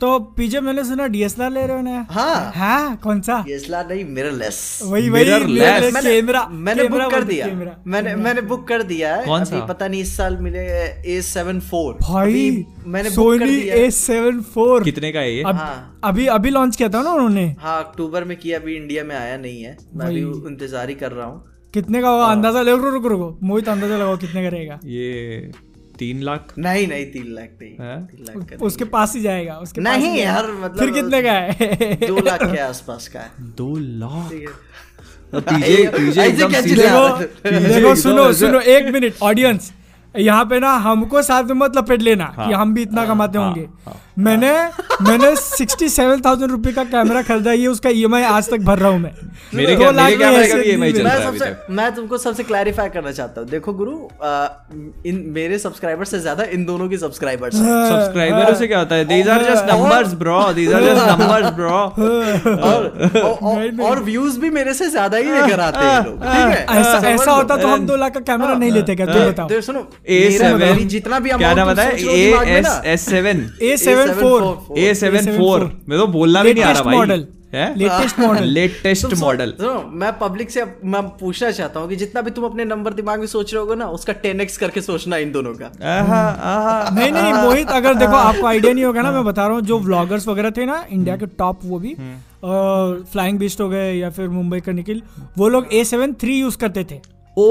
तो पीजे मैंने सुना डीएसएलआर ले रहे हो नया हाँ। हाँ कौन सा? डीएसएलआर नहीं मिररलेस वही वही mirrorless मैंने कैमरा मैंने कैमरा बुक कर दिया। कैमरा। मैंने मैंने बुक कर दिया है। कौन सा? पता नहीं इस साल मिले ए सेवन फोर भाई मैंने बुक कर सोनी दिया ए सेवन फोर कितने का है ये? अब हाँ। अभी अभी लॉन्च किया था ना उन्होंने। हाँ अक्टूबर में किया अभी इंडिया में आया नहीं है। मैं अभी इंतज़ार ही कर रहा हूँ। कितने का हाँ। होगा अंदाज़ा ले रुको रुको रुको। मोहित अंदाज़ा लगाओ कितने का रहेगा। ये तीन लाख? नहीं नहीं तीन लाख नहीं। है? तीन लाख उसके पास ही जाएगा उसके नहीं पास यार मतलब फिर कितने का है? दो लाख के आसपास का है। दो लाख? है। देखो है? सुनो सुनो एक मिनट ऑडियंस यहाँ पे ना हमको साथ में मत लपेट लेना कि हम भी इतना कमाते हाँ, होंगे। मैंने मैंने सिक्सटी सेवन थाउज़ेंड रुपए का कैमरा खरीदा ये उसका ईएमआई आज तक भर रहा हूँ मैं। मेरे दो लाख मेरे में। रहा मैं सबसे मैं तुमको सबसे क्लैरिफाई करना चाहता हूँ। देखो गुरु आ, इन मेरे सब्सक्राइबर से ज़्यादा इन दोनों की सब्सक्राइबर्स हैं। सब्सक्राइबरों से क्या होता है? These are just numbers bro these are just numbers bro और व्यूज़ भी मेरे से ज़्यादा ही लेकर आते हैं लोग ठीक है? ऐसा ऐसा होता तो हम दो लाख का कैमरा नहीं लेते क्या? तुम बताओ। सुनो ए सेवन जितना भी क्या नाम बताया? हो A S S seven A seven four A seven four मैं तो बोलना भी नहीं आ रहा भाई। Model latest model latest model मैं पब्लिक से मैं पूछना चाहता हूँ कि जितना भी तुम अपने नंबर दिमाग में सोच रहे होगे ना उसका टेन एक्स करके सोचना इन दोनों का। नहीं नहीं मोहित अगर देखो आपको आइडिया नहीं होगा ना मैं बता रहा हूँ जो व्लॉगर्स वगैरह थे ना इंडिया के टॉप वो भी फ्लाइंग बीस्ट हो गए या फिर मुंबई का निखिल वो लोग ए सेवन थ्री यूज़ करते थे। ओ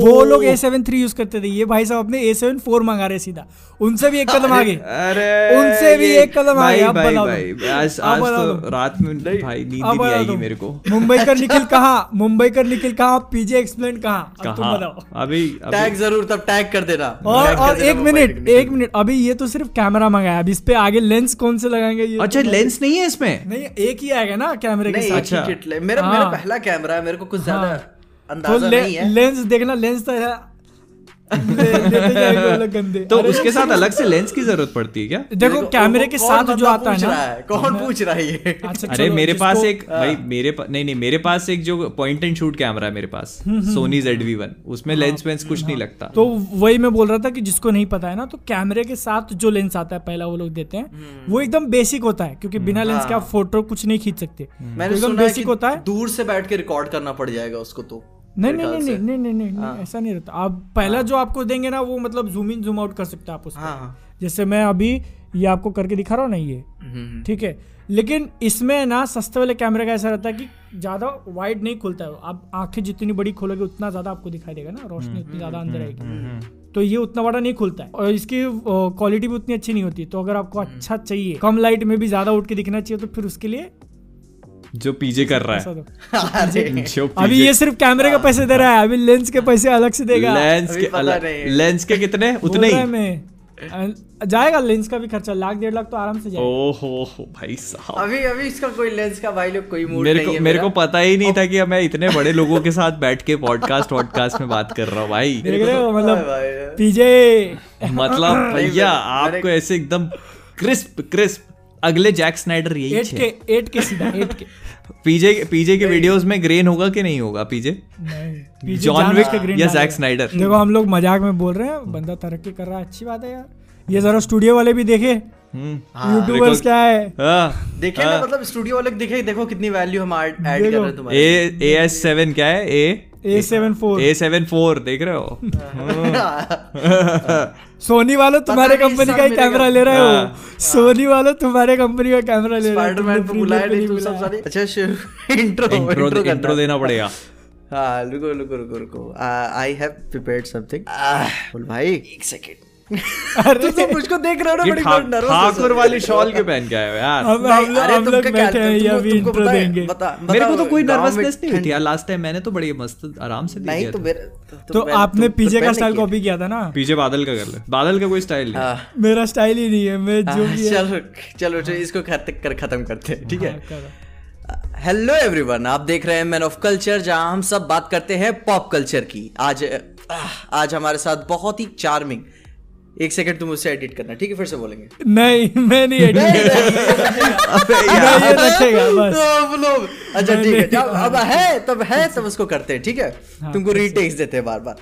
वो लोग ए सेवन थ्री यूज़ करते थे ये भाई साहब अपने ए सेवन फोर मंगा रहे सीधा। उनसे भी एक कदम आगे। अरे उनसे भी एक कदम भाई, आगे, अब भाई, बताओ भाई, तुम। आज आज तो रात में भाई नींद ही नहीं आएगी मेरे को। मुंबई का निखिल कहाँ? मुंबई का निखिल कहाँ? पीजे एक्सप्लेन कहाँ? तुम बताओ। अभी टैग ज़रूर तब टैग कर देना। और और एक मिनट एक मिनट अभी ये तो सिर्फ़ कैमरा मंगाया अब इस पे आगे लेंस कौन से लगाएँगे ये अच्छा तो- लेंस नहीं है इसमें? नहीं एक ही आएगा ना कैमरे के साथ। ही अच्छा। मेरा हाँ। मेरा पहला कैमरा है मेरे को कुछ ज़्यादा तो ले, नहीं है। लेंस देखना लेंस तो है। ले, गंदे। तो उसके साथ अलग से लेंस की ज़रूरत पड़ती है क्या? देखो कैमरे के साथ जो आता है ना। कौन पूछ रहा है ये? अच्छा, अरे मेरे पास एक भाई मेरे नहीं नहीं मेरे पास एक जो पॉइंट एंड शूट कैमरा है मेरे पास सोनी जेड वी वन उसमें लेंस वेंस कुछ नहीं लगता। तो वही मैं बोल रहा था कि जिसको नहीं पता है ना तो कैमरे के साथ जो लेंस आता है पहला वो लोग देते हैं हम्म। वो एकदम बेसिक होता है क्योंकि बिना लेंस के आप फ़ोटो कुछ नहीं खींच सकते। तो हाँ। मैंने बेसिक होता है। दूर से बैठ के रिकॉर्ड करना पड़ जाएगा उसको तो। नहीं मेरे नहीं नहीं नहीं नहीं नहीं नहीं ऐसा नहीं रहता। आप पहला जो आपको देंगे ना वो मतलब जूम इन जूम आउट कर सकते हैं आप उसको। हाँ हाँ। जैसे मैं अभी ये आपको करके दिखा रहा हूँ ना ये। हम्म, ठीक है? लेकिन इसमें ना सस्ते वाले कैमरे का ऐसा रहता है कि ज़्यादा वाइड नहीं खुलता है। आप आँखें जितनी बड़ी खोलोगे उतना ज़्यादा आपको दिखाई देगा ना रोशनी उतनी ज़्यादा अंदर आएगी। तो ये उतना बड़ा नहीं खुलता है। और इसकी क्वालिटी भी उतनी अच्छी नहीं होती। तो अगर आपको अच्छा चाहिए कम लाइट में भी ज़्यादा उठ के दिखना चाहिए तो फिर उसके लिए जो पीजे कर रहा है। जो अभी ये सिर्फ़ कैमरे का पैसे दे रहा है अभी लेंस के पैसे अलग से देगा। लेंस के अलग लेंस के कितने? उतने ही। मैं। जाएगा लेंस का भी खर्चा लाख डेढ़ लाख तो आराम से जाएगा। ओहो हो भाई साहब। अभी अभी इसका कोई लेंस का भाई लोग कोई मूड मेरे नहीं को है मेरे को पता ही नहीं था कि मैं इतने बड़े लोगों के साथ बैठ के पॉडकास्ट वॉडकास्ट में बात कर रहा हूँ भाई। देख रहे हो मतलब पीजे मतलब भैया आपको ऐसे एकदम क्रिस्प क्रिस्प अगले जैक स्नाइडर यही एट छे। के एट के सीधा एट के। पीजे पीजे के वीडियोस में ग्रेन होगा कि नहीं होगा पीजे? जॉन विक या जैक स्नाइडर देखो हम लोग मज़ाक में बोल रहे हैं बंदा तरक्की कर रहा है अच्छी बात है यार। ये जरा स्टूडियो वाले भी देखे। हम्म। यूट्यूबर्स क्या है? हाँ, देखे मतलब स्टूडियो वाले देखे देखो कितनी वैल्यू हम ऐड कर रहे हैं तुम्हारे। ए ए एस सेवन क्या है? A A seven four A seven four देख रहे हो? सोनी वालों तुम्हारे कंपनी का ही कैमरा ले रहे हो। हाँ। सोनी वालों तुम्हारे कंपनी का कैमरा ले रहे हो। अच्छा इंट्रो इंट्रो इंट्रो इंट्रो देना पड़ेगा। हाँ रुको रुको रुको रुको। आई हैव प्रिपेयर्ड समथिंग बोल भाई। एक सेकंड अरे तो मुझको देख रहे हो ना बड़ी नर्वस ठाकुर वाली शॉल के पहन के आए हो यार? हम हम अरे हम क्या ये अभी इंट्रो देंगे। मेरे को तो कोई नर्वसनेस नहीं ठंड- यार लास्ट टाइम मैंने तो बड़ी मस्त आराम से नहीं तो तो आपने तुम पीजे का स्टाइल कॉपी किया था ना? पीछे बादल का कर ले। बादल का कोई स्टाइल नहीं मेरा स्टाइल ही नहीं है मैं जो हाँ, भी चलो चलो चलो इसको कर खत्म करते हैं ठीक है? हाँ। हेलो एवरीवन आप देख रहे हैं मैन ऑफ़ कल्चर जहाँ हम सब बात करते हैं पॉप कल्चर की। आज आज हमारे साथ बहुत ही चार्मिंग एक सेकंड तुम उससे एडिट करना ठीक है? फिर से बोलेंगे। नहीं मैं नहीं एडिट अबे मैं यार। ये रखेगा बस। तो लोग अच्छा ठीक है जब अब है तब है तब उसको करते हैं ठीक है? हाँ, तुमको रीटेक्स देते हैं बार बार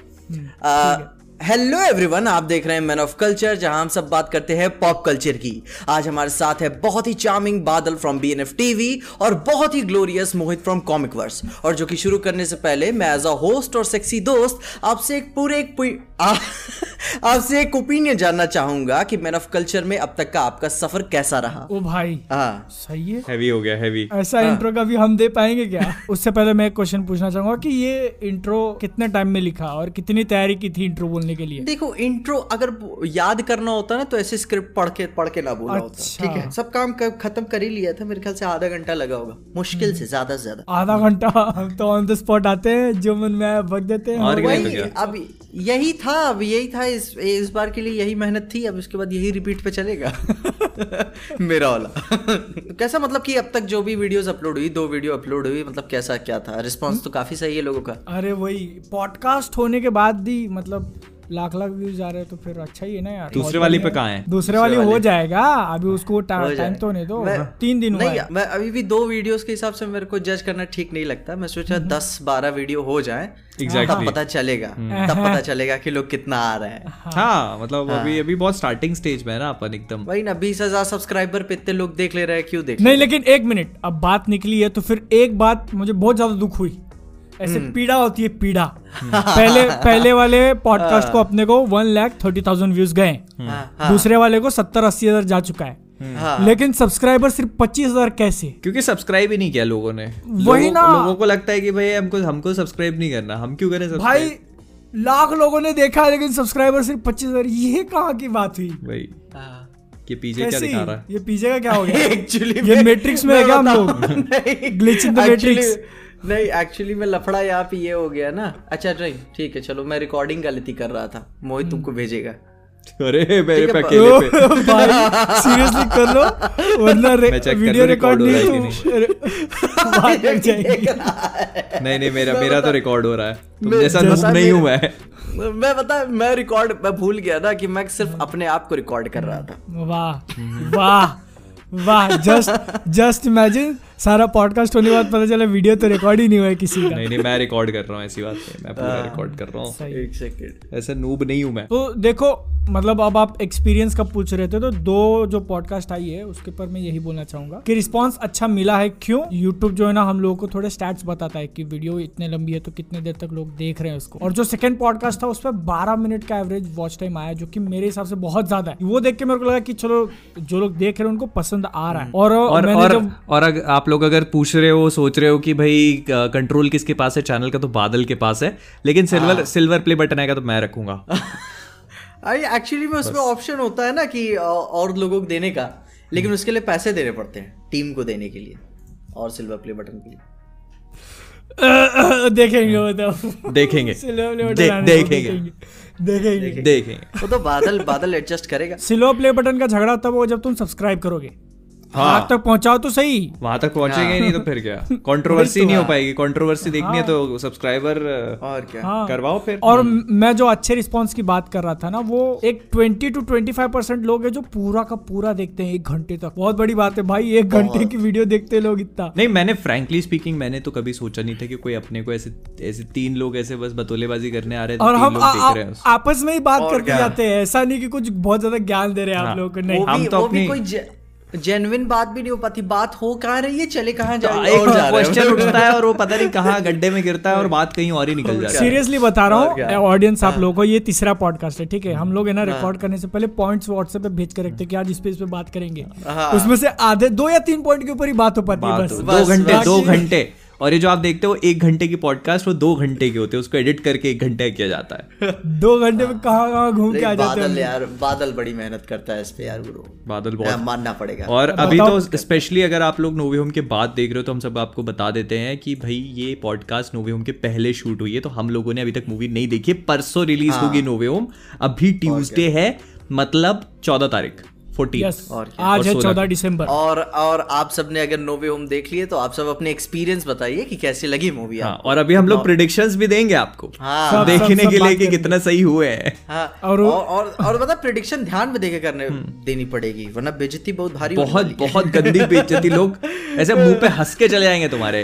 हेलो एवरीवन आप देख रहे हैं मैन ऑफ़ कल्चर जहाँ हम सब बात करते हैं पॉप कल्चर की। आज हमारे साथ है बहुत ही charming Badal from B N F TV और बहुत ही glorious Mohit from comic verse और जो कि शुरू करने से पहले मैं एज अ होस्ट और सेक्सी दोस्त आपसे एक पूरे एक आपसे एक ओपिनियन जानना चाहूँगा कि मैन ऑफ़ कल्चर में अब तक का आपका सफ़र कैसा रहा। ओ भाई हाँ। सही है। हैवी हो गया हैवी ऐसा इंट्रो कभी हम दे पाएँगे क्या? उससे पहले मैं एक क्वेश्चन पूछना चाहूँगा कि ये इंट्रो कितने टाइम में लिखा और कितनी तैयारी की थी इंट्रो बोलने के लिए। देखो इंट्रो अगर याद करना होता ना तो ऐसे स्क्रिप्ट पढ़ के पढ़ के ना बोला अच्छा। होता। ठीक है? सब काम क- खत्म कर ही लिया था मेरे ख्याल से आधा घंटा लगा होगा। मुश्किल से ज़्यादा से ज़्यादा। आधा घंटा हम तो ऑन द स्पॉट आते हैं जो मन में आया देते हैं? अब यही था अब यही था इस इस बार के लिए यही मेहनत थी अब उसके बाद यही रिपीट पे चलेगा। मेरा वाला। कैसा मतलब कि अब तक जो भी वीडियोस अपलोड हुई दो वीडियो अपलोड हुई मतलब कैसा क्या था? रिस्पांस तो काफ़ी सही है लोगों का। अरे वही पॉडकास्ट होने के बाद भी मतलब लाख लाख व्यूज़ आ रहे हैं तो फिर अच्छा ही है ना यार। दूसरे वाली पे कहा है? दूसरे वाली हो जाएगा अभी उसको टाइम तो नहीं दो। तीन दिन नहीं है। मैं अभी भी दो वीडियोस के हिसाब से मेरे को जज करना ठीक नहीं लगता। मैं सोचा दस बारह वीडियो हो जाए। Exactly. तब पता चलेगा। तब पता चलेगा कि लोग कितना आ रहे हैं। हाँ। मतलब हाँ। अभी अभी बहुत स्टार्टिंग स्टेज में है ना अपन एकदम। वही ना बीस हज़ार सब्सक्राइबर पे इतने लोग देख ले रहे हैं क्यों देख नहीं लेकिन एक मिनट अब बात निकली है तो फिर एक बात मुझे बहुत ज़्यादा दुख हुई। ऐसे हम्म। पीड़ा होती है पीड़ा। पहले पहले वाले पॉडकास्ट को अपने को one lakh thirty thousand views गए। हाँ, दूसरे वाले को सत्तर अस्सी हज़ार जा चुका है। हाँ। लेकिन सब्सक्राइबर सिर्फ़ पच्चीस हज़ार कैसे? क्योंकि सब्सक्राइब ही नहीं किया लोगों ने। वही लोगों- ना। लोगों को लगता है कि भाई हमको हमको सब्सक्राइब नहीं करना। हम क्यों करें भाई लाख लोगों ने देखा लेकिन सब्सक्राइबर सिर्फ़ पच्चीस हज़ार। ये कहाँ की बात हुई? भाई हाँ। कि पीछे क्या दिखा रहा है? ये पीछे का क्या हो गया? एक्चुअली ये मैट्रिक्स में है क्या हम लोग? Glitch in the matrix. नहीं एक्चुअली में लफड़ा यहाँ पे ये हो गया ना। अच्छा नहीं ठीक है चलो मैं रिकॉर्डिंग गलती कर रहा था। मोहित तुमको भेजेगा। अरे मेरे पे अकेले पे। सीरियसली कर लो वरना मैं वीडियो रिकॉर्ड हो नहीं रहा है तो जाएगी नहीं? नहीं मेरा मेरा तो रिकॉर्ड हो रहा है। तुम जैसा नहीं हूँ मैं- मैं मैं बता मैं रिकॉर्ड मैं भूल गया ना कि मैं सिर्फ़ अपने आप को रिकॉर्ड कर रहा था। वाह वाह वाह जस्ट जस्ट इमेजिन सारा पॉडकास्ट होने के बाद पता चला वीडियो तो रिकॉर्ड ही नहीं हुआ है किसी का। नहीं नहीं मैं रिकॉर्ड कर रहा हूँ ऐसी बात नहीं मैं पूरा रिकॉर्ड कर रहा हूँ। एक सेकंड ऐसा नूब नहीं हूँ मैं। तो देखो मतलब अब आप एक्सपीरियंस का पूछ रहे थे तो दो जो पॉडकास्ट आई है उसके पर मैं यही बोलना चाहूँगा कि रिस्पांस अच्छा मिला है क्यों? यूट्यूब जो है ना हम लोगों को थोड़े स्टैट्स बताता है कि वीडियो इतने लंबी है तो कितने देर तक लोग देख रहे हैं उसको। और जो सेकंड पॉडकास्ट था उस पर बारह मिनट का एवरेज वॉच टाइम आया जो कि मेरे हिसाब से बहुत ज़्यादा है। वो देख के मेरे को लगा कि चलो जो लोग देख रहे हैं उनको पसंद आ रहा है। और, और और और अगर आप लोग अगर पूछ रहे हो सोच रहे हो कि भाई कंट्रोल किसके पास है? चैनल का तो बादल के पास है। लेकिन सिल्वर सिल्वर प्ले बटन आएगा तो मैं रखूँगा। अरे एक्चुअली में उसमें ऑप्शन होता है ना कि और लोगों को देने का। लेकिन उसके लिए पैसे देने पड़ते हैं टीम को देने के लिए और सिल्वर प्ले बटन के लिए। देखेंगे वो तो देखेंगे। देखेंगे। देखेंगे। देखेंगे। वो तो बादल बादल एडजस्ट करेगा। सिल्वर प्ले बटन का झगड़ा तब हो जब तुम सब्सक्राइब करोगे। हाँ। वहाँ तक पहुंचाओ तो सही। वहाँ तक पहुँचेंगे ही। नहीं तो फिर क्या? कंट्रोवर्सी नहीं हो पाएगी। कंट्रोवर्सी देखनी है तो सब्सक्राइबर और क्या? हाँ। करवाओ फिर। और मैं जो अच्छे रिस्पांस की बात कर रहा था ना वो एक 20 टू 25 परसेंट लोग हैं जो पूरा का पूरा देखते हैं एक घंटे तक। बहुत बड़ी बात है भाई एक घंटे की वीडियो देखते लोग इतना। नहीं मैंने फ्रेंकली स्पीकिंग मैंने तो कभी सोचा नहीं था कि कोई अपने को ऐसे ऐसे तीन लोग ऐसे बस बतोलेबाजी करने आ रहे और हम लोग हैं। आपस में ही बात करके जाते हैं। ऐसा नहीं की कुछ बहुत ज़्यादा ज्ञान दे रहे हैं हाँ। आप लोग को। नहीं। हम तो अपनी- कोई जेन्युइन बात भी नहीं हो पाती। बात हो कहाँ रही है? चले कहाँ जा रही है? और जा रहे हैं। क्वेश्चन उठता है और वो पता नहीं कहाँ गड्ढे में गिरता है और बात कहीं और ही निकल जाती है। सीरियसली बता रहा हूँ ऑडियंस आप लोगों को ये तीसरा पॉडकास्ट है ठीक है? हम लोग है ना रिकॉर्ड करने से पहले पॉइंट्स व्हाट्सएप पे भेज कर रखते हैं कि आज इस पे इस पे बात करेंगे। हाँ। उसमें से आधे दो या तीन पॉइंट के ऊपर ही बात हो पाती है बस। दो घंटे दो घंटे। और ये जो आप देखते हो एक घंटे की पॉडकास्ट वो दो घंटे के होते हैं। उसको एडिट करके एक घंटे किया जाता है। दो घंटे में कहाँ कहाँ घूम के आ जाते बादल हैं यार बादल बड़ी मेहनत करता है इस पे यार गुरु बादल हाँ, बहुत मानना पड़ेगा। और अभी तो स्पेशली अगर आप लोग नोवे होम के बाद देख रहे हो तो हम सब आपको बता देते हैं कि भाई ये पॉडकास्ट नोवे होम के पहले शूट हुई है तो हम लोगों ने अभी तक मूवी नहीं देखी है। परसों रिलीज़ होगी नोवे होम अभी ट्यूजडे है मतलब चौदह तारीख। फोर्टीन और आज और है चौदह दिसंबर। और और आप सबने अगर नोवे होम देख लिए तो आप सब अपने एक्सपीरियंस बताइए कि कैसी लगी मूवी हाँ और अभी हम लोग प्रिडिक्शंस भी देंगे आपको। हाँ। सब- देखने सब के लिए कि कितना सही हुए हैं। हाँ और और और और मतलब प्रिडिक्शन ध्यान में देके करने देनी पड़ेगी वरना बेइज्जती बहुत भारी बहुत है। बहुत गंदी बेइज्जती लोग ऐसे मुँह पे हंस के चले जाएँगे तुम्हारे।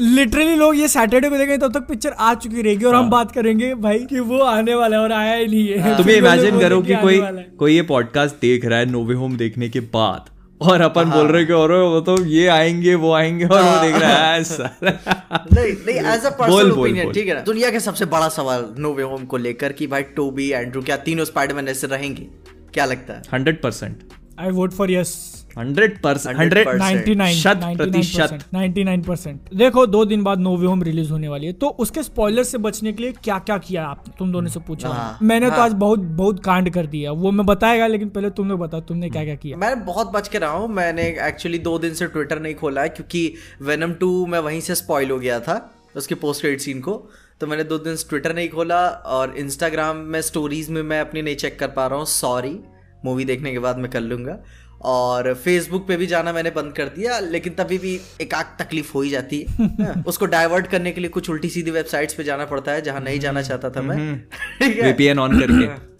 लिटरली लोग ये सैटरडे को देखेंगे तब तक पिक्चर आ चुकी रहेगी और हाँ। हम बात करेंगे भाई कि वो आने वाला है और आया ही नहीं है। तुम्हें इमेजिन करो कि कोई कोई ये पॉडकास्ट देख रहा है नोवे होम देखने के बाद। और अपन बोल रहे कि और वो तो ये आएँगे वो आएँगे और वो देख रहा है सर नहीं नहीं एज अ पर्सनल ओपिनियन ठीक है ना? दुनिया के सबसे बड़ा सवाल नो वे होम को लेकर कि भाई टोबी एंड्रू क्या तीनों स्पाइडरमैन ऐसे रहेंगे? क्या लगता है? Hundred percent. I vote for yes hundred percent 100% hundred 99 शत प्रतिशत। 99% देखो दो दिन बाद नो वे होम रिलीज़ होने वाली है। तो उसके स्पॉइलर से बचने के लिए क्या क्या किया आप तुम दोनों से पूछा। हाँ, मैंने तो हाँ। आज बहुत बहुत कांड कर दिया। वो मैं बताएगा लेकिन पहले तुमने बताओ तुमने क्या क्या? किया मैं बहुत बच के रहा हूँ। मैंने एक्चुअली दो दिन से ट्विटर नहीं खोला है क्योंकि वेनम टू मैं वहीं से स्पॉइल हो गया था उसके पोस्ट क्रेडिट सीन को। तो मैंने दो दिन ट्विटर नहीं खोला और इंस्टाग्राम में स्टोरीज में मैं अपनी नहीं चेक कर पा रहा हूँ। सॉरी मूवी देखने के बाद मैं कर लूँगा। और फेसबुक पे भी जाना मैंने बंद कर दिया लेकिन तभी भी एक आग तकलीफ़ हो ही जाती है हाँ, उसको डाइवर्ट करने के लिए कुछ उल्टी सीधी वेबसाइट्स पे जाना पड़ता है जहाँ नहीं जाना चाहता था मैं। वीपीएन ऑन करके ए, it's ए, not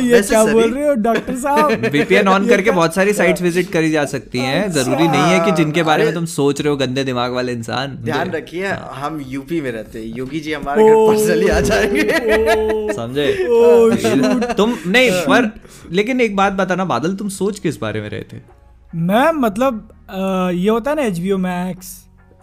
ये क्या बोल रहे हो डॉक्टर साहब? वीपीएन ऑन करके बहुत सारी साइट्स विज़िट करी जा सकती हैं। ज़रूरी नहीं है कि जिनके बारे में तुम सोच रहे हो गंदे दिमाग वाले इंसान। ध्यान रखिए हम यूपी में रहते हैं। योगी जी हमारे घर पर्सनली आ जाएँगे। समझे? तुम नहीं पर लेकिन एक बात बताना बादल तुम सोच किस बारे में रहे थे? मैं मतलब ये होता है ना H B O Max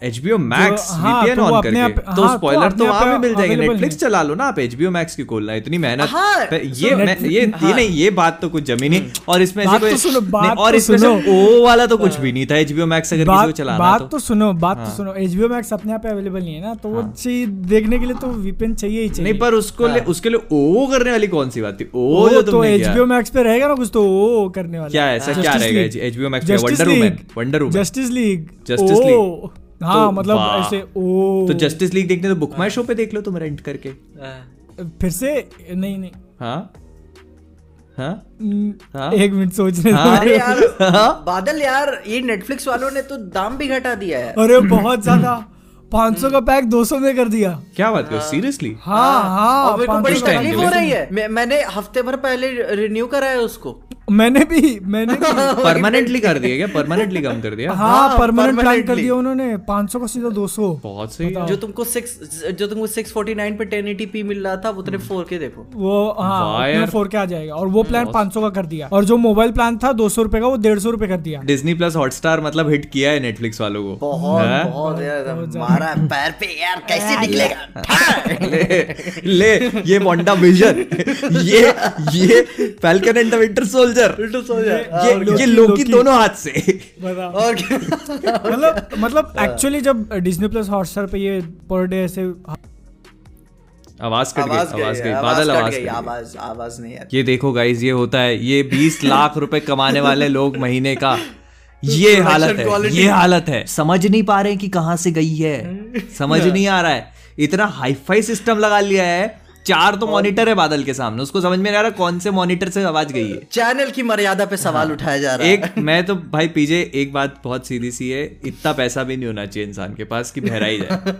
HBO Max हाँ, VPN तो ऑन करके। आप- तो हाँ, तो स्पॉइलर तो वहाँ भी मिल जाएँगे नेटफ्लिक्स चला लो ना आप HBO Max की खोलना इतनी मेहनत। हाँ, ये मैं ये ये हाँ। नहीं ये बात तो कुछ जमी नहीं। और इसमें ऐसे कोई तो नहीं, और तो इसमें से ओ वाला तो कुछ भी नहीं था HBO Max अगर किसी को चलाना बात तो। तो सुनो बात तो हाँ। सुनो एच बी ओ मैक्स अपने आप अवेलेबल नहीं है ना तो वो चीज़ देखने के लिए तो वीपीएन चाहिए ही चाहिए। नहीं पर उसको उसके लिए ओ करने वाली कौन सी बात थी? ओ जो तो तुमने एच किया बी ओ मैक्स पे रहेगा ना कुछ तो ओ करने वाला। क्या ऐसा क्या रहेगा HBO Max पे? Wonder Woman Wonder Woman Justice League Justice League। हाँ तो मतलब ऐसे ओ। तो जस्टिस लीग देखने तो बुक माई शो पे देख लो तुम रेंट करके। फिर से? नहीं नहीं। हाँ? हाँ? हम्म, हाँ? एक मिनट सोचने दो। हाँ? अरे यार हाँ? बादल यार ये नेटफ्लिक्स वालों ने तो दाम भी घटा दिया है। अरे बहुत ज़्यादा। 500 का पैक 200 में कर दिया। क्या बात करो सीरियसली हाँ हाँ और मेरे को बड़ी 500 का तकलीफ़। हो रही है। मैंने हफ़्ते भर पहले रिन्यू कराया उसको। मैंने भी मैंने परमानेंटली कर दिया क्या? परमानेंटली कम कर दिया? हाँ हाँ, परमानेंट प्लान कर दिया उन्होंने। 500 का सीधा 200 बहुत सही। जो तुमको सिक्स जो तुमको सिक्स फोर्टी नाइन पे टेन एटी मिल रहा था वो तेरे फोर के देखो। वो हाँ फोर के आ जाएगा। और वो प्लान 500 का कर दिया। और जो मोबाइल प्लान था 200 रुपए का वो डेढ़ सौ रुपए कर दिया। डिज्नी प्लस हॉटस्टार मतलब हिट किया है नेटफ्लिक्स वालों को। बहुत हाँ? बहुत यार मारा पैर पे यार कैसे निकलेगा? ले ले ये मोंडा विजन ये ये Falcon and the Winter Soldier ये लोकी, ये लोकी लोकी। दोनों हाथ से। और मतलब मतलब एक्चुअली जब डिज्नी प्लस हॉटस्टार पे ये पर डे ऐसे आवाज़ कट गई आवाज़ गई बादल आवाज़ गई आवाज़ आवाज़ नहीं यार ये देखो गाइस ये होता है ये 20 लाख रुपए कमाने वाले लोग महीने का। ये हालत है ये हालत है। समझ नहीं पा रहे कि कहाँ से गई है। समझ नहीं आ रहा है। इतना हाईफाई सिस्टम लगा लिया है चार तो मॉनिटर है बादल के सामने उसको समझ में नहीं आ रहा कौन से मॉनिटर से आवाज़ गई है। चैनल की मर्यादा पे सवाल उठाया जा रहा है। एक मैं तो भाई पीजे एक बात बहुत सीधी सी है इतना पैसा भी नहीं होना चाहिए इंसान के पास कि बहरा ही जाए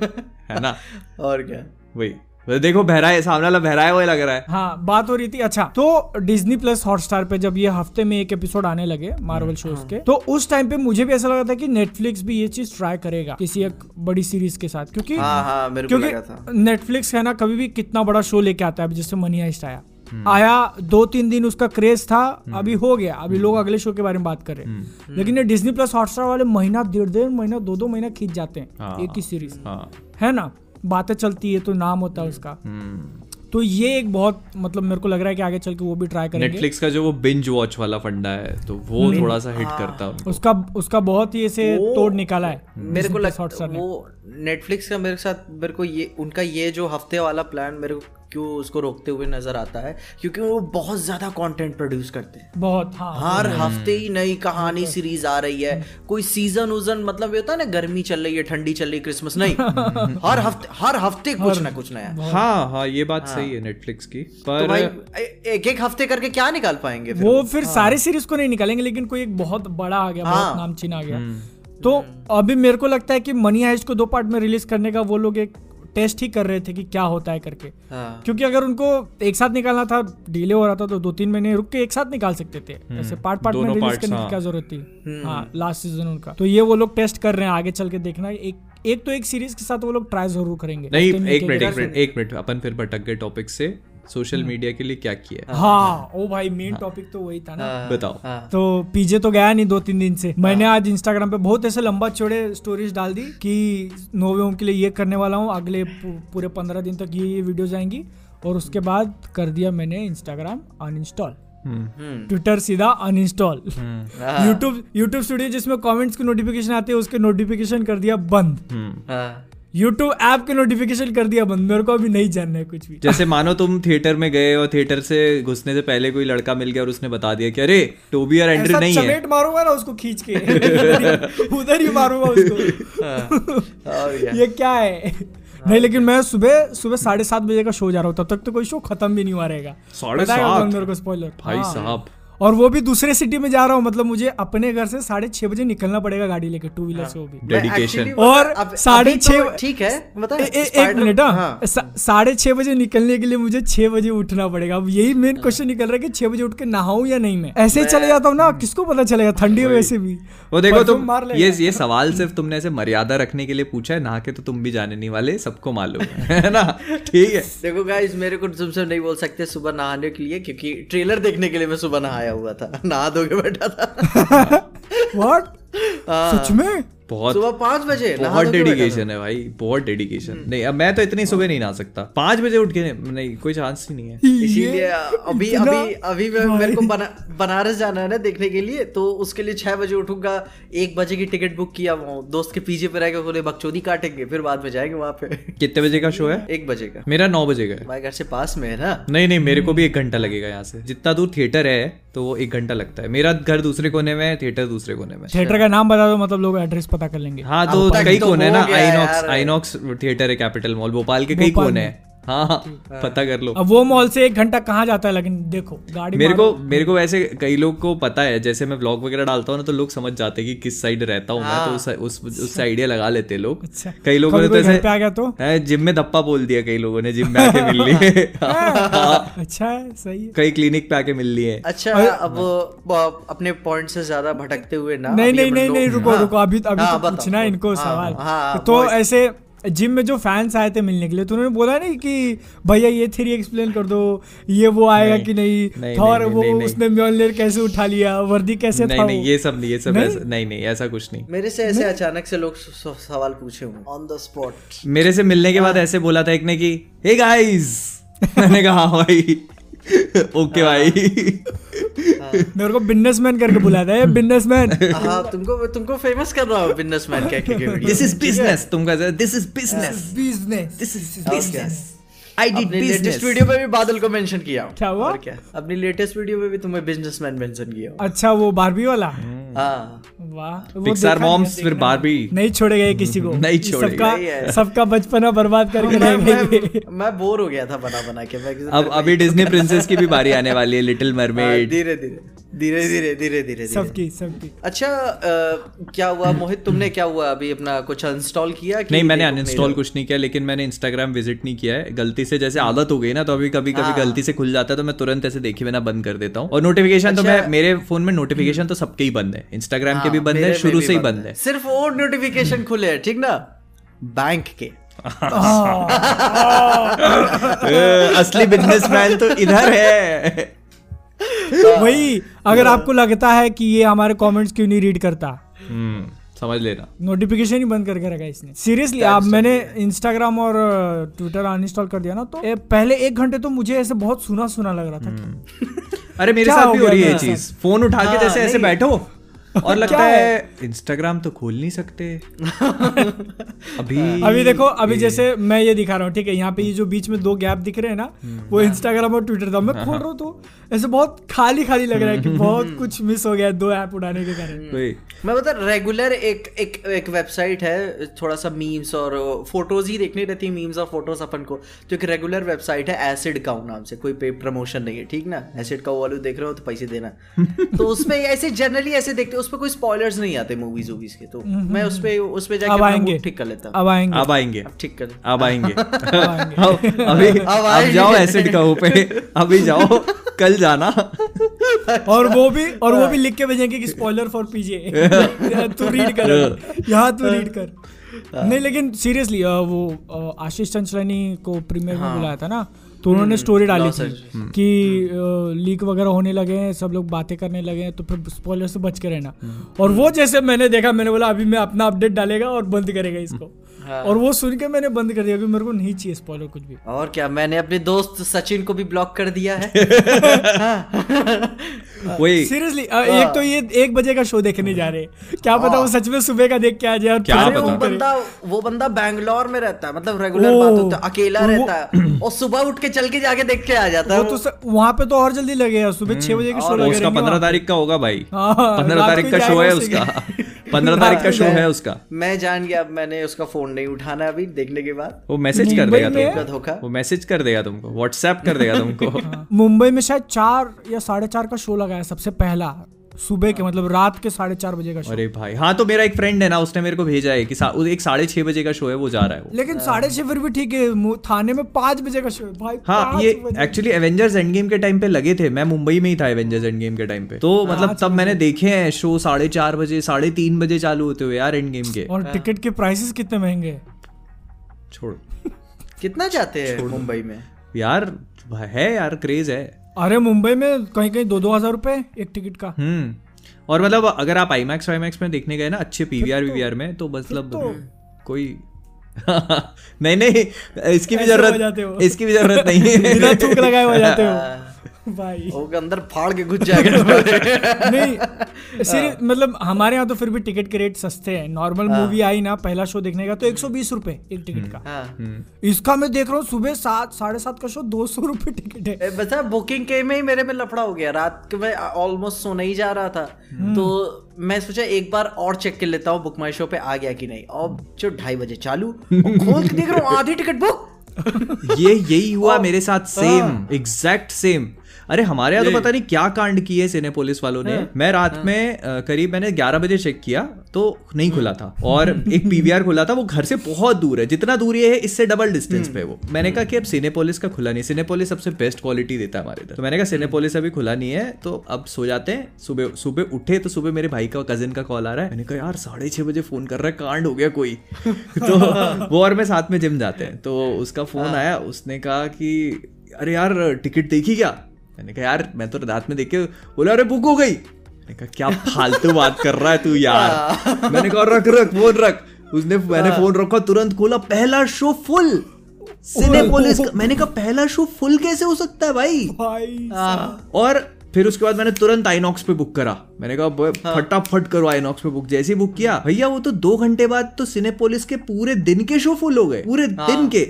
है ना? और क्या? वही। देखो बहरा है सामने वाला बहरा है वही लग रहा है। हाँ बात हो रही थी अच्छा तो डिज्नी प्लस हॉटस्टार पे जब ये हफ़्ते में एक एपिसोड आने लगे मार्वल शोज़ के तो उस टाइम पे मुझे भी ऐसा लगा था कि नेटफ्लिक्स भी ये चीज़ ट्राई करेगा किसी एक बड़ी सीरीज़ के साथ क्योंकि हाँ हाँ मेरे क्योंकि नेटफ्लिक्स है ना कभी भी कितना बड़ा शो लेके आता है अभी जैसे मनी हाइस्ट आया। आया दो तीन दिन उसका क्रेज था अभी हो गया अभी लोग अगले शो के बारे में बात कर रहे हैं। लेकिन ये डिज्नी प्लस हॉटस्टार वाले महीना डेढ़ डेढ़ महीना दो दो महीना खींच जाते हैं हाँ। एक ही सीरीज़ हाँ। है ना? बातें चलती है तो नाम होता है उसका। हम्म। तो ये एक बहुत मतलब मेरे को लग रहा है कि आगे चल के वो भी ट्राई करेंगे। नेटफ्लिक्स का जो वो बिंज वॉच वाला फंडा है तो वो थोड़ा सा हिट करता है उसका उसका बहुत ही ऐसे तोड़ निकाला है। मेरे को लगता है वो नेटफ्लिक्स का मेरे साथ मेरे को ये उनका ये जो हफ़्ते वाला प्लान मेरे को क्यों उसको रोकते हुए नज़र आता है? क्योंकि वो बहुत ज़्यादा कंटेंट प्रोड्यूस करते हैं। बहुत हाँ। हर हफ़्ते ही नई कहानी सीरीज़ आ रही है। कोई सीज़न उजन मतलब ये होता है ना गर्मी चल रही है ठंडी चल रही है क्रिसमस नहीं। हर हफ़्ते हर हफ़्ते कुछ ना कुछ नया। हाँ हाँ ये बात सही है नेटफ्लिक्स की तो पर एक एक हफ़्ते करके क्या निकाल पाएँगे वो फिर सारे सीरीज़ को नहीं निकालेंगे लेकिन कोई एक बहुत बड़ा आ गया बहुत हाँ। नामचीन आ गया। हम्म। तो अभी मेरे को लगता है कि मनी हाइस्ट को दो पार्ट में रिलीज़ करने का वो लोग एक टेस्ट ही कर रहे थे कि क्या होता है करके। हाँ। क्योंकि अगर उनको एक साथ निकालना था डिले हो रहा था तो दो तीन महीने रुक के एक साथ निकाल सकते थे। ऐसे पार्ट पार्ट में रिलीज़ करने की हाँ। क्या ज़रूरत थी? हाँ लास्ट सीज़न उनका। तो ये वो लोग टेस्ट कर रहे हैं आगे चल के देखना। एक एक तो एक सीरीज़ के साथ वो लोग ट्राई ज़रूर करेंगे। नहीं एक मिनट एक मिनट अपन फिर भटक गए टॉपिक से। सोशल मीडिया के लिए क्या किया है? हाँ ओ भाई मेन टॉपिक तो वही था ना। हाँ, बताओ। हाँ। तो पीजे तो गया नहीं दो तीन दिन से। मैंने आज इंस्टाग्राम पे बहुत ऐसे लंबा चौड़े स्टोरीज डाल दी कि नोवे होम के लिए ये करने वाला हूँ अगले पूरे पंद्रह दिन तक ये ये वीडियोज़ आएँगी। और उसके बाद कर दिया मैंने इंस्टाग्राम अनइंस्टॉल हम्म, हम्म। ट्विटर सीधा अनइंस्टॉल हम्म, हाँ, यूट्यूब यूट्यूब स्टूडियो जिसमें कमेंट्स की नोटिफिकेशन आती है उसके नोटिफिकेशन कर दिया बंद। हम्म। हाँ। यूट्यूब ऐप के नोटिफिकेशन कर दिया बंद मेरे को अभी नहीं जानना है कुछ भी। जैसे मानो तुम थिएटर में गए और थिएटर से घुसने से पहले कोई लड़का मिल गया और उसने बता दिया कि अरे टोबी और एंड्री नहीं है। मारूँगा ना उसको खींच के। उधर ही मारूँगा उसको। हाँ, ये क्या है? नहीं लेकिन मैं सुबह सुबह साढ़े सात बजे का शो जा रहा हूँ तब तक तो कोई शो खत्म भी नहीं हुआ रहेगा। साढ़े सात? मेरे को स्पॉइलर भाई साहब। और वो भी दूसरे सिटी में जा रहा हूँ मतलब मुझे अपने घर से साढ़े छह बजे निकलना पड़ेगा गाड़ी लेकर टू व्हीलर से वो भी। डेडिकेशन और साढ़े अभी तो ठीक है ए- एक मिनट हाँ। हाँ। साढ़े छह बजे निकलने के लिए मुझे छह बजे उठना पड़ेगा। अब यही मेन क्वेश्चन निकल रहा है कि छह बजे उठ के नहाऊं या नहीं मैं? ऐसे ही चले जाता हूँ ना किसको पता चलेगा ठंडी वैसे भी। वो देखो तुम मार ये ये सवाल सिर्फ़ तुमने ऐसे मर्यादा रखने के लिए पूछा है नहा के तो तुम भी जाने नहीं वाले सबको मालूम है है ना? ठीक है। देखो गाइस मेरे को तुमसे नहीं बोल सकते सुबह नहाने के लिए क्योंकि ट्रेलर देखने के लिए मैं सुबह नहाया हुआ था। नहा धो के बैठा था। व्हाट हाँ। सच में? बहुत सुबह पाँच बजे बहुत डेडिकेशन है भाई बहुत डेडिकेशन नहीं अब मैं तो इतनी सुबह नहीं नहा सकता। पाँच बजे उठ के नहीं कोई चांस ही नहीं है। इसीलिए अभी अभी अभी मैं मेरे को बना, बनारस जाना है ना देखने के लिए तो उसके लिए छह बजे उठूँगा एक बजे की टिकट बुक किया वो दोस्त के पीछे पे रह के बोले बकचोदी काटेंगे फिर बाद में जाएँगे वहाँ पे। कितने बजे का शो है? एक बजे का। मेरा नौ बजे का है। हमारे घर से पास में है ना? नहीं नहीं मेरे को भी एक घंटा लगेगा यहाँ से। जितना दूर थिएटर है तो वो एक घंटा लगता है। मेरा घर दूसरे कोने में है थिएटर दूसरे कोने में। थिएटर का नाम बता दो मतलब लोग एड्रेस पता कर लेंगे। हाँ तो कई तो कोने ना आईनॉक्स आईनॉक्स थिएटर है कैपिटल मॉल भोपाल के कई कोने हैं। हाँ हाँ पता कर लो। अब वो मॉल से एक घंटा कहाँ जाता है? लेकिन देखो गाड़ी मेरे को मेरे को वैसे कई लोग को पता है जैसे मैं व्लॉग वगैरह डालता हूँ ना तो लोग समझ जाते हैं कि किस साइड रहता हूँ मैं तो उस उस उससे आइडिया लगा लेते हैं लोग। अच्छा। कई लोगों ने तो ऐसे आ गया तो? जिम में धप्पा बोल दिया कई लोगों ने जिम में आके मिल लिए। अच्छा सही कई क्लिनिक पे आके मिल लिए। अच्छा अब अपने पॉइंट से ज़्यादा भटकते हुए ना नहीं नहीं नहीं नहीं रुको हाँ, रुको अभी अभी हाँ, तो पूछना इनको हाँ, सवाल। हाँ, तो ऐसे जिम में जो फैंस आए थे मिलने के लिए तो उन्होंने बोला नहीं कि भैया ये थ्री एक्सप्लेन कर दो ये वो आएगा नहीं, कि नहीं नहीं, थॉर नहीं, वो नहीं, नहीं। उसने म्योलनेर कैसे उठा लिया वर्दी कैसे नहीं था नहीं ये सब नहीं ये सब नहीं? ऐसा नहीं नहीं ऐसा कुछ नहीं मेरे से ऐसे अचानक से लोग सवाल पूछे ऑन द स्पॉट मेरे से मिलने के हाँ। बाद ऐसे बोला था एक ने की हे गाइस मैंने कहा हाँ भाई ओके भाई। मेरे को बिजनेसमैन करके बुलाया था ये बिजनेसमैन। हाँ तुमको तुमको फ़ेमस कर रहा हूँ बिजनेसमैन कह के दिस इज़ बिज़नेस तुम कहते this is business business this is business I did अपने बिज़नेस लेटेस्ट वीडियो में भी बादल को मेंशन किया क्या हुआ? और क्या? अपनी लेटेस्ट वीडियो में भी तुम्हें बिजनेसमैन मेंशन किया अच्छा वो बारबी वाला? हाँ वाह पिक्सार नहीं है, मॉम्स फिर है। बारबी नहीं छोड़ेगा किसी को। नहीं छोड़ेगा। सबका है। सबका बचपना बर्बाद करके मैं, मैं, मैं बोर हो गया था बना बना के। मैं अब अभी डिज्नी प्रिंसेस की भी बारी आने वाली है लिटिल हाँ, मरमेड धीरे धीरे धीरे धीरे धीरे धीरे धीरे। सबकी सबकी। अच्छा अ, क्या हुआ? मोहित तुमने क्या हुआ? अभी अपना कुछ अनइंस्टॉल किया कि नहीं मैंने अनइंस्टॉल कुछ नहीं किया लेकिन मैंने इंस्टाग्राम विज़िट नहीं किया है। गलती से जैसे आदत हो गई ना तो अभी कभी कभी गलती से खुल जाता है तो मैं तुरंत ऐसे देखे बिना बंद कर देता हूँ। और नोटिफिकेशन अच्छा, तो अच्छा। मैं मेरे फ़ोन में नोटिफिकेशन तो सबके ही बंद है। इंस्टाग्राम के भी हाँ, बंद है शुरू से ही बंद है। सिर्फ़ वो नोटिफिकेशन खुले हैं ठीक ना? बैंक के। असली बिजनेसमैन तो इधर है। वही अगर आपको लगता है कि ये हमारे कमेंट्स क्यों नहीं रीड करता? हम्म, समझ लेना। नोटिफिकेशन ही बंद करके रखा इसने। सीरियसली अब मैंने इंस्टाग्राम और ट्विटर अनइंस्टॉल कर दिया ना तो ए, पहले एक घंटे तो मुझे ऐसे बहुत सुना सुना लग रहा था। अरे मेरे साथ भी हो रही है चीज़। फ़ोन उठा के हाँ, जैसे ऐसे बैठो। और लगता है इंस्टाग्राम तो खोल नहीं सकते। अभी अभी देखो अभी जैसे मैं ये दिखा रहा हूँ ठीक है यहाँ पे ये जो बीच में दो गैप दिख रहे हैं ना वो इंस्टाग्राम और ट्विटर था। मैं खोल रहा हूँ तो ऐसे बहुत खाली खाली लग रहा है कि बहुत कुछ मिस हो गया दो ऐप उठाने के कारण। मैं बता रेगुलर एक एक एक वेबसाइट है थोड़ा सा मीम्स और फ़ोटोज़ ही देखनी रहती है मीम्स और फ़ोटोज़ अपन को। तो एक रेगुलर वेबसाइट है एसिड काउ नाम से कोई पे प्रमोशन नहीं है ठीक ना? एसिड काउ वाले देख रहे हो तो पैसे देना। तो उसमें ऐसे जनरली ऐसे देखते उस पर कोई स्पॉयलर्स नहीं आते मूवीज़ वूवीज के तो मैं उस पे उस पे जाके ठीक कर लेता अब आएँगे। अब आएँगे। अब ठीक कर अब आएँगे। आएँगे। अभी अब अब जाओ एसिड का पे अभी जाओ कल जाना। और वो भी और वो भी लिख के भेजेंगे कि स्पॉइलर फॉर पीजे तू रीड कर। यहाँ तू रीड कर। नहीं लेकिन सीरियसली वो आशीष चंचलानी को प्रीमियर में बुलाया था ना? तो उन्होंने स्टोरी डाली Lost थी कि लीक वगैरह होने लगे हैं सब लोग बातें करने लगे हैं तो फिर स्पॉइलर से बच के रहना। और वो जैसे मैंने देखा मैंने बोला अभी मैं अपना अपडेट डालेगा और बंद करेगा इसको। हाँ। और वो सुन के मैंने बंद कर दिया क्योंकि मेरे को नहीं चाहिए स्पॉइलर कुछ भी। और क्या मैंने अपने दोस्त सचिन को भी ब्लॉक कर दिया है? वही। सीरियसली एक तो ये एक बजे का शो देखने जा रहे हैं। क्या पता वो सच में सुबह का देख के आ जाए और क्या अरे वो बंदा वो बंदा बैंगलोर में रहता है मतलब रेगुलर बात होता है अकेला रहता है। और सुबह उठ के चल के जाके देख के आ जाता है वो तो वहाँ पे तो और जल्दी लगेगा सुबह छह बजे का शो और लगे उसका पंद्रह तारीख का होगा भाई। हाँ, पंद्रह तारीख का शो है उसका। पंद्रह तारीख का शो है उसका। मैं जान गया अब मैंने उसका फ़ोन नहीं उठाना अभी देखने के बाद। वो मैसेज कर देगा तुमको। धोखा। वो मैसेज कर देगा तुमको। व्हाट्सएप कर देगा तुमको। मुंबई में शायद चार या साढ़े चार का शो लगा है सबसे पहला। सुबह के मतलब रात के साढ़े चार बजे का शो अरे भाई हाँ तो मेरा एक फ्रेंड है ना उसने मेरे को भेजा है कि सा- एक साढ़े छह बजे का शो है वो जा रहा है वो। लेकिन साढ़े छह फिर भी ठीक है थाने में पाँच बजे का शो है। भाई हाँ ये एक्चुअली एवेंजर्स एंड गेम के टाइम पे लगे थे मैं मुंबई में ही था एवेंजर्स एंड गेम के टाइम पे। तो मतलब तब मैंने देखे हैं शो साढ़े चार बजे साढ़े तीन बजे चालू होते हुए यार एंड गेम के। और टिकट के प्राइसेस कितने महँगे? हैं छोड़। कितना चाहते हैं मुंबई में? यार है यार क्रेज है। अरे मुंबई में कहीं कहीं दो दो हज़ार रुपए एक टिकट का। हम्म। और मतलब अगर आप आई मैक्स वाई वाईमैक्स में देखने गए ना अच्छे पीवीआर वीवीआर में तो मतलब कोई नहीं नहीं इसकी भी ज़रूरत। इसकी भी ज़रूरत नहीं बिना है लगाए हो जाते हो। भाई। वो के अंदर फाड़ के घुस जाएगा। नहीं सीरियस मतलब हमारे यहाँ तो फिर भी टिकट के रेट सस्ते हैं। नॉर्मल मूवी आई ना पहला शो देखने का तो एक सौ बीस रूपए एक टिकट का। हाँ। इसका मैं देख रहा हूँ सुबह सात साढ़े सात का शो दो सौ रुपए टिकट है। बता बुकिंग के में ही मेरे में लफड़ा हो गया। रात के मैं ऑलमोस्ट सोने ही जा रहा था। तो मैं सोचा एक बार और चेक कर लेता हूँ बुक माई शो पे आ गया कि नहीं। और जो ढाई बजे चालू खोल के देख रहा हूँ आधी टिकट बुक ये यही हुआ मेरे साथ सेम एग्जैक्ट सेम अरे हमारे यहाँ तो पता नहीं क्या कांड किए सिनेपोलिस वालों ने। मैं रात में करीब मैंने 11 बजे चेक किया तो नहीं खुला था। और एक पीवीआर खुला था वो घर से बहुत दूर है जितना दूर ये है इससे डबल डिस्टेंस पे वो। मैंने कहा कि अब सिनेपोलिस का खुला नहीं सिनेपोलिस सबसे बेस्ट क्वालिटी देता है हमारे इधर। तो मैंने कहा सिनेपोलिस अभी खुला नहीं है तो अब सो जाते हैं। सुबह सुबह उठे तो सुबह मेरे भाई का कजिन का कॉल आ रहा है। मैंने कहा यार साढ़े छह बजे फ़ोन कर रहा है कांड हो गया कोई? तो वो और मैं साथ में जिम जाते हैं। तो उसका फ़ोन आया उसने कहा कि अरे यार टिकट देखी क्या? मैंने कहा यार मैं तो रात में देख के बोला अरे बुक हो गई. मैंने कहा क्या फालतू बात कर रहा है तू यार? मैंने कहा रख रख फ़ोन रख. उसने मैंने फ़ोन रखा तुरंत खोला पहला शो फुल। सिनेपोलिस मैंने कहा पहला शो फुल कैसे हो सकता है भाई? भाई और फिर उसके बाद मैंने तुरंत आईनॉक्स पे बुक करा। मैंने कहा फटाफट करो आईनॉक्स पे बुक जैसे ही बुक किया भैया वो तो दो घंटे बाद तो सिनेपोलिस के पूरे दिन के शो फुल हो गए पूरे दिन के।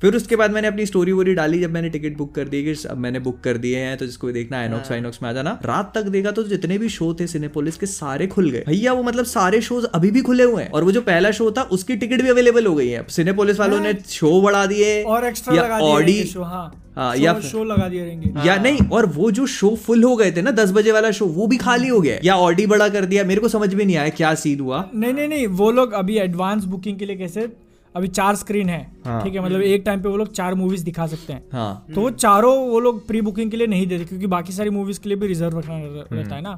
फिर उसके बाद मैंने अपनी स्टोरी वोरी डाली जब मैंने टिकट बुक कर दी कि अब मैंने बुक कर दिए हैं तो जिसको भी देखना आइनॉक्स आइनॉक्स में आ जाना। रात तक देखा तो जितने भी शो थे सिनेपोलिस के सारे खुल गए। भैया वो मतलब सारे शोज़ अभी भी खुले हुए हैं। और वो जो पहला शो था उसकी टिकट भी अवेलेबल हो गई है। सिनेपोलिस वालों ने शो बढ़ा दिए और एक्स्ट्रा ऑडी शो हाँ। हाँ, शो- या- शो लगा दिए रहेंगे। या नहीं और वो जो शो फुल हो गए थे ना दस बजे वाला शो वो भी खाली हो गया। या ऑडी बड़ा कर दिया मेरे को समझ में नहीं आया क्या सीन हुआ। नहीं नहीं नहीं वो लोग अभी एडवांस बुकिंग के लिए कैसे अभी चार स्क्रीन है हाँ। ठीक है? मतलब एक टाइम पे वो लोग चार मूवीज़ दिखा सकते हैं। हाँ। तो वो चारों वो लोग प्री बुकिंग के लिए नहीं देते क्योंकि बाकी सारी मूवीज़ के लिए भी रिज़र्व रखना रहता है ना?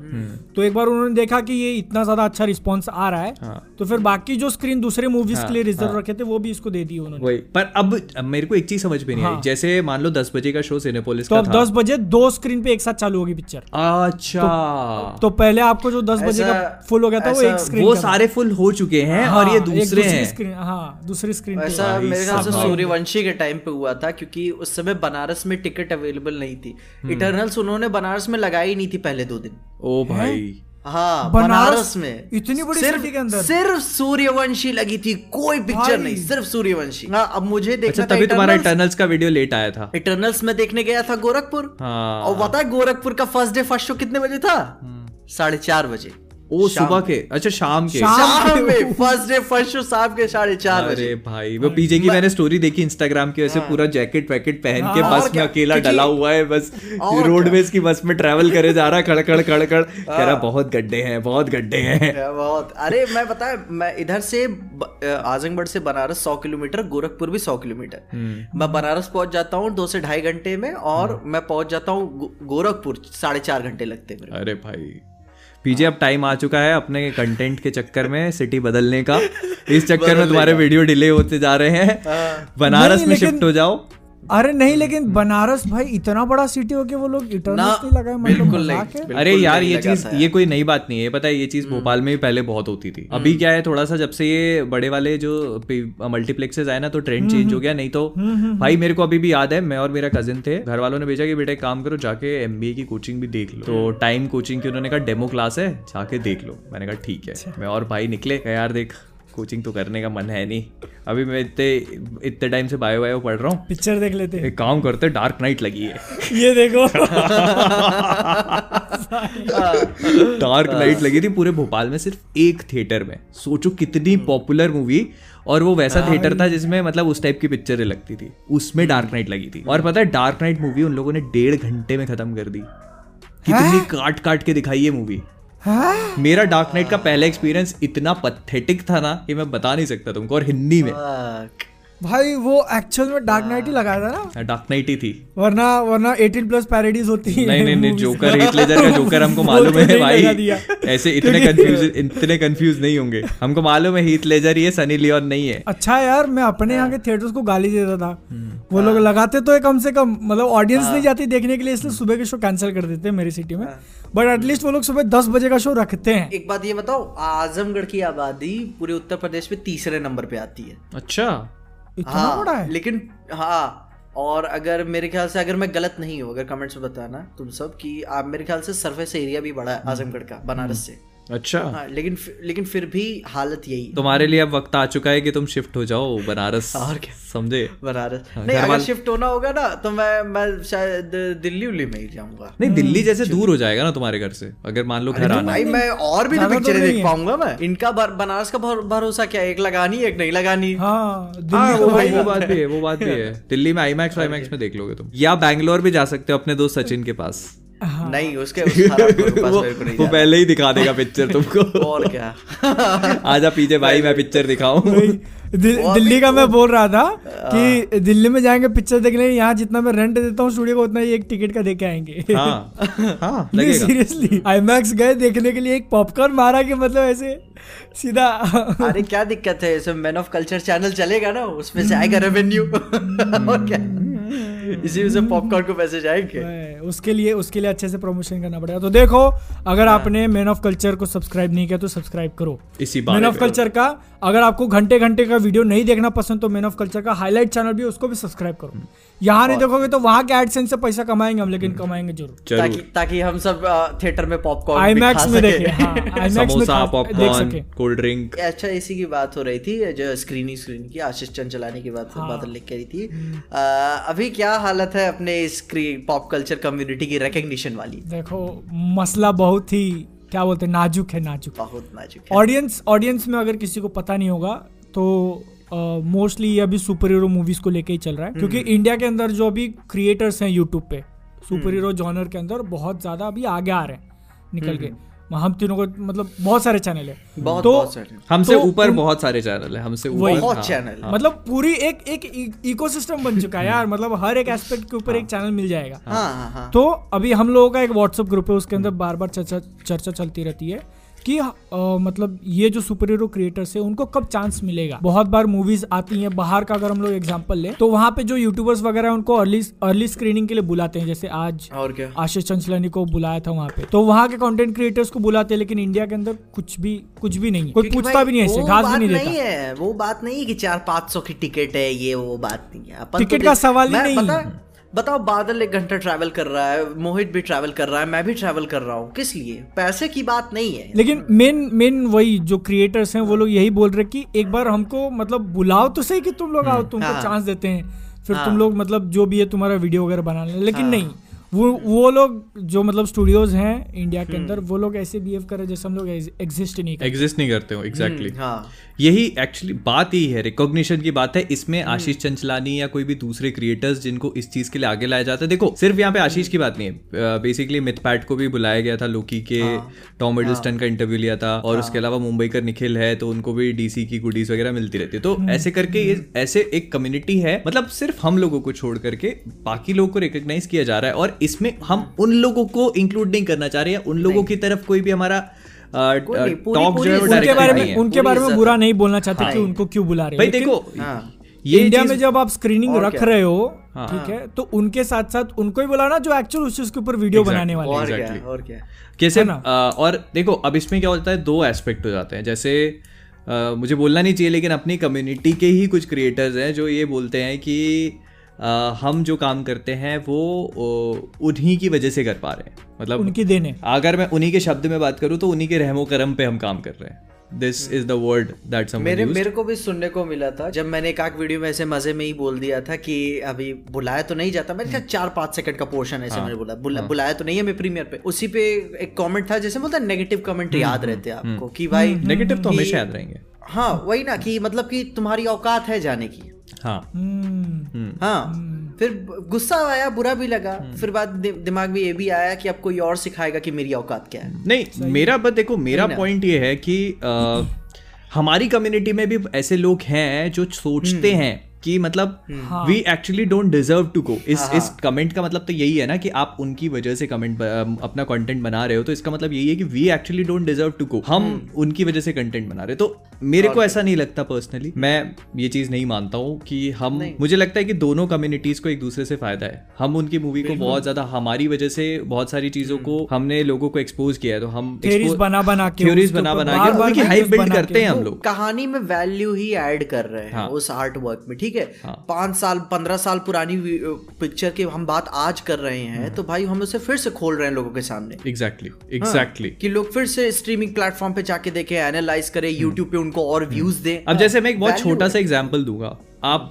तो एक बार उन्होंने देखा कि ये इतना ज़्यादा अच्छा रिस्पॉन्स आ रहा है हाँ। तो फिर बाकी जो स्क्रीन दूसरे मूवीज़ हाँ, के लिए रिज़र्व हाँ। रखे थे वो भी इसको दे दिए उन्होंने। पर अब मेरे को एक चीज़ समझ में नहीं आई हाँ। जैसे मान लो दस बजे का शो सिनेपोलिस तो अब दस बजे दो स्क्रीन पे एक साथ चालू होगी पिक्चर अच्छा। तो पहले आपको जो दस बजे का फुल हो गया था वो एक स्क्रीन वो सारे फुल हो चुके हैं और ये दूसरे हैं। स्क्रीन हाँ दूसरी स्क्रीन ऐसा मेरे ख्याल से सूर्यवंशी के टाइम पे हुआ था क्योंकि उस समय बनारस में टिकट अवेलेबल नहीं थी। हम्म। इटर्नल्स उन्होंने बनारस में लगाई नहीं थी पहले दो दिन। ओ भाई। हाँ बनारस बनारस में। इतनी बड़ी सिर्फ़ के अंदर? सिर्फ़ सूर्यवंशी लगी थी कोई पिक्चर नहीं सिर्फ़ सूर्यवंशी हाँ अब मुझे देखना अच्छा तभी तुम्हारा। इटर्नल्स का वीडियो लेट आया था। इटर्नल्स में देखने गया था गोरखपुर। हाँ। और पता है गोरखपुर का फ़र्स्ट डे फ़र्स्ट शो कितने बजे था? हम्म। साढ़े चार बजे। ओ सुबह के। अच्छा शाम के। शाम- में फ़र्स्ट डे फ़र्स्ट शो शाम के साढ़े चार अरे बजे। भाई वो पीजे की मैंने स्टोरी देखी इंस्टाग्राम की वैसे पूरा जैकेट वैकेट पहन के हाँ, बस में अकेला डला हुआ है बस रोडवेज़ की बस में ट्रेवल करे जा रहा है खड़खड़ खड़खड़। कह रहा बहुत गड्ढे हैं बहुत गड्ढे हैं। बहुत अरे मैं बता मैं इधर से आजमगढ़ से बनारस सौ किलोमीटर गोरखपुर भी सौ किलोमीटर। हम्म। मैं बनारस पहुँच जाता हूँ दो से ढाई घंटे में और मैं पहुँच जाता हूँ गोरखपुर साढ़े चार घंटे लगते मेरे अरे भाई। पीजे अब टाइम आ चुका है अपने कंटेंट के चक्कर में सिटी बदलने का। इस चक्कर में तुम्हारे वीडियो डिले होते जा रहे हैं। बनारस में शिफ्ट हो जाओ। अरे नहीं लेकिन बनारस भाई इतना बड़ा सिटी हो के वो लोग इटर्नल्स नहीं लगाए मतलब बिल्कुल नहीं, अरे यार ये चीज़ ये कोई नई बात नहीं है पता है ये चीज़ हम्म। भोपाल में भी पहले बहुत होती थी। अभी क्या है थोड़ा सा जब से ये बड़े वाले जो मल्टीप्लेक्सेस आए ना तो ट्रेंड चेंज हो गया नहीं तो भाई मेरे को अभी भी याद है मैं और मेरा कजिन थे घर वालों ने भेजा कि बेटा एक काम करो जाके एमबीए की कोचिंग भी देख लो। तो टाइम कोचिंग की उन्होंने कहा डेमो क्लास है जाके देख लो। मैंने कहा ठीक है। मैं और भाई निकले यार देख कोचिंग तो करने का मन है नहीं। अभी मैं इतने इतने टाइम से बायो बायो पढ़ रहा हूँ। पिक्चर देख लेते हैं। एक काम करते डार्क नाइट लगी है। ये देखो। डार्क नाइट लगी थी पूरे भोपाल में सिर्फ़ एक थिएटर में। सोचो कितनी पॉपुलर मूवी और वो वैसा थिएटर था जिसमें मतलब उस टाइप की पिक्चरें लगती थी। उसमें डार्क नाइट लगी थी। और पता है डार्क नाइट मूवी उन लोगों ने डेढ़ घंटे में खत्म कर दी। कितनी काट काट के दिखाई है मूवी मेरा डार्क नाइट का पहला एक्सपीरियंस इतना पथेटिक था ना कि मैं बता नहीं सकता तुमको और हिंदी में. भाई वो एक्चुअल में डार्क नाइट ही लगाया था ना? डार्क नाइट ही थी। वरना वरना 18 प्लस पैरोडीज होती है नहीं नहीं नहीं जोकर। हीथ लेजर का जोकर हमको मालूम है भाई। ऐसे इतने कंफ्यूज इतने कंफ्यूज नहीं होंगे। हमको मालूम है हीथ लेजर ही है सनी लियोन नहीं है। अच्छा यार मैं अपने यहाँ के थिएटर्स को गाली देता था। हम्म। वो लोग लगाते तो है कम से कम मतलब ऑडियंस हाँ। नहीं जाती देखने के लिए इसलिए सुबह के शो कैंसिल कर देते हैं मेरी सिटी में। बट एटलीस्ट वो लोग सुबह दस बजे का शो रखते हैं। एक बात ये बताओ आजमगढ़ की आबादी पूरे उत्तर प्रदेश में तीसरे नंबर पे आती है। अच्छा। इतना बड़ा है? लेकिन हाँ और अगर मेरे ख्याल से अगर मैं गलत नहीं हूँ अगर कमेंट्स में बताना तुम सब कि आप मेरे ख्याल से सरफेस एरिया भी बड़ा है आजमगढ़ का बनारस से। अच्छा। हाँ लेकिन लेकिन फिर भी हालत यही। तुम्हारे लिए अब वक्त आ चुका है कि तुम शिफ्ट हो जाओ बनारस। और क्या? समझे? बनारस। हाँ, नहीं अगर शिफ्ट होना होगा ना तो मैं मैं शायद दिल्ली उल्ली में ही जाऊँगा। नहीं दिल्ली जैसे दूर हो जाएगा ना तुम्हारे घर से अगर मान लो घर आना। भाई मैं और भी तो पिक्चरें देख पाऊँगा मैं। इनका बनारस का भरोसा क्या एक लगानी एक नहीं लगानी। हाँ हाँ वो तो बात भी है। वो बात भी है। दिल्ली में आईमैक्स वाईमैक्स में देख लोगे तुम। या बैंगलोर भी जा सकते हो अपने दोस्त सचिन के पास। नहीं उसके उस पास वो मेरे को नहीं वो पहले ही दिखा देगा पिक्चर तुमको। और क्या? आजा पीछे भाई मैं पिक्चर दिखाऊँ। दि- दिल्ली का मैं बोल रहा था कि दिल्ली में जाएँगे पिक्चर देखने यहाँ जितना मैं रेंट देता हूँ स्टूडियो को उतना ही एक टिकट का दे के आएँगे। हाँ। हाँ नहीं सीरियसली आईमैक्स गए देखने के लिए एक पॉपकॉर्न मारा के मतलब ऐसे सीधा। अरे क्या दिक्कत है? इसमें मैन ऑफ़ कल्चर चैनल चलेगा ना? उसमें से आएगा रेवेन्यू और क्या? इसी में से पॉपकॉर्न को पैसे जाएँगे। उसके लिए उसके लिए अच्छे से प्रमोशन करना पड़ेगा। तो देखो अगर आपने मैन ऑफ़ कल्चर को सब्सक्राइब नहीं किया तो सब्सक्राइब करो। इसी मैन ऑफ़ कल्चर का अगर आपको घंटे घंटे का वीडियो नहीं देखना पसंद तो मैन ऑफ़ कल्चर का हाईलाइट चैनल भी उसको भी सब्सक्राइब करो। यहाँ नहीं देखोगे तो वहाँ के एडसेंस से पैसा कमाएँगे हम लेकिन कमाएँगे ज़रूर। ताकि ताकि हम सब थिएटर में पॉपकॉर्न भी आईमैक्स में सके। देखे हाँ समोसा पॉपकॉर्न कोल्ड ड्रिंक अच्छा इसी की बात हो रही थी जो स्क्रीनी स्क्रीन की आशीष चंद चलाने की बात हाँ। बात लिख के रही थी। अभी क्या हालत है अपने स्क्रीन पॉप कल्चर कम्युनिटी की रिकग्निशन वाली? देखो मसला बहुत ही क्या बोलते हैं नाजुक है नाजुक। बहुत नाजुक है। ऑडियंस ऑडियंस में अगर किसी को पता नहीं होगा तो मोस्टली uh, ये अभी सुपर हीरो मूवीज़ को लेके ही चल रहा है। क्योंकि इंडिया के अंदर जो अभी क्रिएटर्स हैं यूट्यूब पे सुपर हीरो जॉनर के अंदर बहुत ज़्यादा अभी आगे आ रहे हैं निकल के। हम तीनों को मतलब बहुत सारे चैनल है। बहुत तो बहुत सारे। हमसे तो ऊपर तो बहुत सारे चैनल है हमसे वही। ऊपर। बहुत हाँ, चैनल हाँ। मतलब पूरी एक एक इकोसिस्टम बन चुका है यार मतलब हर एक एस्पेक्ट के ऊपर एक चैनल मिल जाएगा। हाँ हाँ हाँ। तो अभी हम लोगों का एक व्हाट्सएप ग्रुप है उसके अंदर बार बार चर्चा चर्चा चलती रहती है। कि अ, मतलब ये जो सुपर हीरो क्रिएटर्स है उनको कब चांस मिलेगा? बहुत बार मूवीज़ आती हैं बाहर का अगर हम लोग एग्जांपल ले तो वहाँ पे जो यूट्यूबर्स वगैरह उनको अर्ली अर्ली स्क्रीनिंग के लिए बुलाते हैं जैसे आज और क्या? आशीष चंचलानी को बुलाया था वहाँ पे। तो वहाँ के कंटेंट क्रिएटर्स को बुलाते हैं लेकिन इंडिया के अंदर कुछ भी कुछ भी नहीं कोई पूछता भी नहीं है घास भी नहीं देता। है वो बात नहीं है कि चार पाँच सौ की टिकट है ये वो बात नहीं है। तो टिकट का सवाल ही नहीं। बताओ बादल एक घंटा ट्रैवल कर रहा है मोहित भी ट्रैवल कर रहा है मैं भी ट्रैवल कर रहा हूँ। किस लिए? पैसे की बात नहीं है। लेकिन मेन मेन वही जो क्रिएटर्स हैं वो लोग यही बोल रहे कि एक बार हमको मतलब बुलाओ तो सही कि तुम लोग आओ तुमको हाँ। चांस देते हैं। फिर हाँ। तुम लोग मतलब जो भी है तुम्हारा वीडियो वगैरह बना लें लेकिन नहीं वो वो लोग जो मतलब स्टूडियोज हैं इंडिया के अंदर वो लोग ऐसे बिहेव कर रहे हैं जैसे हम लोग एग्जिस्ट नहीं करते। एग्जिस्ट नहीं करते हो एग्जैक्टली हाँ। यही एक्चुअली बात यही है रिकॉग्निशन की बात है। इसमें आशीष चंचलानी या कोई भी दूसरे क्रिएटर्स जिनको इस चीज़ के लिए आगे लाया जाता है। देखो सिर्फ़ यहाँ पे आशीष की बात नहीं है। बेसिकली मिथपैट को भी बुलाया गया था लोकी के टॉम हिडलस्टन का इंटरव्यू लिया था। और उसके अलावा मुंबई का निखिल है तो उनको भी डीसी की गुडीज वगैरह मिलती रहती है। तो ऐसे करके ये ऐसे एक कम्युनिटी है। मतलब सिर्फ़ हम लोगों को छोड़ करके बाकी लोगों को रिकॉग्नाइज किया जा रहा है। और इसमें हम उन लोगों को इंक्लूड नहीं करना चाह रहे हैं। उन लोगों की तरफ़ कोई भी हमारा टॉक जो है वो उनके बारे में उनके बारे में बुरा नहीं बोलना चाहते कि हाँ। उनको क्यों बुला रहे हो। भाई देखो हाँ। ये इंडिया में जब आप स्क्रीनिंग रख रहे हो हाँ। ठीक है तो उनके साथ साथ उनको ही बुलाना जो एक्चुअल उस चीज़ के ऊपर वीडियो बनाने वाले हैं। और क्या और क्या? कैसे? ना? और देखो अब इसमें क्या होता है दो एस्पेक्ट हो जाते हैं। जैसे आ, मुझे बोलना नहीं चाहिए लेकिन अपनी कम्युनिटी के ही कुछ क्रिएटर्स हैं जो ये बोलते हैं कि आ, हम जो काम करते हैं वो ओ, उन्हीं की वजह से कर पा रहे हैं। मतलब उनकी देने। अगर मैं उन्हीं के शब्द में बात करूँ तो उन्हीं के रहमो करम पे हम काम कर रहे हैं। This is the word that मेरे मेरे को भी सुनने को मिला था जब मैंने एक वीडियो में ऐसे मज़े में ही बोल दिया था कि अभी बुलाया तो नहीं जाता मैंने कहा चार पाँच सेकंड का पोर्शन ऐसे मैंने बोला। बुला, हाँ, बुलाया तो नहीं है मैं प्रीमियर पे। उसी पे एक कमेंट था जैसे बोलता नेगेटिव कमेंट याद रहते हैं आपको कि भाई नेगेटिव तो हमेशा याद रहेंगे। हाँ वही ना कि मतलब कि तुम्हारी औकात है जाने की। हाँ। हम्म, हाँ। फिर गुस्सा आया बुरा भी लगा फिर बाद दि, दिमाग में ये भी आया कि अब कोई और सिखाएगा कि मेरी औकात क्या है। नहीं मेरा बस देखो मेरा पॉइंट ये है कि आ, हमारी कम्युनिटी में भी ऐसे लोग हैं जो सोचते हम्म। हैं। कि मतलब we actually don't deserve to go इस हाँ, इस कमेंट का मतलब तो यही है ना कि आप उनकी वजह से कमेंट अपना कंटेंट बना रहे हो तो इसका मतलब यही है कि we actually don't deserve to go हम हम्म। उनकी वजह से कंटेंट बना रहे हैं। तो मेरे को ऐसा नहीं लगता पर्सनली मैं ये चीज़ नहीं मानता हूँ कि हम मुझे लगता है कि दोनों कम्युनिटीज को एक दूसरे से फ़ायदा है। हम उनकी मूवी को बहुत ज़्यादा हमारी वजह से बहुत सारी चीज़ों हम्म। को हमने लोगों को एक्सपोज किया है तो हम बना बना के थ्योरीज बना बना के हाइप बिल्ड करते हैं हम लोग। कहानी में वैल्यू ही ऐड कर रहे हैं हाँ। उस आर्ट वर्क में ठीक है? पाँच साल पंद्रह साल पुरानी पिक्चर की हम बात आज कर रहे हैं हम्म। तो भाई हम उसे फिर से खोल रहे हैं लोगों के सामने। एग्जैक्टली exactly, एग्जैक्टली कि लोग फिर से स्ट्रीमिंग प्लेटफॉर्म पे जाके देखे एनालाइज करें यूट्यूब पे उनको और व्यूज़ दें। हम्म। अब जैसे मैं एक बहुत छोटा सा एग्ज़ाम्पल दूँगा। आप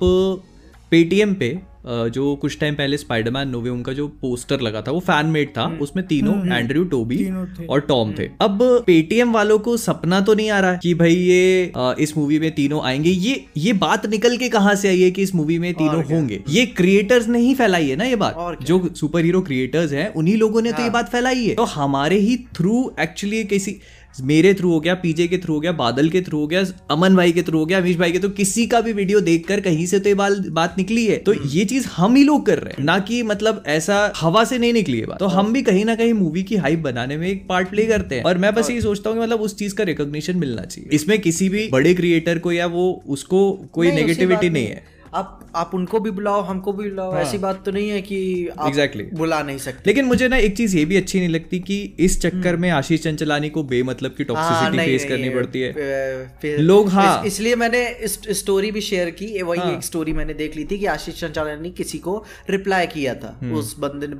पेटीएम पे जो कुछ टाइम पहले स्पाइडरमैन नोवे उनका जो पोस्टर लगा था वो फ़ैन मेड था उसमें तीनों एंड्रयू टोबी और टॉम थे। अब पेटीएम वालों को सपना तो नहीं आ रहा कि भाई ये इस मूवी में तीनों आएँगे। ये ये बात निकल के कहा से आई है कि इस मूवी में तीनों होंगे? ये क्रिएटर्स ने ही फैलाई है ना ये बात? जो सुपर हीरो क्रिएटर्स हैं उन्हीं लोगों ने तो ये बात फैलाई है। तो हमारे ही थ्रू एक्चुअली किसी मेरे थ्रू हो गया पीजे के थ्रू हो गया बादल के थ्रू हो गया अमन भाई के थ्रू हो गया अमीश भाई के तो किसी का भी वीडियो देखकर कहीं से तो ये बात निकली है। तो ये चीज़ हम ही लोग कर रहे हैं ना कि मतलब ऐसा हवा से नहीं निकली है बात। तो हम भी कहीं ना कहीं मूवी की हाइप बनाने में एक पार्ट प्ले करते हैं। और मैं बस यही सोचता हूँ मतलब उस चीज़ का रिकॉग्निशन मिलना चाहिए। इसमें किसी भी बड़े क्रिएटर को या वो उसको कोई नेगेटिविटी नहीं है। आप आप उनको भी बुलाओ हमको भी बुलाओ हाँ. ऐसी बात तो नहीं है कि आप Exactly. बुला नहीं सकते लेकिन मुझे ना एक चीज़ ये भी अच्छी नहीं लगती कि इस चक्कर में आशीष चंचलानी को बेमतलब की हाँ, टॉक्सिसिटी नहीं, फेस करनी पड़ती है लोग, हाँ। इस, इसलिए मैंने इस स्टोरी भी शेयर की वही हाँ। एक स्टोरी मैंने देख ली थी कि आशीष चंचलानी ने किसी को रिप्लाई किया था हम्म। उस बंदे ने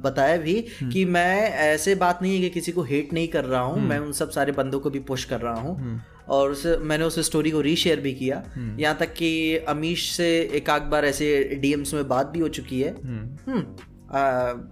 बताया भी कि मैं ऐसे बात नहीं है कि किसी को हेट नहीं कर रहा हम्म। हूँ मैं उन सब सारे बंदों को भी पुश कर रहा हूँ और उस मैंने उस स्टोरी को रीशेयर भी किया। हम्म। यहाँ तक कि अमीश से एक आध बार ऐसे डीएम्स में बात भी हो चुकी है। हम्म।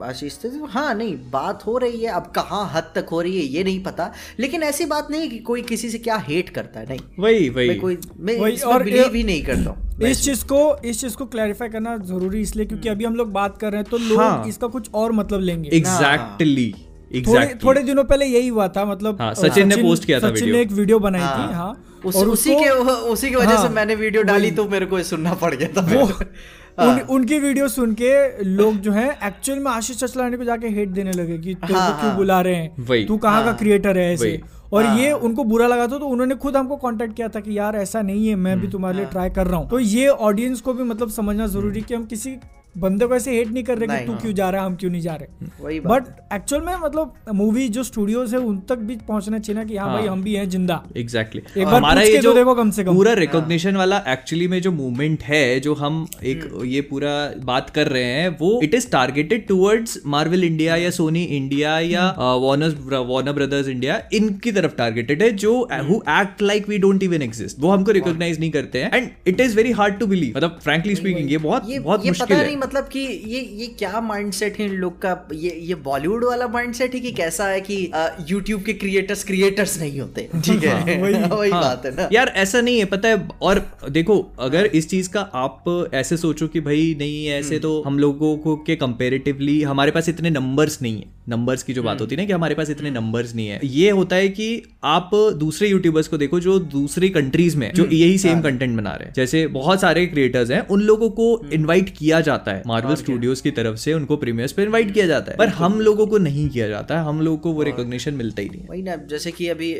आशीष से हाँ नहीं बात हो रही है अब कहाँ हद तक हो रही है ये नहीं पता। लेकिन ऐसी बात नहीं कि कोई किसी से क्या हेट करता है नहीं। वही वही। मैं कोई मैं वही, और बिलीव ये- ही नहीं करता हूँ। इस चीज़ को इस चीज़ को क्लैरिफाई करना ज़रूरी इसलिए क्योंकि अभी हम लोग बात कर रहे हैं तो लोग हाँ। इसका कुछ और मतलब लेंगे। एग्जैक्टली थोड़े एग्जैक्टली थोड़े दिनों पहले यही हुआ था मतलब हाँ, सचिन ने post किया था सचिन ने एक वीडियो बनाई थी हाँ। उस, और उसी के उसी की वजह हाँ, से हाँ, मैंने वीडियो डाली तो मेरे को ये सुनना पड़ गया था। वो हाँ। उन, उनकी वीडियो सुन के लोग जो है एक्चुअल में आशीष चचलानी को जाके हेट देने लगे कि तेरे हाँ, को क्यों हाँ। बुला रहे हैं? तू कहाँ का क्रिएटर है ऐसे? और हाँ। ये उनको बुरा लगा था तो उन्होंने खुद हमको कांटेक्ट किया था कि यार ऐसा नहीं है मैं हम्म। भी तुम्हारे लिए हाँ। ट्राई कर रहा हूँ। तो ये ऑडियंस को भी मतलब समझना ज़रूरी कि हम किसी बंदे को ऐसे हेट नहीं कर रहे कि तू हाँ। क्यों जा रहा है हम क्यों नहीं जा रहे बट एक्चुअल में मतलब मूवी जो स्टूडियोज है उन तक भी पहुँचना चाहिए ना कि हाँ हाँ। भाई हम भी हैं ज़िंदा एग्जैक्टली एक बार पूछ के तो देखो कम से कम। पूरा रिकॉग्निशन वाला एक्चुअली में जो मूवमेंट है जो हम एक हम्म। ये पूरा बात कर रहे हैं वो it is targeted towards Marvel India या सोनी इंडिया या। वॉर्नर वॉर्नर ब्रदर्स इंडिया इनकी तरफ़ टारगेटेड है जो। Who act like we don't even exist वो हमको रिकॉग्नाइज नहीं करते हैं and it is very hard to believe मतलब फ्रैंकली स्पीकिंग ये बहुत बहुत मुश्किल है मतलब कि ये ये क्या माइंडसेट है इन लोग का? ये ये बॉलीवुड वाला माइंडसेट है कि कैसा है कि यूट्यूब के क्रिएटर्स क्रिएटर्स नहीं होते? ठीक है। वही हाँ, बात है ना? यार ऐसा नहीं है पता है और देखो अगर इस चीज़ का आप ऐसे सोचो कि भाई नहीं ऐसे तो हम लोगों को के कंपेरेटिवली हमारे पास इतने नंबर्स नहीं है। नंबर्स की जो बात होती है ना कि हमारे पास इतने नंबर्स नहीं है। ये होता है कि आप दूसरे यूट्यूबर्स को देखो जो दूसरी कंट्रीज़ में जो यही सेम कंटेंट बना रहे हैं। जैसे बहुत सारे क्रिएटर्स हैं उन लोगों को इनवाइट किया जाता है। मार्वल स्टूडियोज की तरफ़ से उनको प्रीमियर्स पे इनवाइट किया जाता है। पर हम लोगों को नहीं किया जाता है। हम लोगों को वो रिकॉग्निशन मिलता ही नहीं वही ना जैसे कि अभी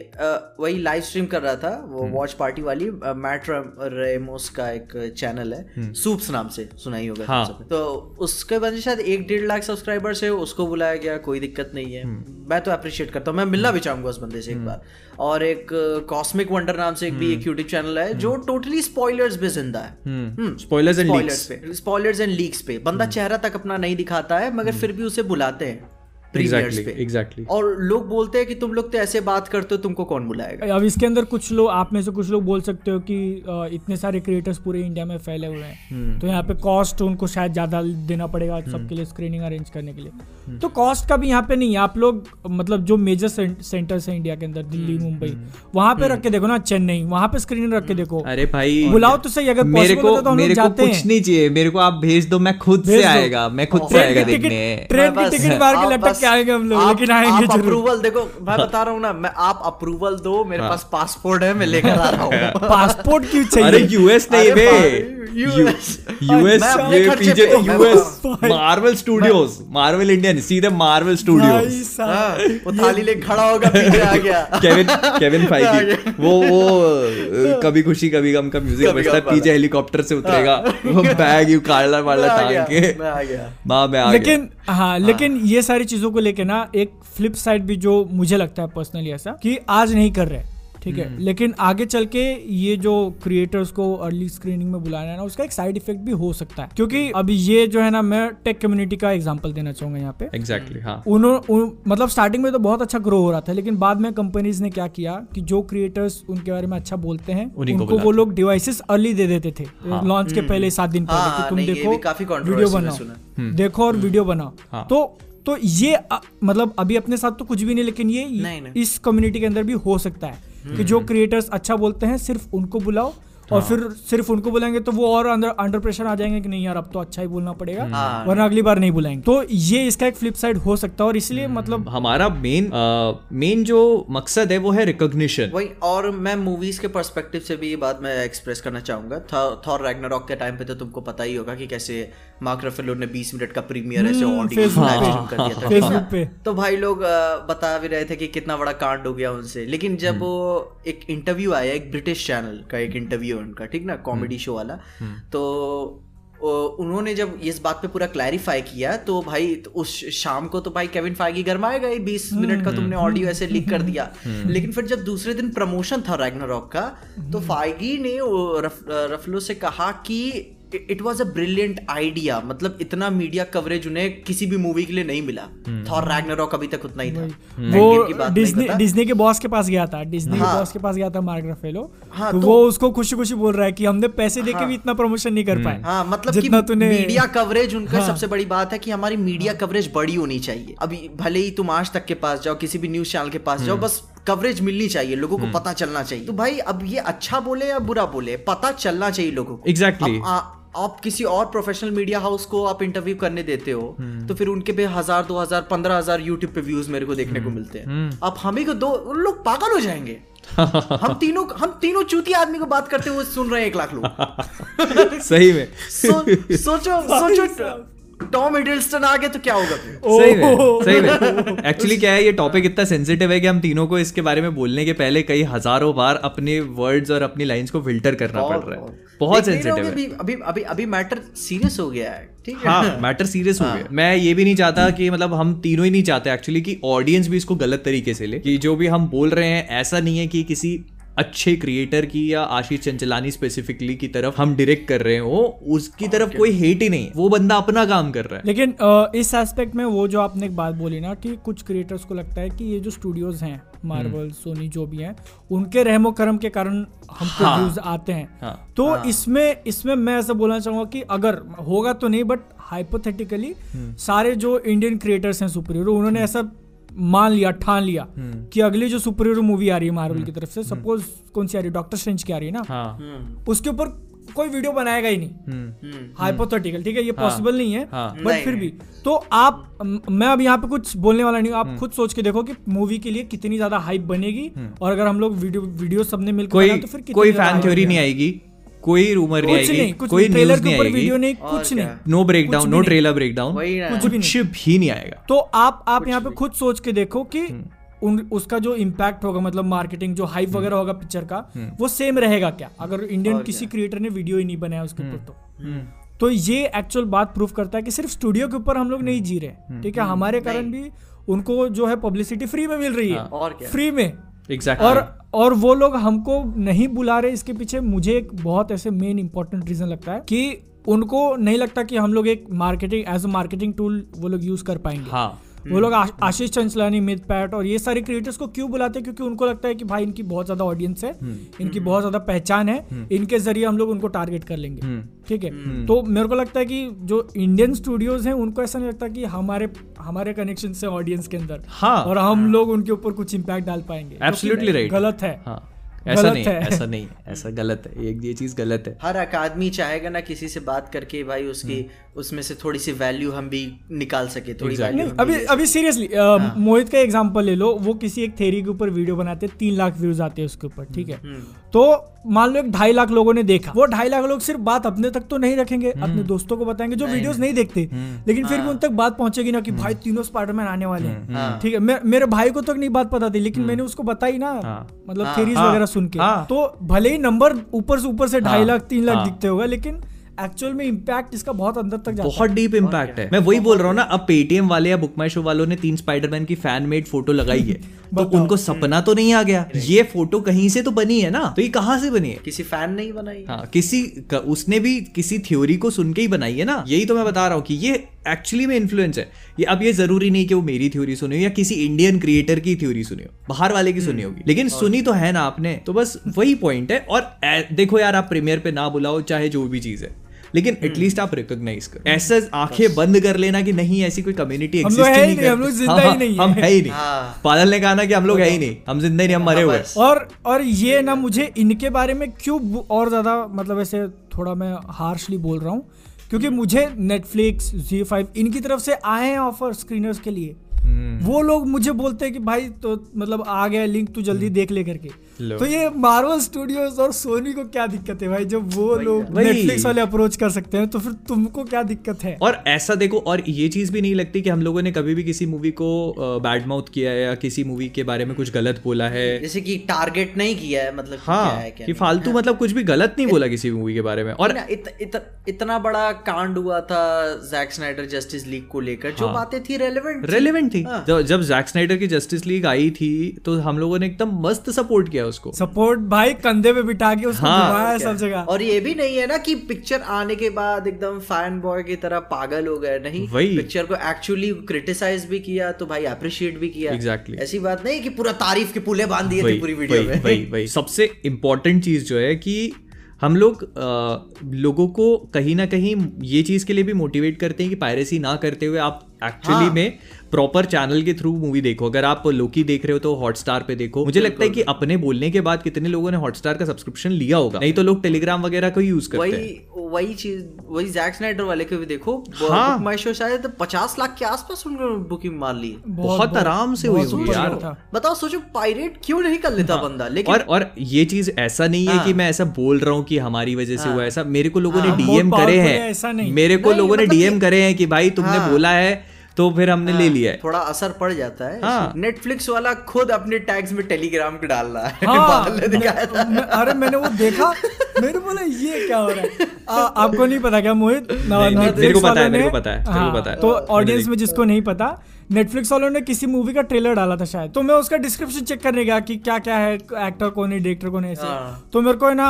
वही लाइव स्ट्रीम कर रहा था वो वॉच पार्टी वाली मैट रेमोस का एक चैनल है सूप्स नाम से सुना ही होगा हाँ। तो उसके बंदे शायद एक डेढ़ लाख सब्सक्राइबर्स है उसको बुलाया गया कोई दिक्कत नहीं है। मैं तो अप्रिशिएट करता हूँ मैं मिलना भी चाहूँगा उस बंदे से एक बार। और एक कॉस्मिक वंडर नाम से एक भी एक यूट्यूब चैनल है जो टोटली स्पॉयलर्स पे ज़िंदा है। स्पॉयलर्स एंड लीक्स पे। स्पॉयलर्स एंड लीक्स पे। बंदा चेहरा तक अपना नहीं दिखाता है मगर फिर भी उसे बुलाते हैं। पे। और लोग बोलते हैं कि तुम लोग तो ऐसे बात करते हो तुमको कौन बुलाएगा? अब इसके अंदर कुछ लोग आप में से कुछ लोग बोल सकते हो कि इतने सारे क्रिएटर्स पूरे इंडिया में फैले हुए हैं। तो यहाँ पे कॉस्ट उनको शायद ज़्यादा देना पड़ेगा सबके लिए स्क्रीनिंग अरेंज करने के लिए। तो कॉस्ट का भी यहाँ पे नहीं है आप लोग मतलब जो मेजर सेंटर्स हैं इंडिया के अंदर दिल्ली मुंबई वहाँ पे रख के देखो ना चेन्नई वहाँ पे स्क्रीनिंग रख के देखो। अरे भाई बुलाओ तो सही अगर मेरे को तो मेरे को जाते कुछ हैं। नहीं चाहिए मेरे को आप भेज दो मैं खुद से आएगा मैं खुद से आएगा देखने। ट्रेन की टिकट मार के लटक के आएँगे हम लोग लेकिन आएँगे आप अप्रूवल देखो मैं बता रहा हूँ ना मैं आप अप्रूवल दो मेरे हाँ। पास पासपोर्ट है मैं लेकर आ रहा हूँ। पासपोर्ट क्यों चाहिए? यूएस नहीं बे। यूएस मैं ये पीछे पे- US Marvel Studios Marvel Indian सीधे मार्वल स्टूडियोज हाँ, वो थाली ले खड़ा होगा पीछे आ गया। केविन केविन फाइगी वो वो कभी खुशी कभी गम का म्यूज़िक बजता है। पीछे हेलीकॉप्टर से उतरेगा। वो बैग यू काला वाला टांग के। मैं माँ मैं आ गया। लेकिन हाँ लेकिन ये सारी चीज़ों को लेके ना एक फ्लिप साइड भी जो मुझे लगता है पर्सनली ऐसा कि आज नहीं कर रहे। ठीक है? लेकिन आगे चल के ये जो क्रिएटर्स को अर्ली स्क्रीनिंग में बुलाना है ना उसका एक साइड इफ़ेक्ट भी हो सकता है। क्योंकि अभी ये जो है ना मैं टेक कम्युनिटी का एग्जांपल देना चाहूँगा यहाँ पे। एग्जैक्टली हाँ। उन्होंने उन, मतलब स्टार्टिंग में तो बहुत अच्छा ग्रो हो रहा था लेकिन बाद में कंपनीज़ ने क्या किया कि जो क्रिएटर्स उनके बारे में अच्छा बोलते हैं उनको वो लोग डिवाइसेस अर्ली दे देते थे। लॉन्च के पहले सात दिन पहले हाँ, कि तुम देखो काफ़ी वीडियो बनाओ। देखो और वीडियो बनाओ। हाँ। तो तो ये अ, मतलब अभी अपने साथ तो कुछ भी नहीं लेकिन ये नहीं, नहीं। इस कम्युनिटी के अंदर भी हो सकता है। कि जो क्रिएटर्स अच्छा बोलते हैं सिर्फ़ उनको बुलाओ और फिर सिर्फ़ उनको बुलाएँगे तो वो और अंदर अंडर प्रेशर आ जाएँगे कि नहीं यार अब तो अच्छा ही बोलना पड़ेगा हाँ। वरना अगली बार नहीं बुलाएँगे। तो ये इसका एक फ्लिप साइड हो सकता है और इसलिए मतलब हमारा मेन मेन जो मकसद है वो है रिकॉग्निशन वही और मैं मूवीज़ के पर्सपेक्टिव से भी ये बात मैं एक्सप्रेस करना चाहूँगा। थॉर रैग्नारॉक के टाइम पे तो तुमको पता ही होगा कि कैसे मार्क रफेलो ने 20 मिनट का प्रीमियर ऐसे हम्म, ऑडियो। स्ट्रीम कर दिया था। तो भाई लोग बता भी रहे थे कि कितना बड़ा कांड हो गया उनसे। लेकिन जब वो एक इंटरव्यू आया एक ब्रिटिश चैनल का एक इंटरव्यू उनका ठीक ना? कॉमेडी शो वाला। तो उन्होंने जब इस बात पे पूरा क्लैरिफाई किया तो भाई तो उस शाम को तो भाई केविन फाइगी गरमाएगा ही बीस मिनट का तुमने ऑडियो ऐसे लीक कर दिया। लेकिन फिर जब दूसरे दिन प्रमोशन था रैग्नारॉक का तो फाइगी ने रफ, रफलो से कहा कि it was a brilliant idea मतलब इतना मीडिया कवरेज उन्हें किसी भी मूवी के लिए नहीं मिला। थॉर रैग्नारॉक अभी तक उतना ही था। वो डिज्नी डिज्नी के बॉस के पास गया था। डिज्नी हाँ, के हाँ। बॉस के पास गया था मार्क रफेलो। हाँ, तो तो- वो उसको खुशी खुशी बोल रहा है कि हमने पैसे देके हाँ, भी इतना प्रमोशन नहीं कर पाए। हाँ मतलब कि जितना तूने मीडिया कवरेज उनका हाँ। सबसे बड़ी बात है कि हमारी मीडिया कवरेज बड़ी होनी चाहिए। अभी भले ही तुम आज तक के पास जाओ किसी भी न्यूज़ चैनल के पास जाओ बस कवरेज मिलनी चाहिए लोगों को पता चलना चाहिए। तो भाई अब ये अच्छा बोले या बुरा बोले पता चलना चाहिए लोगों को। Exactly. आप किसी और प्रोफेशनल मीडिया हाउस को आप इंटरव्यू करने देते हो तो फिर उनके पे हज़ार दो हज़ार पंद्रह हज़ार यूट्यूब पे व्यूज़ मेरे को देखने को मिलते हैं। अब हमें को दो लोग पागल हो जाएँगे। हम तीनों हम तीनों चूती आदमी को बात करते हुए सुन रहे हैं एक लाख लोग। सही में। सो, सोचो सोचो टॉम हिडलस्टन आ गए तो क्या होगा सही में सही में। एक्चुअली क्या है ये टॉपिक इतना सेंसिटिव है कि हम तीनों को इसके बारे में बोलने के पहले कई हज़ारों बार अपने वर्ड्स और अपनी लाइंस को फ़िल्टर करना पड़ रहा है। बहुत। सेंसिटिव है। अभी अभी अभी अभी मैटर सीरियस हो गया है ठीक है? हाँ मैटर सीरियस हो गया मैं ये भी नहीं चाहता कि मतलब हम तीनों ही नहीं चाहते एक्चुअली कि ऑडियंस भी इसको गलत तरीके से ले। कि जो भी हम बोल रहे हैं ऐसा नहीं है कि किसी अच्छे क्रिएटर की या आशीष चंचलानी स्पेसिफिकली की तरफ़ हम डायरेक्ट कर रहे हो उसकी तरफ़ कोई हेट ही नहीं है। वो बंदा अपना काम कर रहा है लेकिन इस एस्पेक्ट में वो जो आपने एक बात बोली ना कि कुछ क्रिएटर्स को लगता है कि ये जो स्टूडियोज हैं मार्वल सोनी जो भी हैं उनके रहमो करम के कारण हमको हाँ। व्यूज़ आते हैं हाँ। तो हाँ, इसमें इसमें मैं ऐसा बोलना चाहूँगा कि अगर होगा तो नहीं बट हाइपोथेटिकली हम्म। सारे जो इंडियन क्रिएटर्स हैं सुपर हीरो उन्होंने ऐसा मान लिया ठान लिया हम्म। कि अगली जो सुपर हीरो मूवी आ रही है मार्वल की तरफ़ से सपोज़ कौन सी आ रही है? डॉक्टर स्ट्रेंज की आ रही है ना? हाँ। उसके ऊपर कोई वीडियो बनाएगा ही नहीं। हम्म, हाइपोथेटिकल ठीक है? ये पॉसिबल नहीं है हाँ। बट नहीं, फिर भी। तो आप मैं अब यहाँ पे कुछ बोलने वाला नहीं हूँ। हम्म। आप खुद सोच के देखो कि मूवी के लिए कितनी ज़्यादा हाइप बनेगी और अगर हम लोग वीडियो वीडियो सबने मिलकर तो फिर कोई फ़ैन थ्योरी नहीं आएगी। कोई रूमर नहीं आएगी कोई ट्रेलर न्यूज़ नहीं ऊपर वीडियो आएगी नहीं कुछ नहीं। No breakdown no trailer breakdown कुछ भी नहीं। भी नहीं आएगा। तो आप आप यहाँ पे खुद सोच के देखो कि उन उसका जो इम्पैक्ट होगा मतलब मार्केटिंग जो हाइप वगैरह होगा पिक्चर का वो सेम रहेगा क्या? अगर इंडियन किसी क्रिएटर ने वीडियो ही नहीं बनाया उसके ऊपर तो। तो ये एक्चुअल बात प्रूफ करता है कि सिर्फ़ स्टूडियो के ऊपर हम लोग नहीं जी रहे ठीक है? हमारे कारण भी उनको जो है पब्लिसिटी फ्री में मिल रही है। और क्या? फ्री में। एग्जैक्टली और और वो लोग हमको नहीं बुला रहे इसके पीछे मुझे एक बहुत ऐसे मेन इंपॉर्टेंट रीजन लगता है कि उनको नहीं लगता कि हम लोग एक marketing as a marketing tool वो लोग यूज़ कर पाएँगे। हाँ। वो लोग आशीष चंचलानी मित पैट और ये सारे क्रिएटर्स को क्यों बुलाते हैं? क्योंकि उनको लगता है कि भाई इनकी बहुत ज़्यादा ऑडियंस है इनकी बहुत ज़्यादा पहचान है इनके ज़रिए हम लोग उनको टारगेट कर लेंगे। ठीक है? तो मेरे को लगता है कि जो इंडियन स्टूडियोज हैं उनको ऐसा नहीं लगता कि हमारे हमारे कनेक्शन से ऑडियंस के अंदर हाँ। और हम लोग उनके ऊपर कुछ इम्पैक्ट डाल पाएँगे। Absolutely right. गलत है। हाँ। ऐसा नहीं है। ऐसा नहीं ऐसा गलत है। ये ये चीज़ गलत है। हर एक आदमी चाहेगा ना किसी से बात करके भाई उसकी उसमें से थोड़ी सी वैल्यू हम भी निकाल सके थोड़ी Exactly. वैल्यू नहीं अभी अभी सीरियसली मोहित का एग्जांपल ले लो वो किसी एक थेरी के ऊपर वीडियो बनाते हैं तीन लाख व्यूज़ आते हैं उसके ऊपर ठीक है? तो मान लो एक ढाई लाख लोगों ने देखा वो ढाई लाख लोग सिर्फ़ बात अपने तक तो नहीं रखेंगे अपने दोस्तों को बताएँगे जो वीडियोस नहीं। देखते लेकिन फिर भी उन तक बात पहुंचेगी ना कि भाई तीनों स्पाइडरमैन आने वाले हैं। ठीक है मेरे भाई को तक नहीं बात पता थी लेकिन मैंने उसको बताई ना मतलब थेरीज हाँ, वगैरह सुन के। हाँ। तो भले ही नंबर ऊपर से ऊपर से ढाई हाँ, लाख तीन लाख हाँ। दिखते होगा लेकिन एक्चुअल में इम्पैक्ट इसका बहुत अंदर तक जाता बहुत डीप इम्पैक्ट है। मैं वही बोल रहा हूँ ना अब पेटीएम वाले या बुक माई शो वालों ने तीन स्पाइडरमैन की फ़ैन मेड फ़ोटो लगाई है। तो उनको सपना तो नहीं आ गया। ये फ़ोटो कहीं से तो बनी है ना? तो ये कहाँ से बनी है? किसी फ़ैन नहीं बनाई हाँ। किसी उसने भी किसी थ्योरी को सुन के ही बनाई है ना? यही तो मैं बता रहा हूँ कि ये एक्चुअली में इन्फ्लुएंस है। ये अब ये ज़रूरी नहीं कि वो मेरी थ्योरी सुनी हो या किसी इंडियन क्रिएटर की थ्योरी सुनी हो। बाहर वाले की सुनी होगी। लेकिन सुनी तो है ना आपने। तो बस वही पॉइंट है। और देखो यार आप प्रीमियर पे ना बुलाओ चाहे जो भी चीज़ है। लेकिन एटलीस्ट आप रिकॉग्नाइज करो। ऐसा आँखें बंद कर लेना कि नहीं ऐसी कोई कम्युनिटी हम लोग है ही नहीं, हम लोग ज़िंदा ही नहीं हम है। है ही नहीं। हाँ। पादल ने कहा ना कि हम लोग है ही नहीं हम ज़िंदा ही नहीं हम मरे हुए और और ये ना मुझे इनके बारे में क्यों और ज़्यादा मतलब ऐसे थोड़ा मैं हार्शली बोल रहा हूँ क्योंकि मुझे नेटफ्लिक्स जी फाइव इनकी तरफ़ से आए हैं ऑफ़र स्क्रीनर्स के लिए। हम्म। वो लोग मुझे बोलते हैं कि भाई तो मतलब आ गया लिंक तू जल्दी देख ले करके। तो ये मार्वल स्टूडियोज और सोनी को क्या दिक्कत है भाई? जब वो लोग नेटफ्लिक्स वाले अप्रोच कर सकते हैं तो फिर तुमको क्या दिक्कत है? और ऐसा देखो और ये चीज़ भी नहीं लगती कि हम लोगों ने कभी भी किसी मूवी को बैड माउथ किया है या किसी मूवी के बारे में कुछ गलत बोला है। जैसे कि टारगेट नहीं किया है मतलब हाँ है क्या कि। फालतू मतलब कुछ भी गलत नहीं बोला किसी मूवी के बारे में। और इत, इत, इतना बड़ा कांड हुआ था जैक स्नाइडर जस्टिस लीग को लेकर जो हाँ। बातें थी रेलिवेंट रेलिवेंट थी। हाँ। जब जैक स्नाइडर की जस्टिस लीग आई थी तो हम लोगों ने एकदम मस्त सपोर्ट किया। उसको। सपोर्ट भाई कंधे पे बिठा के उसको हाँ, घुमाया है सब जगह। और ये भी नहीं है ना कि पिक्चर आने के बाद एकदम फ़ैन बॉय की तरह पागल हो गए नहीं वही। पिक्चर को एक्चुअली क्रिटिसाइज भी किया तो भाई अप्रिशिएट भी किया। Exactly. ऐसी बात नहीं कि पूरा तारीफ़ के पुले बाँध दिए थे पूरी वीडियो में। वही वही। सबसे इम्पोर्टेंट चीज़ जो है कि हम लोग अ, लोगों को कहीं ना कहीं ये चीज़ के लिए भी मोटिवेट करते हैं कि पायरेसी ना करते हुए आप एक्चुअली हाँ। में प्रॉपर चैनल के थ्रू मूवी देखो। अगर आप लोकी देख रहे हो तो हॉटस्टार पे देखो। मुझे लगता है कि अपने बोलने के बाद कितने लोगों ने हॉटस्टार का सब्सक्रिप्शन लिया होगा। नहीं तो लोग टेलीग्राम वगैरह को यूज़ करते हैं। वही वही चीज़ वही जैक स्नाइडर वाले को भी देखो। हाँ। माई शो शायद पचास लाख के आसपास उन्होंने बुकिंग मार ली। बहुत आराम से हुई सुपर यार। बताओ सोचो पायरेट क्यों नहीं कर लेता बंदा? लेकिन और और ये चीज़ ऐसा नहीं है हाँ। कि मैं ऐसा बोल रहा हूँ कि हमारी वजह से हुआ ऐसा। मेरे को लोगों ने हाँ, डीएम करे हैं। है, मेरे को लोगों ने मतलब डीएम करे हैं कि भाई तुमने हाँ। बोला है तो फिर हमने ले लिया है। थोड़ा असर पड़ जाता है। हाँ। नेटफ्लिक्स वाला खुद अपने टैग्स में टेलीग्राम पे डाल रहा है। हाँ था। मैं- अरे मैंने वो देखा मैंने बोला ये क्या हो रहा है? आपको नहीं पता क्या मोहित? मेरे को पता है, मेरे को पता है, हाँ, पता है। तो ऑडियंस में जिसको नहीं पता नेटफ्लिक्स वालों ने किसी मूवी का ट्रेलर डाला था शायद। तो मैं उसका डिस्क्रिप्शन चेक करने गया कि क्या क्या है एक्टर कौन है डायरेक्टर कौन है ऐसे। हाँ। तो मेरे को है ना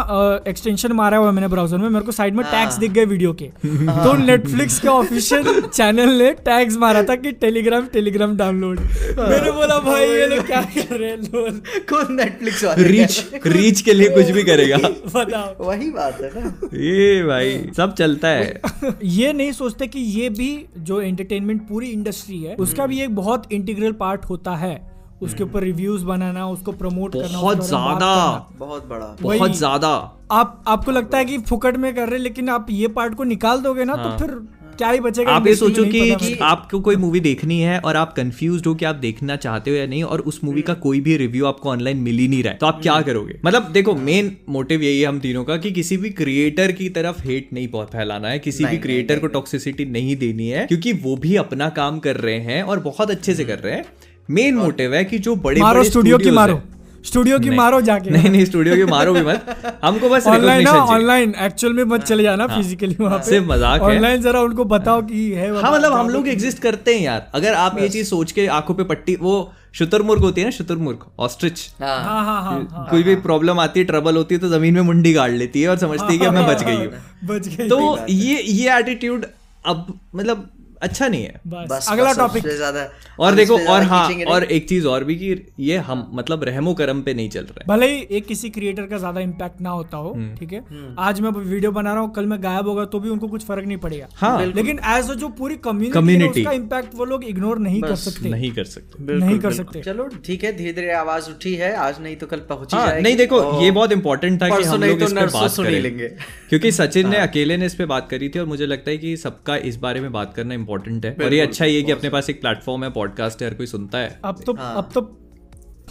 एक्सटेंशन मारा हुआ है मैंने ब्राउज़र में मेरे को साइड में हाँ। टैग्स दिख गए वीडियो के। तो नेटफ्लिक्स के ऑफिशियल चैनल ने टैग्स मारा था कि टेलीग्राम टेलीग्राम डाउनलोड मैंने बोला भाई ये लोग क्या कर रहे हैं लोग कौन नेटफ्लिक्स वाले? रीच रीच के लिए कुछ भी करेगा। बताओ। वही बात है ना। ये भाई सब चलता है। ये नहीं सोचते कि ये भी जो एंटरटेनमेंट पूरी इंडस्ट्री है उसका भी एक बहुत इंटीग्रल पार्ट होता है। उसके ऊपर रिव्यूज़ बनाना उसको प्रमोट करना बहुत ज़्यादा। बहुत बड़ा। बहुत ज़्यादा। आप आपको लगता है कि फुकट में कर रहे हैं, लेकिन आप ये पार्ट को निकाल दोगे ना हाँ। तो फिर क्या ही बचेगा आप ये सोचो कि। आपको कोई मूवी देखनी है और आप कंफ्यूज हो कि आप देखना चाहते हो या नहीं और उस मूवी का कोई भी रिव्यू आपको ऑनलाइन मिल ही नहीं रहा है। तो आप क्या करोगे? मतलब देखो मेन मोटिव यही है हम तीनों का कि किसी भी क्रिएटर की तरफ़ हेट नहीं बहुत फैलाना है किसी भी क्रिएटर को टॉक्सिसिटी नहीं देनी है क्योंकि वो भी अपना काम कर रहे हैं और बहुत अच्छे से कर रहे हैं। मेन मोटिव है कि जो बड़े स्टूडियो की मारो। स्टूडियो की मारो जाके। नहीं नहीं स्टूडियो की मारो भी मत। हमको बस ऑनलाइन ना ऑनलाइन एक्चुअल में मत चले जाना फिजिकली वहाँ पे। सिर्फ़ मज़ाक है। ऑनलाइन जरा उनको बताओ कि है हाँ मतलब हम लोग एग्जिस्ट करते हैं यार। अगर आप ये चीज़ सोच के आँखों पे पट्टी वो शुतुरमुर्ग होती है ना शुतुरमुर्ग ऑस्ट्रिच हाँ। हाँ हाँ हाँ हाँ। कोई भी प्रॉब्लम आती है ट्रबल होती है तो ज़मीन में मुंडी गाड़ लेती है और समझती है कि मैं बच गई हूँ बच गए तो ये ये एटीट्यूड अब मतलब अच्छा नहीं है। बस। बस अगला टॉपिक ज़्यादा और देखो और हाँ और एक चीज़ और भी कि ये हम मतलब रहमो करम पे नहीं चल रहा है। भले ही एक किसी क्रिएटर का ज़्यादा इम्पैक्ट ना होता हो हम्म। ठीक है? आज मैं वीडियो बना रहा हूँ कल मैं गायब होगा तो भी उनको कुछ फ़र्क नहीं पड़ेगा। हाँ। लेकिन एज जो पूरी कम्युनिटी Community। उसका इम्पैक्ट वो लोग इग्नोर नहीं कर सकते। नहीं कर सकते। नहीं कर सकते। चलो ठीक है धीरे धीरे आवाज़ उठी है आज नहीं तो कल पहुँच ही हाँ जाएगी। नहीं देखो ये बहुत इंपॉर्टेंट था कि हम लोग तो इस पे नरसों बात करें। लेंगे। क्योंकि सचिन ने अकेले ने इस पे बात करी थी और मुझे लगता है कि सबका इस बारे में बात करना इंपॉर्टेंट है। और ये अच्छा ही है कि अपने पास एक प्लेटफॉर्म है पॉडकास्ट है हर कोई सुनता है। अब तो हाँ। अब तो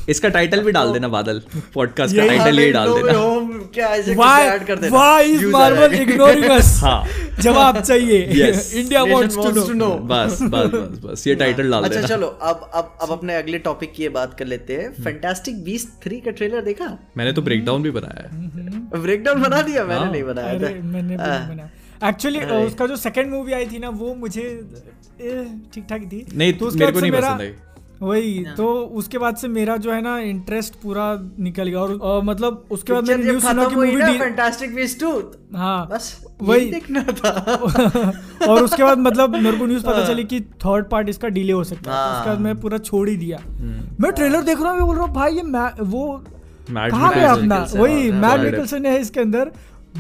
इसका टाइटल भी डाल देना बादल। पॉडकास्ट का टाइटल ये डाल हाँ, देना? Marvel जाएँगे। ignoring us? हाँ। जवाब चाहिए। India know to know. बस बस बस बस। ये टाइटल डाल देना। अच्छा चलो अब अब अब अपने अगले टॉपिक की बात कर लेते हैं। फैंटास्टिक बीस्ट थ्री का ट्रेलर देखा? मैंने तो ब्रेकडाउन भी बनाया है। ब्रेकडाउन बना दिया? मैंने हाँ। नहीं बनाया था। मैंने नहीं बनाया। एक्चुअली उसका जो सेकंड मूवी आई थी ना वो मुझे ठीक ठाक थी। नहीं, तो उसके मेरे को नहीं मेरा- पसंद आई। वही तो उसके बाद से मेरा जो है ना इंटरेस्ट पूरा निकल गया। और और मतलब उसके बाद मैंने न्यूज़ सुना कि मूवी फैंटास्टिक बीस्ट टू हाँ बस वही। देखना था। और उसके बाद मतलब मेरे को न्यूज़ पता चली कि थर्ड पार्ट इसका डिले हो सकता है। हाँ। उसके बाद मैं पूरा छोड़ ही दिया। मैं ट्रेलर देख रहा हूँ मैं बोल रहा हूँ भाई ये वो कहाँ गया अपना? वही हाँ, मैट निकलसन है इसके अंदर।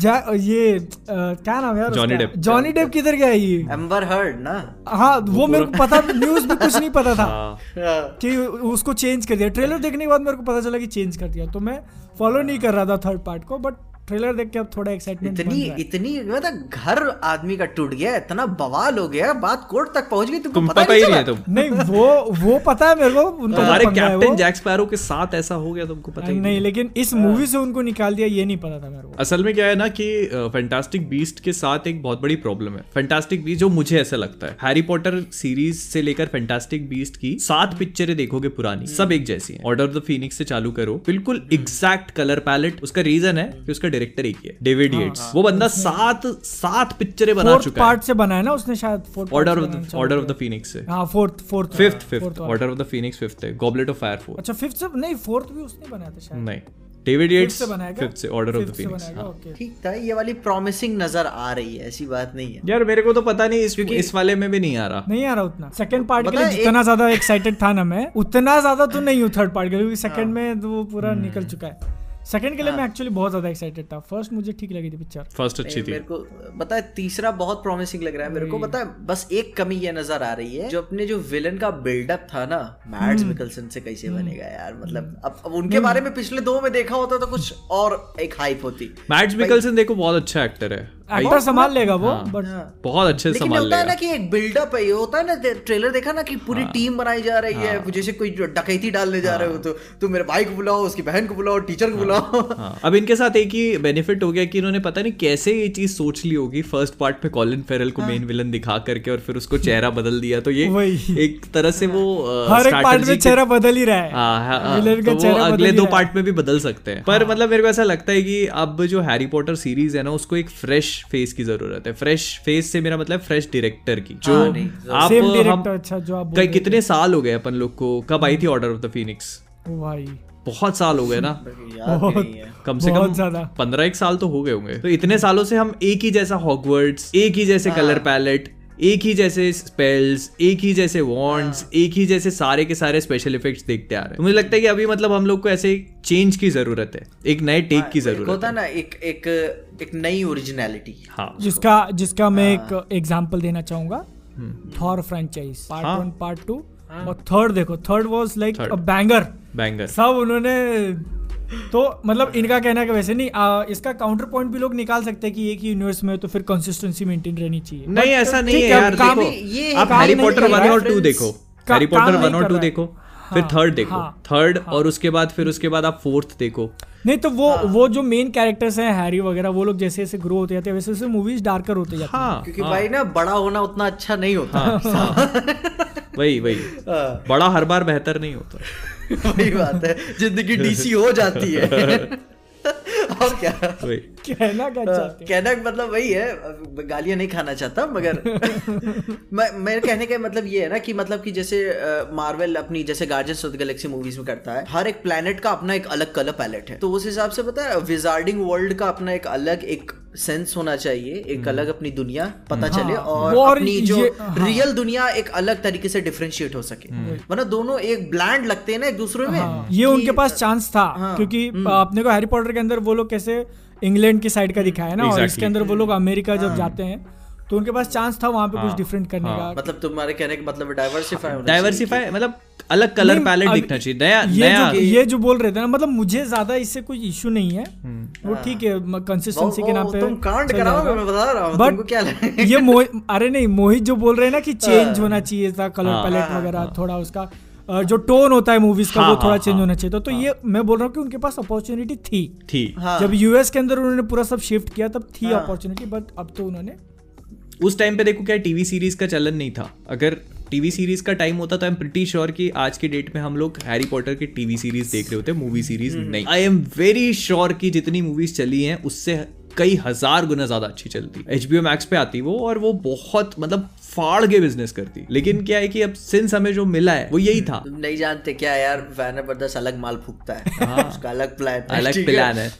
ये क्या नाम है यार जॉनी डेप जॉनी डेप किधर गया ये? एम्बर हर्ड ना? हाँ वो मेरे को पता न्यूज़ में कुछ नहीं पता था। हाँ। कि उसको चेंज कर दिया। ट्रेलर देखने के बाद मेरे को पता चला कि चेंज कर दिया। तो मैं फॉलो नहीं कर रहा था थर्ड पार्ट को बट ट्रेलर देख के अब थोड़ा एक्साइटमेंट इतनी इतनी मतलब घर आदमी का टूट गया इतना बवाल हो गया बात कोर्ट तक पहुँच गई तुमको तुम पता पता ही नहीं है तुम। नहीं वो वो पता है मेरे को उनका तुम्हारे जो कैप्टन जैक स्पैरो के साथ ऐसा हो गया तुमको पता ही नहीं लेकिन इस मूवी से उनको निकाल दिया ये नहीं पता था मेरे को। असल में क्या है ना कि फैंटास्टिक बीस्ट के साथ एक बहुत बड़ी प्रॉब्लम है। फैंटास्टिक बीस्ट जो मुझे ऐसा लगता है हैरी पॉटर सीरीज़ से लेकर फैंटास्टिक बीस्ट की सात पिक्चरें देखोगे पुरानी सब एक जैसी हैं। ऑर्डर ऑफ़ द फीनिक्स से चालू करो बिल्कुल एग्जैक्ट कलर पैलेट उसका रीजन है कि उसका डायरेक्टर एक ही है डेविड येट्स वो बंदा सात सात पिक्चरें बना चुका है। पार्ट से बना है ना उसने शायद fourth Order of Order of the Phoenix से। हाँ fourth fourth fifth fifth Order of the Phoenix fifth है गॉबलेट ऑफ़ फायर फोर्थ अच्छा फिफ्थ से नहीं फोर्थ भी उसने बनाया था शायद। नहीं डेविड येट्स से बनाया क्या? फिफ्थ से ऑर्डर ऑफ़ द फीनिक्स ठीक था ये वाली प्रॉमिसिंग नज़र आ रही है ऐसी बात नहीं है। यार मेरे को तो पता नहीं इस इस वाले में भी नहीं आ रहा। नहीं आ रहा उतना। सेकंड पार्ट के लिए जितना ज़्यादा एक्साइटेड था ना मैं उतना ज़्यादा तो नहीं हूँ थर्ड पार्ट के लिए क्योंकि हाँ। सेकंड में तो वो पूरा हम्म। निकल चुका है। सेकंड के लिए मैं एक्चुअली बहुत ज़्यादा एक्साइटेड था। फ़र्स्ट मुझे ठीक लगी थी पिक्चर फ़र्स्ट अच्छी थी। मेरे को पता है तीसरा बहुत प्रॉमिसिंग लग रहा है। मेरे को पता है बस एक कमी ये नज़र आ रही है जो अपने जो विलन का बिल्डअप था ना मैट्स हम्म। मिकलसन से कैसे बनेगा यार? मतलब अब अब उनके बारे में पिछले दो में देखा होता तो कुछ और एक हाइप होती। मैट्स मिकलसन देखो बहुत अच्छा एक्टर है। एक्टर संभाल लेगा वो बट बहुत अच्छे से संभाल है लेगा। ना कि एक बिल्डअप है ये होता है ना ट्रेलर देखा ना कि पूरी हाँ। टीम बनाई जा रही है जैसे कोई डकैती डालने जा रहे हो तो तुम मेरे भाई को बुलाओ उसकी बहन को बुलाओ टीचर को बुलाओ। हाँ। अब इनके साथ एक ही बेनिफिट हो गया कि इन्होंने पता नहीं कैसे ये चीज़ सोच ली होगी फ़र्स्ट पार्ट पे कॉलिन फेरल को मेन विलन दिखा करके और फिर उसको चेहरा बदल दिया तो ये एक तरह से वो हर एक पार्ट में चेहरा बदल ही रहा है। हाँ, हाँ, हाँ, तो वो अगले दो पार्ट में भी बदल सकते हैं। पर मतलब मेरे को ऐसा लगता है कि अब जो हैरी पॉटर सीरीज़ है ना उसको एक फ्रेश फेस की ज़रूरत है। फ्रेश फेस से मेरा मतलब फ्रेश डायरेक्टर की जो हाँ, आप सेम हम डायरेक्टर अच्छा जो आप कई कितने साल हो गए अपन लोग को? कब आई थी ऑर्डर ऑफ़ द फिनिक्स भाई। बहुत साल हो गए ना। है। कम से बहुत कम पंद्रह एक साल तो हो गए होंगे। तो इतने सालों से हम एक ही जैसा हॉकवर्ड्स एक ही जैसे हाँ। कलर पैलेट एक ही जैसे स्पेल्स एक ही जैसे वॉन्ड्स हाँ। एक ही जैसे सारे के सारे स्पेशल इफेक्ट्स देखते आ रहे हैं। तो मुझे लगता है कि अभी मतलब हम लोग को ऐसे चेंज की ज़रूरत है एक नए टेक की ज़रूरत होता है। है ना एक एक एक नई ओरिजिनलिटी हाँ। जिसका जिसका मैं एक एग्जांपल देना चाहूँगा थॉर फ्रेंचाइज पार्ट हाँ। वन पार्ट टू और थर्ड देखो third was like a banger banger सब उन्होंने तो मतलब इनका कहना है कि वैसे नहीं आ, इसका काउंटर पॉइंट भी लोग निकाल सकते हैं कि एक ही यूनिवर्स में तो फिर कंसिस्टेंसी मेंटेन रहनी चाहिए। नहीं ऐसा नहीं है यार देखो ये आप हैरी पॉटर वन और टू देखो। हैरी पॉटर वन और टू देखो फिर हाँ, थर्ड देखो। हाँ, थर्ड और उसके बाद फिर उसके बाद आप फोर्थ देखो। नहीं तो वो हाँ। वो जो मेन कैरेक्टर्स हैं हैरी वगैरह वो लोग जैसे जैसे ग्रो होते जाते हैं वैसे वैसे मूवीज़ डार्कर होते जाते हैं। हाँ। क्योंकि हाँ, भाई ना बड़ा होना उतना अच्छा नहीं होता। हाँ, हाँ। वही वही। हाँ, बड़ा हर बार बेहतर नहीं होता। वही बात है ज़िंदगी डीसी हो जाती है। और क्या? कहना क्या चाहते कहना का मतलब वही है गालियाँ नहीं खाना चाहता मगर मैं मेरे कहने का मतलब ये है ना कि मतलब कि जैसे मार्वल अपनी जैसे Guardians of the Galaxy movies में करता है हर एक प्लेनेट का अपना एक अलग कलर पैलेट है। तो उस हिसाब से पता है विजार्डिंग वर्ल्ड का अपना एक अलग एक सेंस होना चाहिए एक अलग अपनी दुनिया पता चले और और अपनी जो हाँ। रियल दुनिया एक अलग तरीके से डिफ्रेंशिएट हो सके। मतलब दोनों एक ब्लैंड लगते हैं ना एक दूसरे में हाँ, ये उनके पास चांस था हाँ, क्योंकि आपने को हैरी पॉटर के अंदर वो लोग कैसे इंग्लैंड की साइड का दिखाया है ना और. इसके अंदर वो लोग अमेरिका जब जाते हैं तो उनके पास चांस था वहाँ पे कुछ डिफरेंट करने का। मतलब तुम्हारे कहने का मतलब डाइवर्सिफाई डाइवर्सिफाई मतलब अलग कलर पैलेट दिखना चाहिए। नया ये नया जो ये जो बोल रहे थे ना मतलब मुझे ज़्यादा इससे कोई इशू नहीं है। वो ठीक है कंसिस्टेंसी के नाम पे तुम कांड जाएगा। मैं बता रहा हूँ But तुमको क्या लगे ये मोहित अरे नहीं मोहित जो बोल रहे हैं ना कि चेंज होना चाहिए था कलर हाँ, पैलेट हाँ, वगैरह थोड़ा उसका जो टोन होता है मूवीज़ का हाँ, वो थोड़ा हाँ, चेंज हाँ, होना चाहिए था। तो ये मैं बोल रहा हूँ कि उनके पास अपॉर्चुनिटी थी। थी। हाँ। जब यूएस के अंदर उन्होंने पूरा सब शिफ्ट किया तब थी हाँ। अपॉर्चुनिटी बट अब तो उन्होंने उस टाइम पे देखो क्या टीवी सीरीज़ का चलन नहीं था। अगर टीवी सीरीज़ का टाइम होता तो आई एम प्रिटी श्योर कि आज के डेट में हम लोग हैरी पॉटर की टीवी सीरीज़ देख रहे होते मूवी सीरीज़ नहीं। आई एम वेरी श्योर कि जितनी मूवीज़ चली हैं उससे कई हज़ार गुना ज़्यादा अच्छी चलती। एच बी मैक्स पे आती वो और वो बहुत मतलब फाड़ के बिज़नेस करती। लेकिन क्या है कि अब सिंस हमें जो मिला है वो यही था। तुम नहीं जानते क्या यार वैनर ब्रदर्स अलग माल फूकता है। उसका अलग प्लान अलग प्लान है।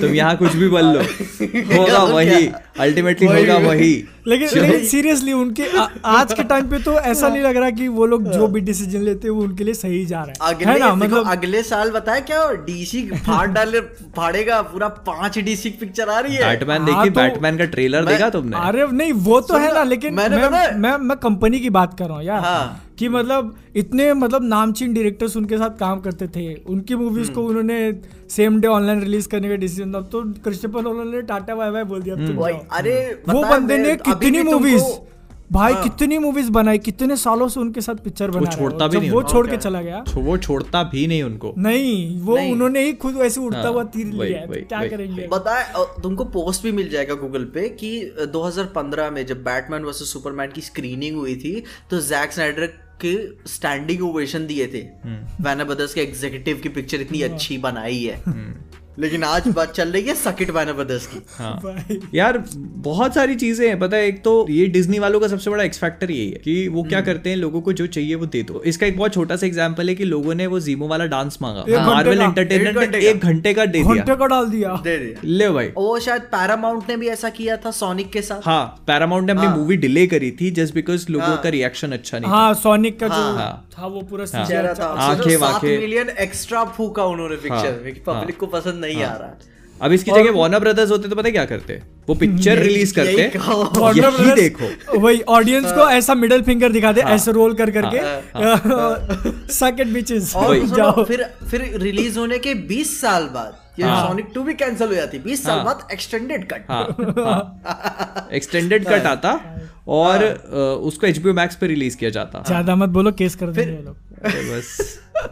तुम यहाँ कुछ भी बोल लो। होगा वही। अल्टीमेटली होगा वही। लेकिन लेकिन सीरियसली उनके आ, आज के टाइम पे तो ऐसा नहीं लग रहा कि वो लोग जो भी डिसीज़न लेते हैं वो उनके लिए सही जा रहा है। अगले है ना? मतलब अगले साल बताया क्या डीसी फाड़ डाले फाड़ेगा? पूरा पाँच डीसी पिक्चर आ रही है। बैटमैन हाँ, देखी तो- बैटमैन का ट्रेलर देखा तुमने? अरे नहीं वो तो है ना लेकिन मैं मैं कंपनी की बात कर रहा हूँ यार। हाँ। कि मतलब इतने मतलब नामचीन डायरेक्टर्स उनके साथ काम करते थे उनकी मूवीज़ को हम्म। उन्होंने सेम डे ऑनलाइन रिलीज़ करने का डिसीज़न अब तो क्रिस्टोफर नोलन ने टाटा बाय बाय बोल दिया वही, जाओ। अरे वो बंदे ने कितनी मूवीज़ भाई हाँ। कितनी मूवीज़ बनाई कितने सालों से उनके साथ पिक्चर बना रहा है छोड़ता वो। भी नहीं वो छोड़ के चला गया तो वो छोड़ता भी नहीं उनको नहीं वो नहीं। उन्होंने ही खुद वैसे उड़ता हाँ, हुआ तीर लिया है तो क्या वही। करेंगे बताए तुमको पोस्ट भी मिल जाएगा गूगल पे कि अ, 2015 में जब बैटमैन वर्सेस सुपरमैन की स्क्रीनिंग हुई थी तो जैक स्नाइडर के स्टैंडिंग ओवेशन दिए थे। वैना ब्रदर्स के एग्जीक्यूटिव की पिक्चर इतनी अच्छी बनाई है। लेकिन आज बात चल रही है सकिट वैनर ब्रदर्स की। हाँ। यार बहुत सारी चीज़ें हैं पता है एक तो ये डिज्नी वालों का सबसे बड़ा एक्स फैक्टर यही है कि वो क्या हम्म। करते हैं लोगों को जो चाहिए वो दे दो। इसका एक बहुत छोटा सा एग्जांपल है कि लोगों ने वो जीमो वाला डांस मांगा। एक घंटे मार्वल का, एंटरटेनमेंट एक ने घंटे का। एक घंटे का दे घंटे दिया का डाल दिया। दे दिया। ले भाई। वो शायद पैरामाउंट ने भी ऐसा किया था सोनिक के साथ। हाँ पैरामाउंट ने अपनी हाँ। मूवी डिले करी थी जस्ट बिकॉज़ लोगों हाँ। का रिएक्शन अच्छा नहीं हाँ सोनिक का जो हाँ। था वो पूरा हाँ। अच्छा- था। आँखें आँखें। मिलियन एक्स्ट्रा फूका उन्होंने पिक्चर हाँ, में कि पब्लिक को पसंद नहीं आ रहा अब इसकी जगह वार्नर ब्रदर्स होते तो पता है क्या करते? वो पिक्चर रिलीज़ करते। यही देखो। वही ऑडियंस को ऐसा मिडिल फिंगर दिखा दे हाँ। ऐसे रोल कर करके। सकेट बीचेस और फिर फिर रिलीज़ होने के 20 साल बाद ये हाँ। सोनिक 2 भी कैंसिल हो जाती 20 साल हाँ। बाद एक्सटेंडेड कट हाँ एक्सटेंडेड कट आता और उसको एचबीओ मैक्स पे रिलीज़ किया जाता। ज़्यादा मत बोलो केस कर देंगे लोग। बस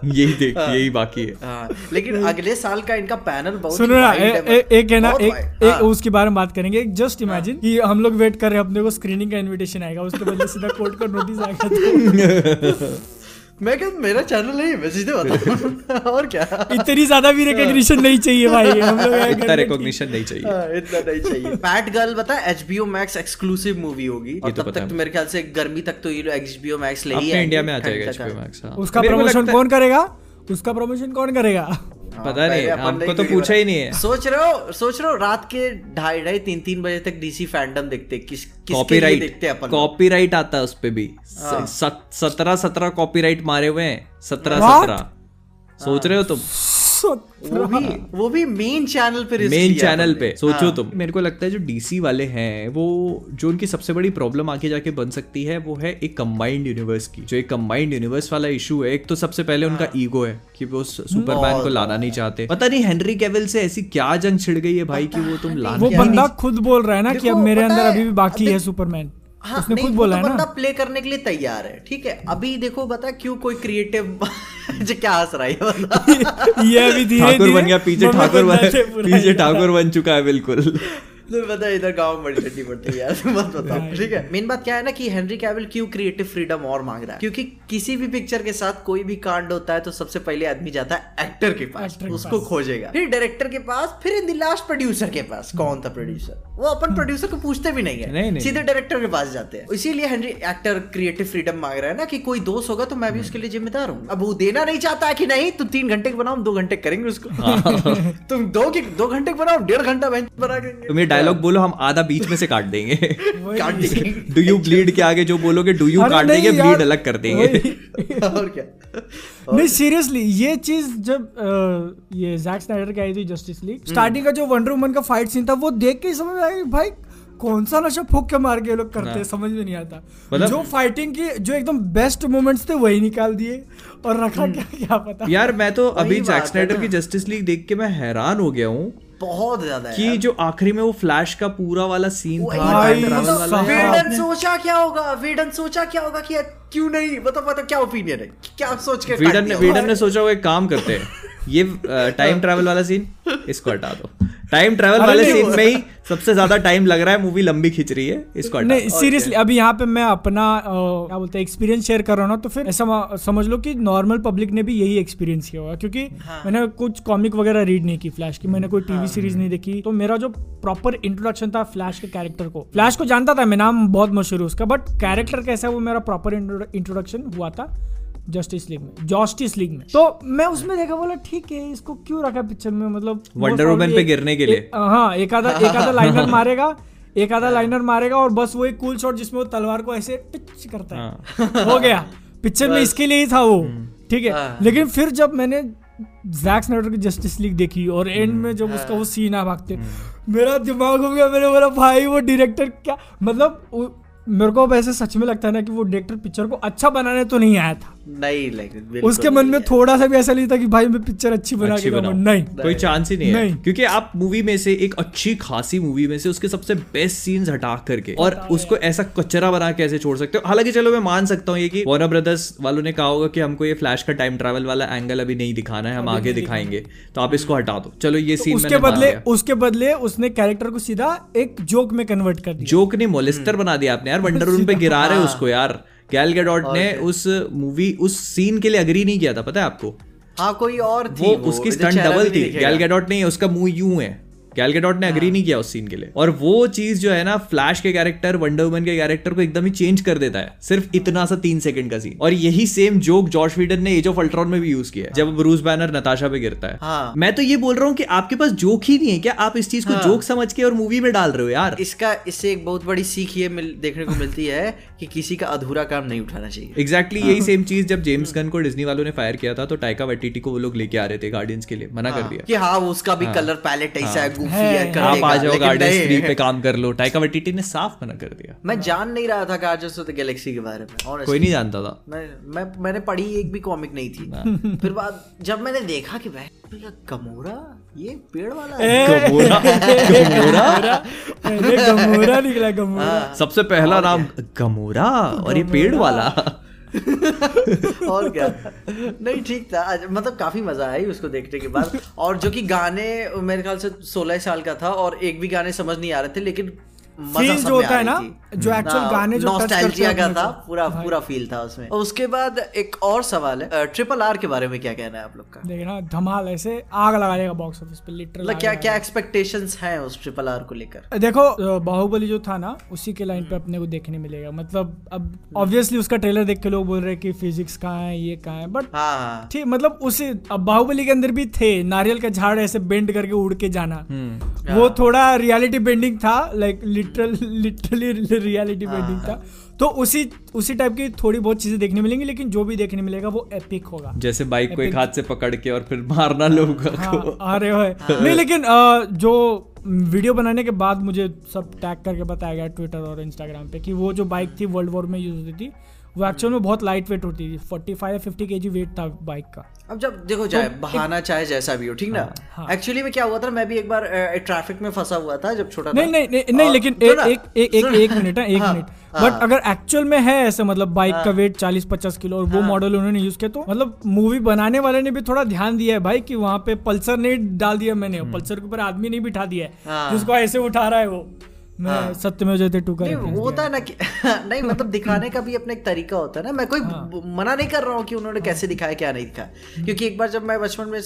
यही देख यही बाकी है। हाँ, लेकिन अगले साल का इनका पैनल बहुत सुनो ना ए, ए, एक है ना एक, एक हाँ। उसके बारे में बात करेंगे। जस्ट इमेजिन कि हम लोग वेट कर रहे हैं अपने को स्क्रीनिंग का इनविटेशन आएगा उसके बदले सीधा कोर्ट का नोटिस आएगा तो। मैं क्या मेरा चैनल है मैं सीधे बता और क्या? इतनी ज़्यादा भी रिकग्निशन नहीं चाहिए भाई हम लोग इतना रिकॉग्निशन नहीं चाहिए। हाँ, इतना नहीं चाहिए। पैट गर्ल बता H B Max exclusive movie होगी। और तो तब तक तो मेरे ख्याल से गर्मी तक तो ये लोग एच बी मैक्स ले ही अपने इंडिया में आ जाएगा एचबीओ HBO Max, हाँ। उसका प्रमोशन कौन करेगा? उसका प्रमोशन कौन करेगा? हाँ, पता नहीं हमको तो पूछा ही नहीं है। सोच रहे हो सोच रहे हो रात के ढाई ढाई तीन तीन बजे तक डीसी फैंडम देखते किस कॉपी राइट कॉपीराइट देखते हैं अपन? कॉपीराइट आता है उस पे भी सत्रह सत्रह कॉपी राइट मारे हुए हैं सत्रह सत्रह। सोच रहे हो तुम? वो भी वो भी मेन चैनल पे मेन चैनल पे सोचो हाँ। तुम। मेरे को लगता है जो डीसी वाले हैं वो जो उनकी सबसे बड़ी प्रॉब्लम आके जाके बन सकती है वो है एक कंबाइंड यूनिवर्स की। जो एक कंबाइंड यूनिवर्स वाला इशू है एक तो सबसे पहले उनका ईगो है कि वो सुपरमैन को लाना नहीं चाहते। पता नहीं हेनरी केविल से ऐसी क्या जंग छिड़ गई है भाई की वो तुम लाना वो बंदा खुद बोल रहा है ना कि अब मेरे अंदर अभी भी बाकी है सुपरमैन हाँ, उसने नहीं, खुद बोला तो है ना? बंदा प्ले करने के लिए तैयार है ठीक है? अभी देखो बता क्यों कोई क्रिएटिव जो क्या हंस रहा है ये अभी धीरे ठाकुर धीरे बन गया पीछे ठाकुर बन बन पीछे ठाकुर बन चुका है बिल्कुल। तुम्हें पता है इधर गाँव में बड़ी ठंडी पड़ती है यार मत बताओ ठीक है? मेन बात क्या है ना कि हेनरी कैविल क्यों क्रिएटिव फ्रीडम और मांग रहा है? क्योंकि किसी भी पिक्चर के साथ कोई भी कांड होता है तो सबसे पहले आदमी जाता है एक्टर के पास उसको। खोजेगा। फिर डायरेक्टर के पास फिर इन द लास्ट प्रोड्यूसर के पास। कौन था प्रोड्यूसर वो अपन प्रोड्यूसर को पूछते भी नहीं है। सीधे डायरेक्टर के पास जाते हैं। इसीलिए हेनरी एक्टर क्रिएटिव फ्रीडम मांग रहा है ना कि कोई दोस्त होगा तो मैं भी उसके लिए जिम्मेदार हूँ। अब वो देना नहीं चाहता है कि नहीं तुम तीन घंटे के बनाओ दो घंटे करेंगे उसको। तुम दो दो घंटे बनाओ डेढ़ घंटा बना देंगे डायलॉग बोलो हम आधा बीच में से काट देंगे। काट देंगे। डू यू ब्लीड के आगे जो बोलोगे डू यू काट नहीं देंगे ब्लीड अलग कर देंगे। और क्या? नहीं सीरियसली ये चीज़ जब ये जैक स्नाइडर की आई थी जस्टिस लीग स्टार्टिंग का जो वंडर वुमन का फाइट सीन था वो देख के समझ में आया भाई कौन सा नशा फूक के मार के लोग करते हैं समझ में नहीं आता। मतलब- जो फाइटिंग की जो एकदम बेस्ट मोमेंट्स थे वही निकाल दिए और रखा क्या क्या पता। यार मैं तो अभी जैक स्नाइडर की जस्टिस लीग देख के मैं हैरान हो गया हूँ। बहुत ज़्यादा है कि जो आखिरी में वो फ्लैश का पूरा वाला सीन था साहब। यार, वेडन सोचा क्या होगा? वेडन सोचा क्या होगा कि क्यों नहीं? मतलब मतलब क्या ओपिनियन है? क्या सोच के वेडन ने वेडन ने सोचा वो एक काम करते हैं। ये टाइम ट्रैवल वाला सीन इसको हटा दो। टाइम ट्रैवल वाले सीन में ही सबसे ज़्यादा टाइम लग रहा है मूवी लंबी खिंच रही है इसको हटा नहीं सीरियसली अभी यहाँ पे मैं अपना क्या बोलते हैं एक्सपीरियंस शेयर कर रहा हूँ ना तो फिर ऐसा समझ लो कि नॉर्मल पब्लिक ने भी यही एक्सपीरियंस किया होगा क्योंकि मैंने कुछ कॉमिक वगैरह रीड नहीं की फ्लैश की मैंने कोई टीवी सीरीज़ नहीं देखी तो मेरा जो प्रॉपर इंट्रोडक्शन था फ्लैश के कैरेक्टर को। फ्लैश को जानता था मैं नाम बहुत मशहूर है उसका बट कैरेक्टर कैसा है वो मेरा प्रॉपर इंट्रोडक्शन हुआ था। जस्टिस लीग में जस्टिस लीग में। तो मैं उसमें देखा बोला ठीक है इसको क्यों रखा पिक्चर में? मतलब Wonder Woman पे गिरने के लिए। हाँ एक आधा एक आधा लाइनर मारेगा एक आधा लाइनर मारेगा और बस वो एक कूल शॉट जिसमें वो तलवार को ऐसे टिच करता है। हो। गया। पिक्चर में इसके लिए ही था वो। ठीक है। हाँ। लेकिन फिर जब मैंने जैक स्नाइडर की जस्टिस लीग देखी और एंड में जब उसका वो सीन आ भागते मेरा दिमाग हो गया मैंने बोला भाई वो डायरेक्टर क्या? मतलब मेरे को अब ऐसे सच में लगता है ना कि वो डायरेक्टर पिक्चर को अच्छा बनाने तो नहीं आया था। नहीं लेकिन उसके मन में थोड़ा सा भी ऐसा नहीं था कि भाई मैं पिक्चर अच्छी बना अच्छी के बनाऊँ। नहीं। कोई चांस ही नहीं है। नहीं। क्योंकि आप मूवी में से एक अच्छी खासी मूवी में से उसके सबसे बेस्ट सीन्स हटा करके और उसको ऐसा कचरा बना के ऐसे छोड़ सकते हो। हालाँकि चलो मैं मान सकता हूँ ये कि वार्नर ब्रदर्स वालों ने कहा होगा कि हमको ये फ्लैश का टाइम ट्रैवल वाला एंगल अभी नहीं दिखाना है हम आगे दिखाएँगे। तो आप इसको हटा दो। चलो ये सीन उसके बदले उसके बदले उसने कैरेक्टर को सीधा एक जोक में कन्वर्ट कर दिया। जोक ने मोलिस्टर बना दिया आपने यार। वंडर वुमन पे गिरा रहे उसको यार। गैल गैडॉट ने उस मूवी उस सीन के लिए अग्री नहीं किया था पता है आपको? हाँ कोई और थी वो वो उसकी स्टंट डबल थी। गैल गैडॉट नहीं है उसका मुँह यूँ है। गैल गैडॉट ने अग्री नहीं किया उस सीन के लिए। और वो चीज़ जो है ना फ्लैश के कैरेक्टर वंडर वुमन के कैरेक्टर को एकदम ही चेंज कर देता है। सिर्फ़ इतना सा तीन सेकंड का सीन और यही सेम जोक जॉर्ज वीडन ने एज ऑफ़ अल्ट्रॉन में भी यूज़ किया है जब ब्रूस बैनर नताशा पे गिरता है। हाँ। मैं तो ये बोल रहा हूँ कि आपके पास जोक ही नहीं है। क्या आप इस चीज़ को जोक समझ के और मूवी में डाल रहे हो यार? इसका इससे एक बहुत बड़ी सीख ये देखने को मिलती है कि किसी का अधूरा काम नहीं उठाना चाहिए। एग्जैक्टली exactly यही सेम चीज़ जब जेम्स गन को डिज्नी वालों ने फायर किया था तो टाइका वेटिटी को वो लोग लेके आ रहे थे गार्डियंस के लिए मना कर दिया। कि हाँ उसका भी कलर पैलेट ऐसा है। गुफी है है। आप आ जाओ गार्डियंस। पे काम कर लो। टाइका वेटिटी ने साफ़ मना कर दिया। मैं जान नहीं रहा था गार्डियंस ऑफ़ द गैलेक्सी के बारे में honestly। कोई नहीं जानता था। मैं मैं मैंने पढ़ी एक भी कॉमिक नहीं थी। फिर बाद जब मैंने देखा कि भाई ये गमोरा ये पेड़ वाला गमोरा। गमोरा? अरे गमोरा निकला गमोरा। सबसे पहला नाम गमोरा और ये पेड़ वाला। और क्या? नहीं ठीक था। मतलब काफ़ी मज़ा आई उसको देखने के बाद। और जो कि गाने मेरे ख्याल से सोलह साल का था और एक भी गाने समझ नहीं आ रहे थे लेकिन सब जो होता है ना, जो हाँ, गाने जो हैं का था पूरा पूरा फील था उसमें। और उसके बाद एक और सवाल है ट्रिपल आर के बारे में क्या कहना है आप लोग का? देखना धमाल ऐसे आग लगा देगा बॉक्स ऑफ़िस पे लिटरल मतलब क्या क्या एक्सपेक्टेशंस हैं उस ट्रिपल आर को लेकर? देखो बाहुबली जो था ना उसी के लाइन पे अपने को देखने मिलेगा। मतलब अब ऑब्वियसली उसका ट्रेलर देख के लोग बोल रहे हैं कि फिजिक्स कहाँ है ये कहाँ है बट हाँ हाँ। ठीक मतलब उसी अब बाहुबली के अंदर भी थे नारियल का झाड़ ऐसे बेंड करके उड़ के जाना। हम्म। वो थोड़ा रियलिटी बेंडिंग था like literal literally reality painting था। तो उसी उसी टाइप की थोड़ी बहुत चीज़ें देखने मिलेंगी लेकिन जो भी देखने मिलेगा वो एपिक होगा। जैसे बाइक को एक हाथ से पकड़ के और फिर मारना लोग अरे आ रहे हो। नहीं लेकिन जो वीडियो बनाने के बाद मुझे सब टैग करके बताया गया ट्विटर और इंस्टाग्राम पे कि वो जो बाइक थी वर्ल्ड वॉर में यूज़ होती थी वो एक्चुअल में बहुत लाइट वेट होती थी। 45 या 50 केजी वेट था बाइक का। अब जब देखो चाहे बहाना चाहे जैसा भी हो ठीक ना? हाँ। एक्चुअली में क्या हुआ था मैं भी एक बार ट्रैफ़िक में फंसा हुआ था जब छोटा नहीं नहीं नहीं, नहीं लेकिन सुनो एक एक एक एक एक मिनट है एक हाँ, मिनट हाँ। बट अगर एक्चुअल में है ऐसे मतलब बाइक का वेट 40-50 किलो और वो मॉडल उन्होंने यूज़ किया तो मतलब मूवी बनाने वाले ने भी थोड़ा ध्यान दिया है भाई कि वहाँ पे पल्सर नहीं डाल दिया मैंने पल्सर के ऊपर आदमी नहीं बिठा दिया है। हाँ। जिसको ऐसे उठा रहा है वो। मैं सत्य में जयते टू का नहीं होता है ना कि नहीं मतलब दिखाने का भी अपना एक तरीका होता है ना। मैं कोई हाँ। मना नहीं कर रहा हूँ कि उन्होंने हाँ। कैसे दिखाया क्या नहीं दिखाया। क्योंकि एक बार जब मैं बचपन में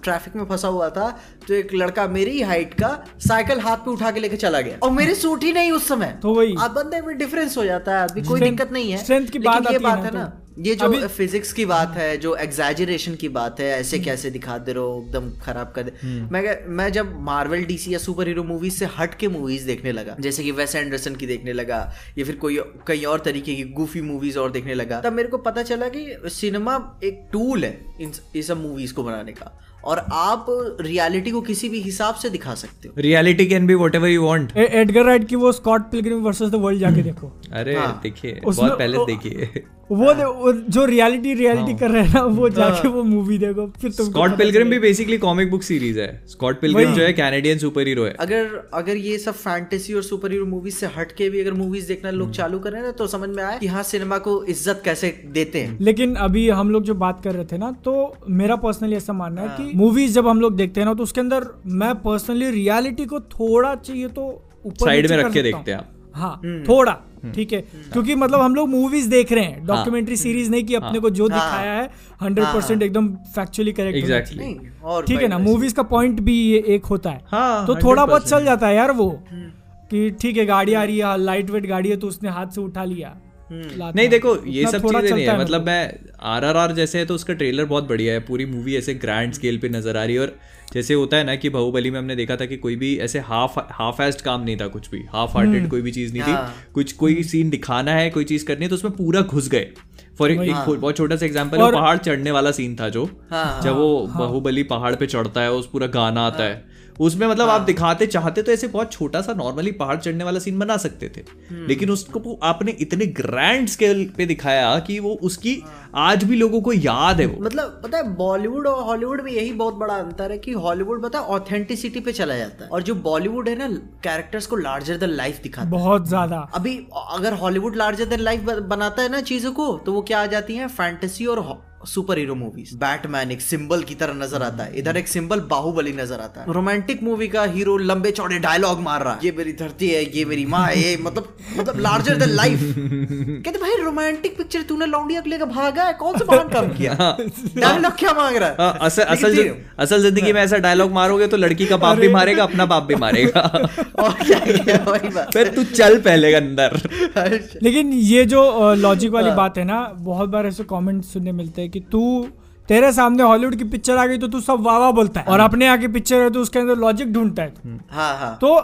ट्रैफ़िक में फंसा हुआ था तो एक लड़का मेरी हाइट का साइकिल हाथ पे उठा के लेके चला गया। और मेरे सूट ही नहीं उस समय। तो वही। आप बंदे में डिफरेंस हो जाता है आदमी कोई दिक्कत नहीं है। strength की बात है ना है तो। ना ये जो फिजिक्स की बात है जो एग्जैजरेशन की बात है ऐसे कैसे दिखा दे रहे हो एकदम खराब कर दे। मैं मैं जब मार्वल डीसी या सुपर हीरो मूवीज़ से हट के मूवीज़ देखने लगा जैसे कि वेस एंडरसन की देखने लगा या फिर कोई कई और तरीके की गुफी मूवीज़ और देखने लगा तब मेरे को पता चला कि सिनेमा एक टूल है इन ये सब मूवीज़ को बनाने का। और आप रियलिटी को किसी भी हिसाब से दिखा सकते हो। Reality can be whatever you want Edgar Wright की वो Scott Pilgrim versus the world जाके देखो। अरे हाँ। देखिए बहुत पहले देखिए। वो, वो जो रियलिटी रियलिटी हाँ। कर रहे हैं ना वो जाके वो मूवी देखो फिर तुमको स्कॉट पिलग्रिम भी बेसिकली कॉमिक बुक सीरीज़ है। स्कॉट पिलग्रिम जो है कैनेडियन सुपर हीरो है। अगर अगर ये सब फैंटेसी और सुपर हीरो मूवीज़ से हट के भी अगर मूवीज़ देखना लोग चालू करें ना तो समझ में आया कि हाँ सिनेमा को इज़्ज़त कैसे देते हैं। लेकिन अभी हम लोग जो बात कर रहे थे ना तो मेरा पर्सनली ऐसा मानना है हाँ। कि मूवीज़ जब हम लोग देखते हैं ना तो उसके अंदर मैं पर्सनली रियलिटी को थोड़ा चाहिए तो ऊपर साइड में रख के देखते हैं आप। हाँ हम्म। थोड़ा। ठीक है? क्योंकि मतलब हम लोग मूवीज़ देख रहे हैं। डॉक्यूमेंट्री सीरीज़ नहीं कि अपने को जो हाँ। दिखाया है हंड्रेड परसेंट एकदम फैक्चुअली करेक्ट एग्जैक्टली ठीक है ना? मूवीज़ का पॉइंट भी ये एक होता है। हाँ, तो थोड़ा बहुत चल जाता है यार वो कि ठीक है गाड़ी आ रही है लाइट वेट गाड़ी है तो उसने हाथ से उठा लिया। नहीं देखो ये सब चीज़ें नहीं है। मतलब मैं आर आर आर जैसे है तो उसका ट्रेलर बहुत बढ़िया है। पूरी मूवी ऐसे ग्रैंड स्केल पे नज़र आ रही है। और जैसे होता है ना कि बाहुबली में हमने देखा था कि कोई भी ऐसे हाफ़ हाफ़ एस्ट काम नहीं था कुछ भी। हाफ़ हम्म। हार्टेड कोई भी चीज़ नहीं थी। हाँ। कुछ कोई सीन दिखाना है कोई चीज़ करनी है तो उसमें पूरा घुस गए। फॉर एक एक बहुत छोटा सा एग्जांपल है पहाड़ चढ़ने वाला सीन था जो। हाँ, जब वो बाहुबली पहाड़ पे चढ़ता है उस पूरा गाना आता है। उसमें मतलब आप दिखाते चाहते तो ऐसे बहुत छोटा सा नॉर्मली पहाड़ चढ़ने वाला सीन बना सकते थे। लेकिन उसको आपने इतने ग्रैंड स्केल पे दिखाया कि वो उसकी आज भी लोगों को याद है वो। मतलब पता है बॉलीवुड और हॉलीवुड में यही बहुत बड़ा अंतर है कि हॉलीवुड पता है ऑथेंटिसिटी पे चला जाता है। और जो बॉलीवुड है ना कैरेक्टर्स को लार्जर देन लाइफ दिखाता है। बहुत ज़्यादा। अभी अगर हॉलीवुड लार्जर देन लाइफ बनाता है ना चीज़ों को तो वो क्या आ जाती है फैंटेसी और सुपर हीरो मूवीज़ बैटमैन एक सिंबल की तरह नज़र आता है। इधर एक सिंबल बाहुबली नज़र आता है। रोमांटिक मूवी का हीरो लंबे चौड़े डायलॉग मार रहा है। ये मेरी धरती है ये मेरी माँ है ये मतलब मतलब लार्जर देन लाइफ कहते भाई रोमांटिक पिक्चर तूने लौंडिया को लेकर भागा है? कौन सा महान काम किया? डायलॉग क्या मांग रहा है? हाँ, असल असल असल ज़िंदगी में ऐसा डायलॉग मारोगे तो लड़की का बाप भी मारेगा अपना बाप भी मारेगा। और क्या फिर तू चल पहले अंदर। लेकिन ये जो लॉजिक वाली बात है ना बहुत बार ऐसे कमेंट सुनने मिलते हैं कि तू तेरे सामने हॉलीवुड की पिक्चर आ गई तो तू सब वाह वाह बोलता है। और अपने आगे पिक्चर है तो उसके अंदर लॉजिक ढूंढता है हाँ हाँ। तो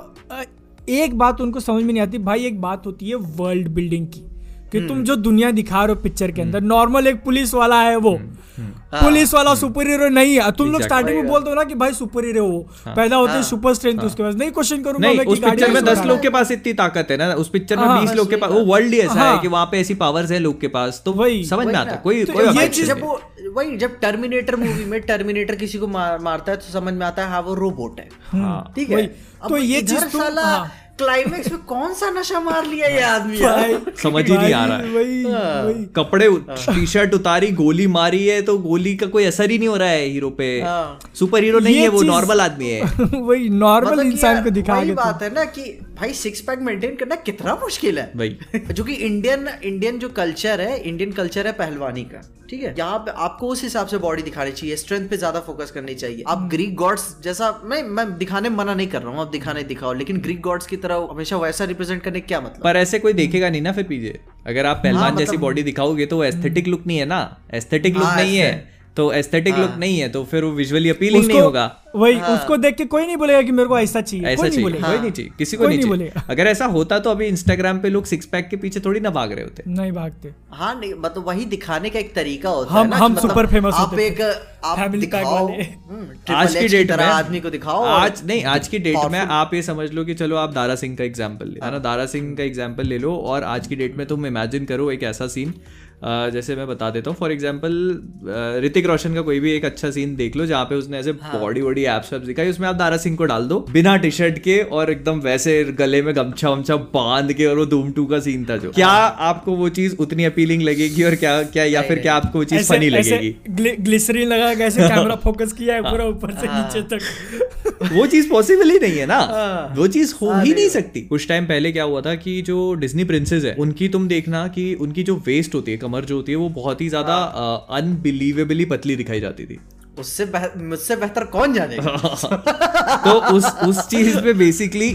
एक बात उनको समझ में नहीं आती भाई एक बात होती है वर्ल्ड बिल्डिंग की। कि तुम जो दुनिया दिखा रहे हो पिक्चर के अंदर नॉर्मल एक पुलिस वाला है वो। पुलिस वाला सुपर हीरो नहीं है। तुम लोग स्टार्टिंग में बोलते हो ना कि भाई सुपर हीरो हो। पैदा होते हैं सुपर स्ट्रेंथ उसके पास नहीं क्वेश्चन करूँगा मैं उस पिक्चर में दस लोग के पास इतनी ताकत है ना। उस पिक्चर में हाँ, बीस लोग के पास वो वर्ल्ड ही ऐसा है हाँ। कि वहाँ पे ऐसी पावर्स है लोग के पास तो वही, समझ में आता है कोई तो कोई ये चीज़ जब वही जब टर्मिनेटर मूवी में टर्मिनेटर किसी को मारता है तो समझ में आता है हाँ वो रोबोट है। हाँ। ठीक है। तो ये चीज़ साला हाँ। क्लाइमेक्स में कौन सा नशा मार लिया ये आदमी भाई, समझ ही नहीं आ रहा है। भाई, वही वही। कपड़े टी शर्ट उतारी गोली मारी है तो गोली का कोई असर ही नहीं हो रहा है हीरो पे। हाँ। सुपर हीरो नहीं है वो नॉर्मल आदमी है। वही नॉर्मल मतलब इंसान को दिखा वही बात है ना कि भाई सिक्स पैक मेंटेन करना कितना मुश्किल है। भाई जो कि इंडियन इंडियन जो कल्चर है इंडियन कल्चर है पहलवानी का। ठीक है? यहाँ पे आपको उस हिसाब से बॉडी दिखानी चाहिए स्ट्रेंथ पे ज़्यादा फोकस करनी चाहिए। आप ग्रीक गॉड्स जैसा मैं मैं दिखाने में मना नहीं कर रहा हूँ आप दिखाने दिखाओ लेकिन ग्रीक गॉड्स की तरह हमेशा वैसा रिप्रेजेंट करने का क्या मतलब? पर ऐसे कोई देखेगा नहीं ना फिर पीछे अगर आप पहलवान हाँ, जैसी मतलब- बॉडी दिखाओगे तो वो एस्थेटिक लुक नहीं है ना? एस्थेटिक लुक हाँ, नहीं है। तो एस्थेटिक लुक हाँ। नहीं है तो फिर वो विजुअली अपीलिंग नहीं होगा। वही हाँ। उसको देख के कोई नहीं बोलेगा कि मेरे को ऐसा चाहिए ऐसा कोई नहीं चाहिए बोलेगा। कोई नहीं चाहिए किसी को नहीं नहीं चाहिए। अगर ऐसा होता तो अभी इंस्टाग्राम पे लोग सिक्स पैक के पीछे थोड़ी ना भाग रहे होते। नहीं भागते। हाँ नहीं मतलब वही दिखाने का एक तरीका होता हम- है ना हम मतलब super famous आप एक आप दिखाओ हम्म, आज की डेट में आदमी को दिखाओ आज नहीं आज की डेट में आप ये समझ लो कि चलो आप दारा सिंह का एग्जांपल ले है ना? दारा सिंह का एग्जांपल ले लो और आज की डेट में तुम इमेजिन करो एक ऐसा सीन जैसे मैं बता देता हूँ फॉर एग्ज़ाम्पल ऋतिक रोशन का कोई भी एक अच्छा सीन देख लो जहाँ पे उसने ऐसे बॉडी वॉडी एप्स वैप्स दिखाई उसमें आप दारा सिंह को डाल दो बिना टी शर्ट के और एकदम वैसे गले में गमछा वमछा बाँध के और वो धूम टू का सीन था जो। क्या आपको वो चीज़ उतनी अपीलिंग लगेगी और क्या क्या या फिर क्या आपको वो चीज़ फनी लगेगी? ग्लि- ग्लिसरीन लगा के ऐसे कैमरा फोकस किया है पूरा ऊपर से हाँ। नीचे तक। वो चीज़ पॉसिबल ही नहीं है ना। हाँ। वो चीज़ हो ही नहीं सकती। कुछ टाइम पहले क्या हुआ था कि जो डिज्नी प्रिंसेस है उनकी तुम देखना कि उनकी जो वेस्ट होती है कमर जो होती है वो बहुत ही ज़्यादा हाँ। अनबिलीवेबली पतली दिखाई जाती थी। उससे बेह- मुझसे बेहतर कौन जानेगा? तो उस उस चीज़ पे बेसिकली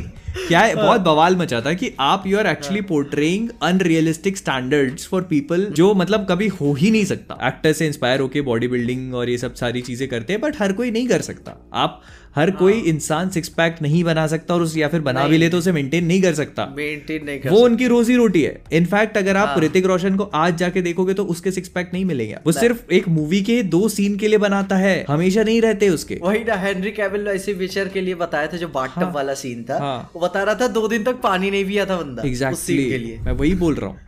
क्या है बहुत बवाल मचा था कि आप you are actually portraying unrealistic standards for people जो मतलब कभी हो ही नहीं सकता। एक्टर से इंस्पायर होके बॉडी बिल्डिंग और ये सब सारी चीज़ें करते हैं बट हर कोई नहीं कर सकता। आप हर कोई इंसान सिक्स पैक नहीं बना सकता और उस या फिर बना भी ले तो उसे मेंटेन नहीं कर सकता। मेंटेन नहीं कर वो उनकी रोजी रोटी है। इनफैक्ट अगर आप ऋतिक रोशन को आज जाके देखोगे तो उसके सिक्स पैक नहीं मिलेगा। वो सिर्फ़ एक मूवी के दो सीन के लिए बनाता है। हमेशा नहीं रहते उसके। वही ना हेनरी कैविल ने ऐसे विचर के लिए बताया था जो बाथटब वाला सीन था। हाँ। वो बता रहा था दो दिन तक पानी नहीं पिया था बंदा उस के लिए। एग्जैक्टली मैं वही बोल रहा हूँ।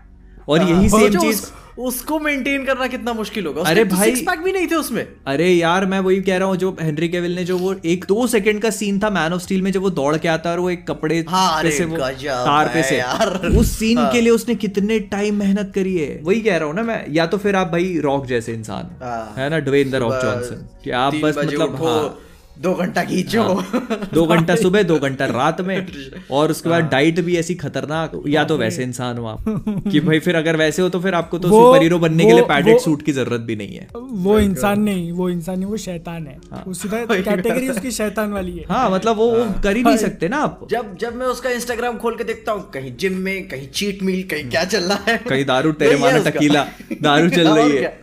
और यही हाँ, सेम चीज़ उस- उसको मेंटेन करना कितना मुश्किल होगा। अरे तो भाई- सिक्स पैक भी नहीं थे उसमें। अरे यार मैं वही कह रहा हूँ जो हेनरी केविल ने जो वो एक दो सेकंड का सीन था मैन ऑफ़ स्टील में जब वो दौड़ के आता है और वो एक कपड़े हाँ, पे से वो तार पे से। यार। उस सीन हाँ। के लिए उसने कितने टाइम मेहनत करी है। वही कह रहा हूँ ना मैं या तो फिर आप भाई रॉक जैसे इंसान हाँ। है। ना ड्वेन द रॉक जॉनसन आप बस मतलब दो घंटा खींचो। दो घंटा सुबह दो घंटा रात में। और उसके बाद डाइट भी ऐसी खतरनाक या तो वैसे इंसान हो आप कि भाई फिर अगर वैसे हो तो फिर आपको तो सुपर हीरो बनने के लिए पैडेड सूट की ज़रूरत भी नहीं है। वो इंसान नहीं वो इंसान नहीं वो शैतान है। वो सीधा कैटेगरी उसकी शैतान वाली है। हाँ मतलब वो कर ही नहीं सकते ना आप। जब जब मैं उसका इंस्टाग्राम खोल के देखता हूँ कहीं जिम में कहीं चीट मील कहीं क्या चल रहा है। कहीं दारू तेरे है माना टकीला दारू चल रही है।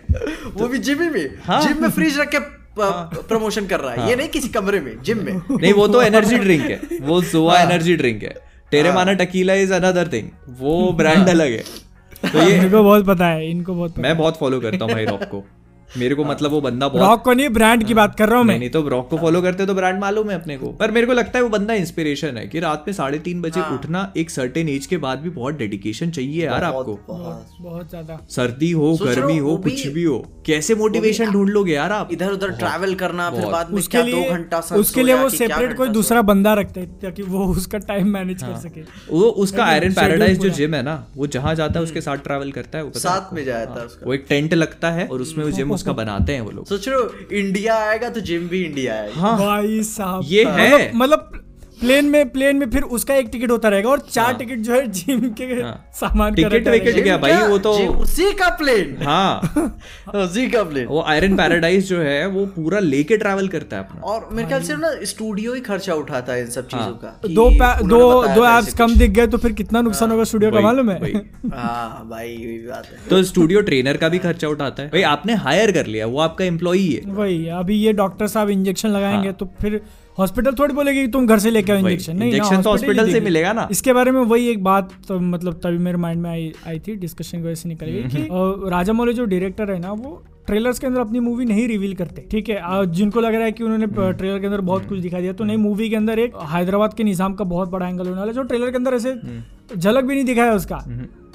वो भी जिम में। हाँ। जिम में फ्रीज रख के प्रमोशन कर रहा है। ये नहीं किसी कमरे में जिम में। नहीं वो तो एनर्जी ड्रिंक है। वो जोआ हाँ। एनर्जी ड्रिंक है। तेरे माना टकीला इज़ अनदर थिंग वो ब्रांड अलग है। तो ये इनको बहुत पता है इनको बहुत पता मैं बहुत फॉलो करता हूँ भाई रॉक को। मेरे को मतलब वो बंदा है बहुत रॉक को नहीं ब्रांड की बात कर रहा हूँ मैं। नहीं तो रॉक को फॉलो करते तो ब्रांड मालूम है अपने को। पर मेरे को लगता है वो बंदा इंस्पिरेशन है कि रात में साढ़े तीन बजे हाँ। उठना एक सर्टेन एज के बाद भी बहुत डेडिकेशन चाहिए यार आपको। बहुत बहुत। ज़्यादा। सर्दी हो गर्मी हो कुछ भी हो कैसे मोटिवेशन ढूंढ लोगे यार आप? इधर उधर ट्रैवल करना फिर बाद में उसके लिए घंटा उसके लिए वो सेपरेट कोई दूसरा बंदा रखते हैं ताकि वो उसका टाइम मैनेज हाँ। कर सके। वो उसका आयरन पैराडाइज जो जिम है ना वो जहाँ जाता है उसके साथ ट्रैवल करता है वो साथ में जाया था उसका। वो एक टेंट लगता है और उसमें वो जिम उसका बनाते हैं वो लोग। सोच रहे हो इंडिया आएगा तो जिम भी इंडिया आएगा। हाँ। भाई साहब ये है। मतलब- मतलब प्लेन में प्लेन में फिर उसका एक टिकट होता रहेगा और चार टिकट जो है जिम के हाँ। सामान टिकट विकेट क्या भाई वो तो उसी का प्लेन। हाँ। उसी का प्लेन। वो आयरन पैराडाइज जो है वो पूरा लेके ट्रैवल करता है अपना। और मेरे ख्याल से ना स्टूडियो ही खर्चा उठाता है इन सब चीज़ों हाँ। का दो दो दो एप्स कम दिख गए तो फिर कितना नुकसान होगा स्टूडियो का वही- मालूम है? हाँ भाई बात है। तो स्टूडियो ट्रेनर का भी खर्चा उठाता है। भाई आपने हायर कर लिया वो आपका एम्प्लॉई है। वही अभी ये डॉक्टर साहब इंजेक्शन लगाएँगे तो फिर हॉस्पिटल थोड़ी बोलेगी तुम घर से लेके आओ। इंजेक्शन नहीं ना, injection तो ही hospital से मिलेगा ना। इसके बारे में वही एक बात तो मतलब तभी मेरे माइंड में आई आई थी डिस्कशन की वजह से निकल गई कि हम्म। राजा मौली जो डायरेक्टर है ना वो ट्रेलर्स के अंदर अपनी मूवी नहीं रिवील करते ठीक है जिनको लग रहा है कि उन्होंने हम्म। ट्रेलर के अंदर बहुत कुछ दिखा दिया तो नहीं मूवी के अंदर एक हैदराबाद के निज़ाम का बहुत बड़ा एंगल होने वाला है, जो ट्रेलर के अंदर ऐसे हम्म। झलक भी नहीं दिखाया उसका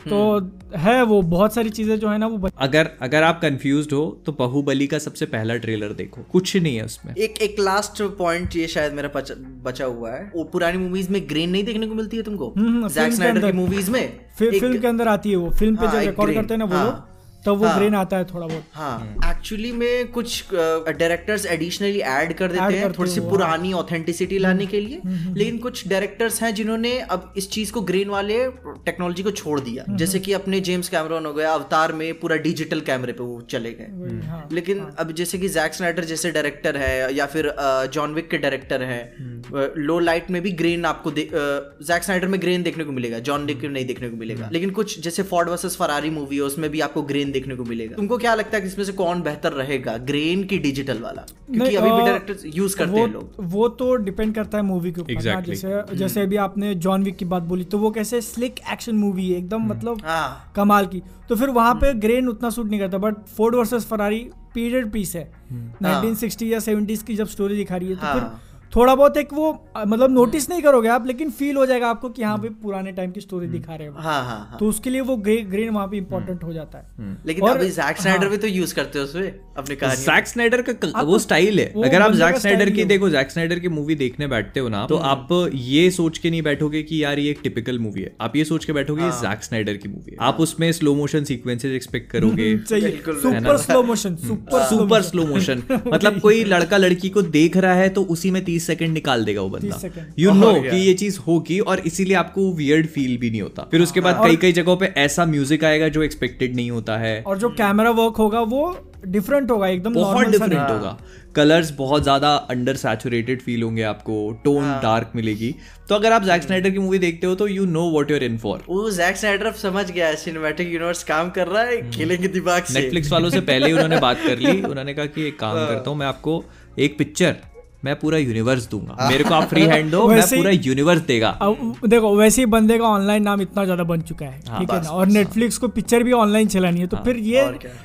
तो है वो बहुत सारी चीज़ें जो है ना वो बच- अगर अगर आप कंफ्यूज हो तो बहुबली का सबसे पहला ट्रेलर देखो। कुछ नहीं है उसमें। एक एक लास्ट पॉइंट ये शायद मेरा बचा, बचा हुआ है। वो पुरानी मूवीज़ में ग्रेन नहीं देखने को मिलती है तुमको? हम्म, जैक फ़िल्म के स्नाइडर की अंदर। मूवीज़ में? फ़िल्म के अंदर आती है वो। फ़िल्म पे जो रिकॉर्ड करते हैं ना वो हाँ। तब वो हाँ। ग्रेन आता है थोड़ा बहुत। हाँ। एक्चुअली में कुछ डायरेक्टर्स एडिशनली ऐड कर देते हैं थोड़ी सी पुरानी ऑथेंटिसिटी लाने के लिए। लेकिन कुछ डायरेक्टर्स हैं जिन्होंने अब इस चीज़ को ग्रेन वाले टेक्नोलॉजी को छोड़ दिया। जैसे कि अपने जेम्स कैमरॉन हो गया अवतार में पूरा डिजिटल कैमरे पे वो चले गए। हाँ लेकिन अब जैसे कि जैक स्नाइडर जैसे डायरेक्टर है या फिर जॉन विक के डायरेक्टर हैं लो लाइट में भी ग्रेन आपको जैक स्नाइडर में ग्रेन देखने को मिलेगा जॉन विक में नहीं देखने को मिलेगा। लेकिन कुछ जैसे फोर्ड वर्सेस फरारी मूवी है उसमें भी आपको ग्रेन देखने को मिलेगा। तुमको क्या लगता है कि इसमें से कौन बेहतर रहेगा ग्रेन की डिजिटल वाला? क्योंकि अभी भी डायरेक्टर्स यूज़ करते हैं लोग। वो तो डिपेंड करता है मूवी के ऊपर Exactly. जैसे जैसे अभी आपने जॉन विक की बात बोली तो वो कैसे स्लिक एक्शन मूवी है एकदम मतलब हाँ। कमाल की। तो फिर वहाँ पे ग्रेन उतना सूट नहीं करता but Ford versus Ferrari period piece है। 1960 या 70s की जब स्टोरी दिखा रही है तो फिर हाँ। थोड़ा बहुत एक वो मतलब नोटिस नहीं करोगे आप लेकिन फील हो जाएगा आपको कि हाँ भाई पुराने टाइम की स्टोरी दिखा रहे हैं। हाँ हाँ हाँ। तो उसके लिए वो ग्रे, ग्रेन वहाँ पे इंपॉर्टेंट हो जाता है। लेकिन और- अभी जैक स्नाइडर हाँ, भी तो यूज़ करते हो उसमें अपने कहानी जैक स्नाइडर का क- वो स्टाइल है। वो अगर आप जैक स्नाइडर की देखो जैक स्नाइडर की मूवी देखने बैठते हो ना तो आप ये सोच के नहीं बैठोगे कि यार ये एक टिपिकल मूवी है। आप ये सोच के बैठोगे ये जैक स्नाइडर की मूवी है। आप उसमें स्लो मोशन सीक्वेंसेस एक्सपेक्ट करोगे। Super slow motion super super slow motion मतलब कोई लड़का लड़की को देख रहा है तो उसी में तीस सेकंड निकाल देगा वो बंदा। यू नो कि ये चीज़ होगी और इसीलिए आपको वियर्ड फील भी नहीं होता। फिर उसके बाद कई कई जगहों पे ऐसा म्यूज़िक आएगा जो एक्सपेक्टेड नहीं होता है। और जो कैमरा वर्क होगा वो डिफरेंट होगा एकदम बहुत। डिफरेंट होगा। कलर्स बहुत ज़्यादा अंडर सैचुरेटेड फील होंगे आपको टोन हाँ। डार्क मिलेगी। तो अगर आप जैक स्नाइडर की मूवी देखते हो तो you know what you're in for वो जैक स्नाइडर समझ गया है सिनेमैटिक यूनिवर्स काम कर रहा है खेलेंगे दिमाग से। नेटफ्लिक्स वालों से पहले ही उन्होंने बात कर ली। उन्होंने कहा कि एक काम हाँ। करता हूँ मैं आपको एक पिक्चर मैं पूरा यूनिवर्स दूँगा। मेरे को आप फ्री हैंड दो मैं पूरा यूनिवर्स देगा। अब देखो वैसे ही बंदे का ऑनलाइन नाम इतना ज़्यादा बन चुका है हाँ, ठीक है ना? और नेटफ्लिक्स को पिक्चर भी ऑनलाइन चलानी है तो फिर ये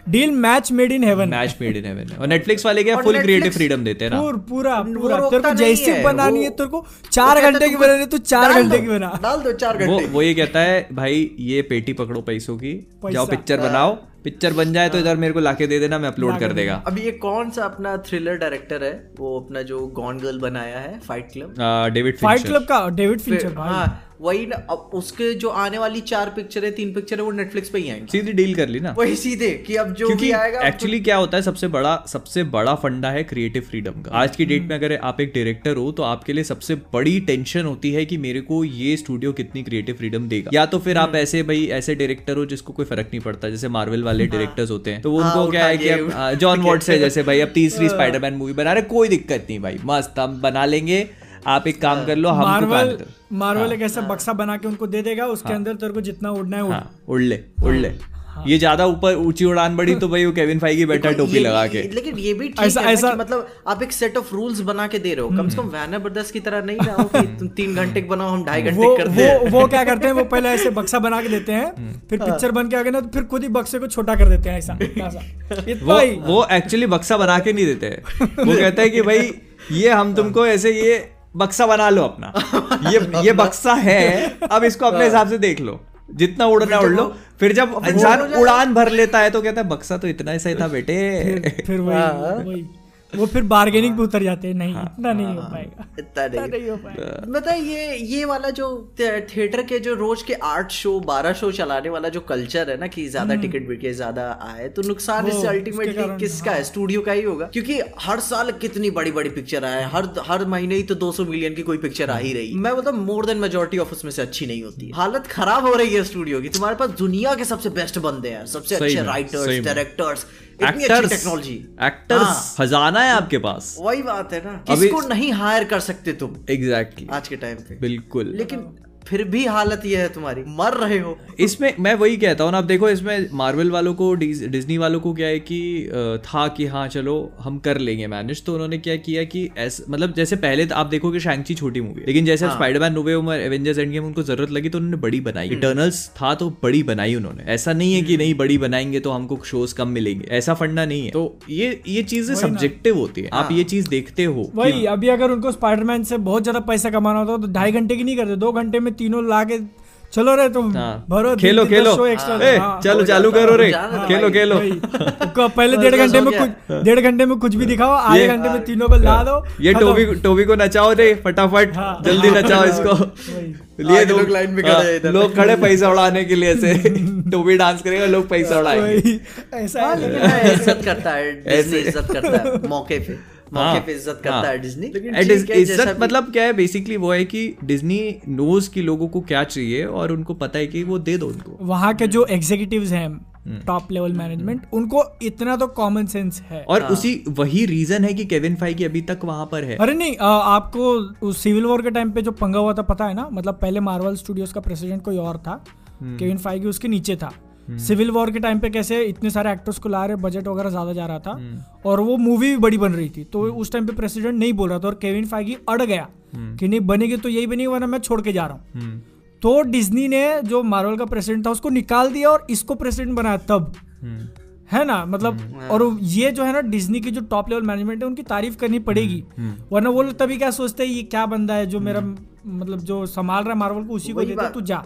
deal match made in heaven match made in heaven और नेटफ्लिक्स वाले क्या फुल क्रिएटिव फ्रीडम देते हैं ना? पूरा पूरा तेरे को जैसे बनानी है तेरे को चार घंटे की बनानी है तो चार घंटे की बना। डाल दो चार घंटे। वो ये कहता है भाई ये पेटी पकड़ो पैसों की। जाओ पिक्चर बनाओ पिक्चर बन जाए तो इधर मेरे को लाके दे देना मैं अपलोड कर देगा। अभी ये कौन सा अपना थ्रिलर डायरेक्टर है? वो अपना जो गॉन गर्ल बनाया है Fight Club David Fight Club का डेविड फिंचर हाँ वही ना अब उसके जो आने वाली चार पिक्चर है तीन पिक्चर है वो नेटफ्लिक्स पे ही आएँगे। सीधी डील कर ली ना। वही सीधे कि अब जो भी आएगा एक्चुअली क्या होता है सबसे बड़ा सबसे बड़ा फंडा है क्रिएटिव फ्रीडम का। आज की डेट में अगर आप एक डायरेक्टर हो तो आपके लिए सबसे बड़ी टेंशन होती है कि मेरे को ये स्टूडियो कितनी क्रिएटिव फ्रीडम देगा। या तो फिर आप ऐसे भाई ऐसे डायरेक्टर हो जिसको कोई फ़र्क नहीं पड़ता जैसे मार्वल वाले डायरेक्टर्स होते हैं। तो हाँ, उनको क्या है कि जॉन वॉट्स है जैसे भाई अब तीसरी स्पाइडरमैन मूवी बना रहे कोई दिक्कत नहीं भाई मस्त हम बना लेंगे। आप एक काम कर लो काम मार्वल मार्वल एक ऐसा बक्सा बना के उनको दे देगा उसके अंदर तेरे को जितना उड़ना है उड़। हाँ उड़ ले उड़ ले। ये ज़्यादा ऊपर ऊँची उड़ान बढ़ी तो भाई वो केविन फाइगी बैठा देखो, टोपी लगा के। लेकिन ये भी ठीक ऐसा- है ऐसा- कि मतलब आप एक सेट ऑफ़ रूल्स बना के दे रहे हो। कम से कम वैनर ब्रदर्स की तरह नहीं रहो कि तुम तीन घंटे के बनाओ हम ढाई घंटे कर दे वो वो क्या करते हैं? वो पहले ऐसे बक्सा बना के देते हैं फिर पिक्चर बन के आ गए ना तो फिर खुद ही बक्से को छोटा कर देते हैं ऐसा ऐसा। वो वो एक्चुअली बक्सा बना के नहीं देते। वो कहता है कि भाई ये हम तुमको ऐसे ये बक्सा बना लो अपना। ये ये बक्सा है अब इसको अपने हिसाब से देख लो। जितना उड़ना उड़ लो फिर जब इंसान उड़ान भर लेता है तो कहता है बक्सा तो इतना ही सही था बेटे। फिर वही वही। वो फिर बार्गेनिंग पे उतर जाते हैं नहीं इतना नहीं हो पाएगा। इतना नहीं। नहीं हो पाएगा। मतलब ये ये वाला जो थे- थिएटर के जो रोज के आठ शो बारह शो चलाने वाला जो कल्चर है ना कि ज़्यादा टिकट बिके ज़्यादा आए तो नुकसान हम्म। इससे अल्टीमेटली किसका है? स्टूडियो का ही होगा। क्योंकि हर साल कितनी बड़ी बड़ी पिक्चर आए हर हर महीने ही तो 200 मिलियन की कोई पिक्चर आ ही हम्म। रही मैं मतलब मोर देन मेजोरिटी ऑफ़ उसमें से अच्छी नहीं होती हालत खराब हो रही है स्टूडियो की। तुम्हारे पास दुनिया के सबसे बेस्ट बंदे हैं सबसे अच्छे writers directors actors technology actors खजाना है आपके पास। वही बात है ना। किसको नहीं हायर कर सकते तुम? एग्जैक्टली आज के टाइम पे। बिल्कुल। लेकिन फिर भी हालत ये है तुम्हारी। मर रहे हो। इसमें मैं वही कहता हूँ ना अब देखो इसमें मार्वल वालों को डिज- डिज्नी वालों को क्या है कि था कि हाँ चलो हम कर लेंगे मैनेज तो उन्होंने क्या किया कि ऐस मतलब जैसे पहले तो आप देखोगे शैंगची छोटी मूवी लेकिन जैसे हाँ। स्पाइडरमैन नोवे और एवेंजर्स एंड गेम उनको ज़रूरत लगी तो उन्होंने बड़ी बनाई हम्म। इटर्नल्स था तो बड़ी बनाई उन्होंने। ऐसा नहीं है कि नहीं बड़ी बनाएँगे तो हमको शोज़ कम मिलेंगे ऐसा फंडा नहीं है। तो ये ये चीज़ें सब्जेक्टिव होती है। हाँ। आप ये चीज़ देखते हो वही अभी अगर उनको स्पाइडरमैन से बहुत ज़्यादा पैसा कमाना होता तो ढाई घंटे की नहीं करते दो घंटे में तीनों ला के चलो रे तुम हाँ। भरो खेलो खेलो। ए, चलो चालू करो रे। खेलो खेलो। पहले डेढ़ घंटे में कुछ डेढ़ घंटे में कुछ भी दिखाओ आधे घंटे में तीनों को ला दो ये टोबी टोबी को नचाओ रे फटाफट। हाँ। जल्दी नचाओ इसको। लिए दो। लोग लाइन में खड़े हैं। लोग खड़े पैसा उड़ाने के लिए ऐसे टोबी डांस करेगा लोग पैसा उड़ाएँगे। ऐसा हाँ, है लेकिन हाँ, इज़्ज़त करता है ऐसे। इज़्ज़त करता है मौके पे। मौके हाँ, पे इज़्ज़त करता हाँ। है डिज्नी है, इज़्ज़त मतलब क्या है बेसिकली वो है कि डिज्नी नोज़ की लोगों को क्या चाहिए और उनको पता है कि वो दे दो उनको। वहाँ के जो एग्जीक्यूटिव्स हैं हम्म। टॉप लेवल मैनेजमेंट उनको इतना तो कॉमन सेंस है। और उसी वही रीजन है कि केविन फाइगी अभी तक वहाँ पर है। अरे नहीं आ, आपको उस सिविल वॉर के टाइम पे जो पंगा हुआ था पता है ना? मतलब पहले मार्वल स्टूडियोज का प्रेसिडेंट कोई और था। हम्म। केविन फाइगी उसके नीचे था। सिविल वॉर के टाइम पे कैसे इतने सारे एक्टर्स को ला रहे बजट वगैरह ज़्यादा जा रहा था। हम्म। और वो मूवी भी बड़ी बन रही थी। तो उस टाइम पे प्रेसिडेंट नहीं बोल रहा था और केविन फाइगी अड़ गया कि नहीं बनेगी तो यही बनेगी वरना मैं छोड़ के जा रहा हूँ। हम्म, तो डिज्नी ने जो मार्वल का प्रेसिडेंट था उसको निकाल दिया और इसको प्रेसिडेंट बनाया तब। हम्म, है ना? मतलब और ये जो है ना डिज्नी की जो टॉप लेवल मैनेजमेंट है उनकी तारीफ़ करनी पड़ेगी। वरना वो लोग तभी क्या सोचते हैं ये क्या बंदा है जो मेरा मतलब जो संभाल रहा है मार्वल को उसी को देते। तू जा।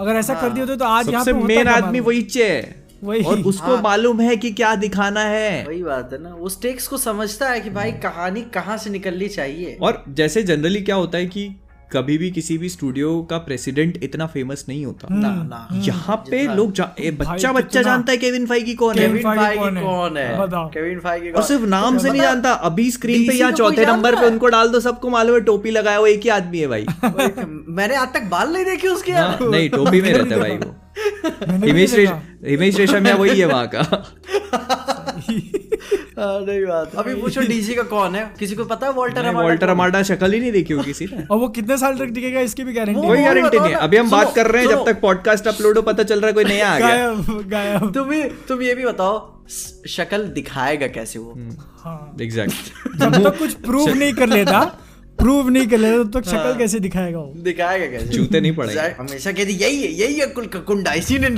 अगर ऐसा कर दिया होते तो आज यहाँ पे मेन आदमी वही चे। वही। और उसको हाँ। मालूम है कि क्या दिखाना है। वही बात है ना। वो स्टेक्स को समझता है कि भाई कहानी कहाँ से निकलनी चाहिए। और जैसे जनरली क्या होता है कि कभी भी किसी भी स्टूडियो का प्रेसिडेंट इतना फ़ेमस नहीं होता। ना ना। यहाँ पे लोग जा, ए, बच्चा बच्चा जानता है केविन फाइगी कौन है? केविन फाइगी कौन है? केविन फाइगी और सिर्फ़ नाम से नहीं जानता अभी स्क्रीन पे यहाँ चौथे नंबर पे उनको डाल दो सबको मालूम है टोपी लगाया हुआ एक ही आदमी है भाई। मैंने आज तक बाल नहीं देखे उसके हाँ, नहीं टोपी में रहता है भाई वो। हिमेश हिमेश रेशमिया वही है वहाँ का। हाँ, नहीं बात अभी पूछो डीसी का कौन है? किसी को पता है वॉल्टर हमारा वॉल्टर अमाडा शक्ल ही नहीं देखी होगी किसी ने और वो कितने साल तक टिकेगा इसकी भी गारंटी कोई गारंटी नहीं अभी हम बात कर रहे हैं जब तक पॉडकास्ट अपलोड हो पता चल रहा है कोई नया आ गया। गायब तुम ये तुम ये भी बताओ शक्ल दिखाएगा कैसे वो? हाँ। एग्जैक्ट जब तक कुछ प्रूव नहीं कर लेता प्रूव नहीं कर लेता तब तक शक्ल कैसे दिखाएगा वो? दिखाएगा कैसे? जूते नहीं पड़ेंगे। Exact- हमेशा कहती यही है यही है कुल कुंडा। इसी ने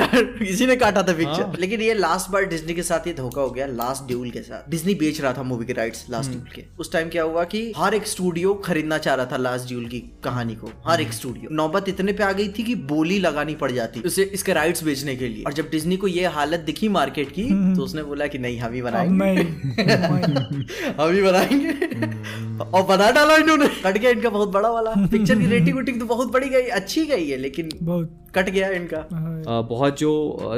इसी ने काटा था पिक्चर हाँ। लेकिन ये लास्ट बार डिज्नी के साथ ये धोखा हो गया लास्ट ड्यूल के साथ। डिज्नी बेच रहा था मूवी के राइट्स लास्ट हम्म। ड्यूल के। उस टाइम क्या हुआ कि हर एक स्टूडियो खरीदना चाह रहा था लास्ट ड्यूल की कहानी को। हर हम्म। एक स्टूडियो नौबत इतने पे आ गई थी कि बोली लगानी पड़ जाती उसे इसके राइट्स बेचने के लिए। और जब डिज्नी को ये हालत दिखी मार्केट की तो उसने बोला कि नहीं हम ही बनाएँगे। हम ही बनाएँगे। हम्म। और बना डाला इन्होंने। कट गया इनका बहुत बड़ा वाला। पिक्चर की रेटिंग वेटिंग तो बहुत बड़ी गई अच्छी गई है लेकिन बहुत। कट गया इनका। आ, बहुत जो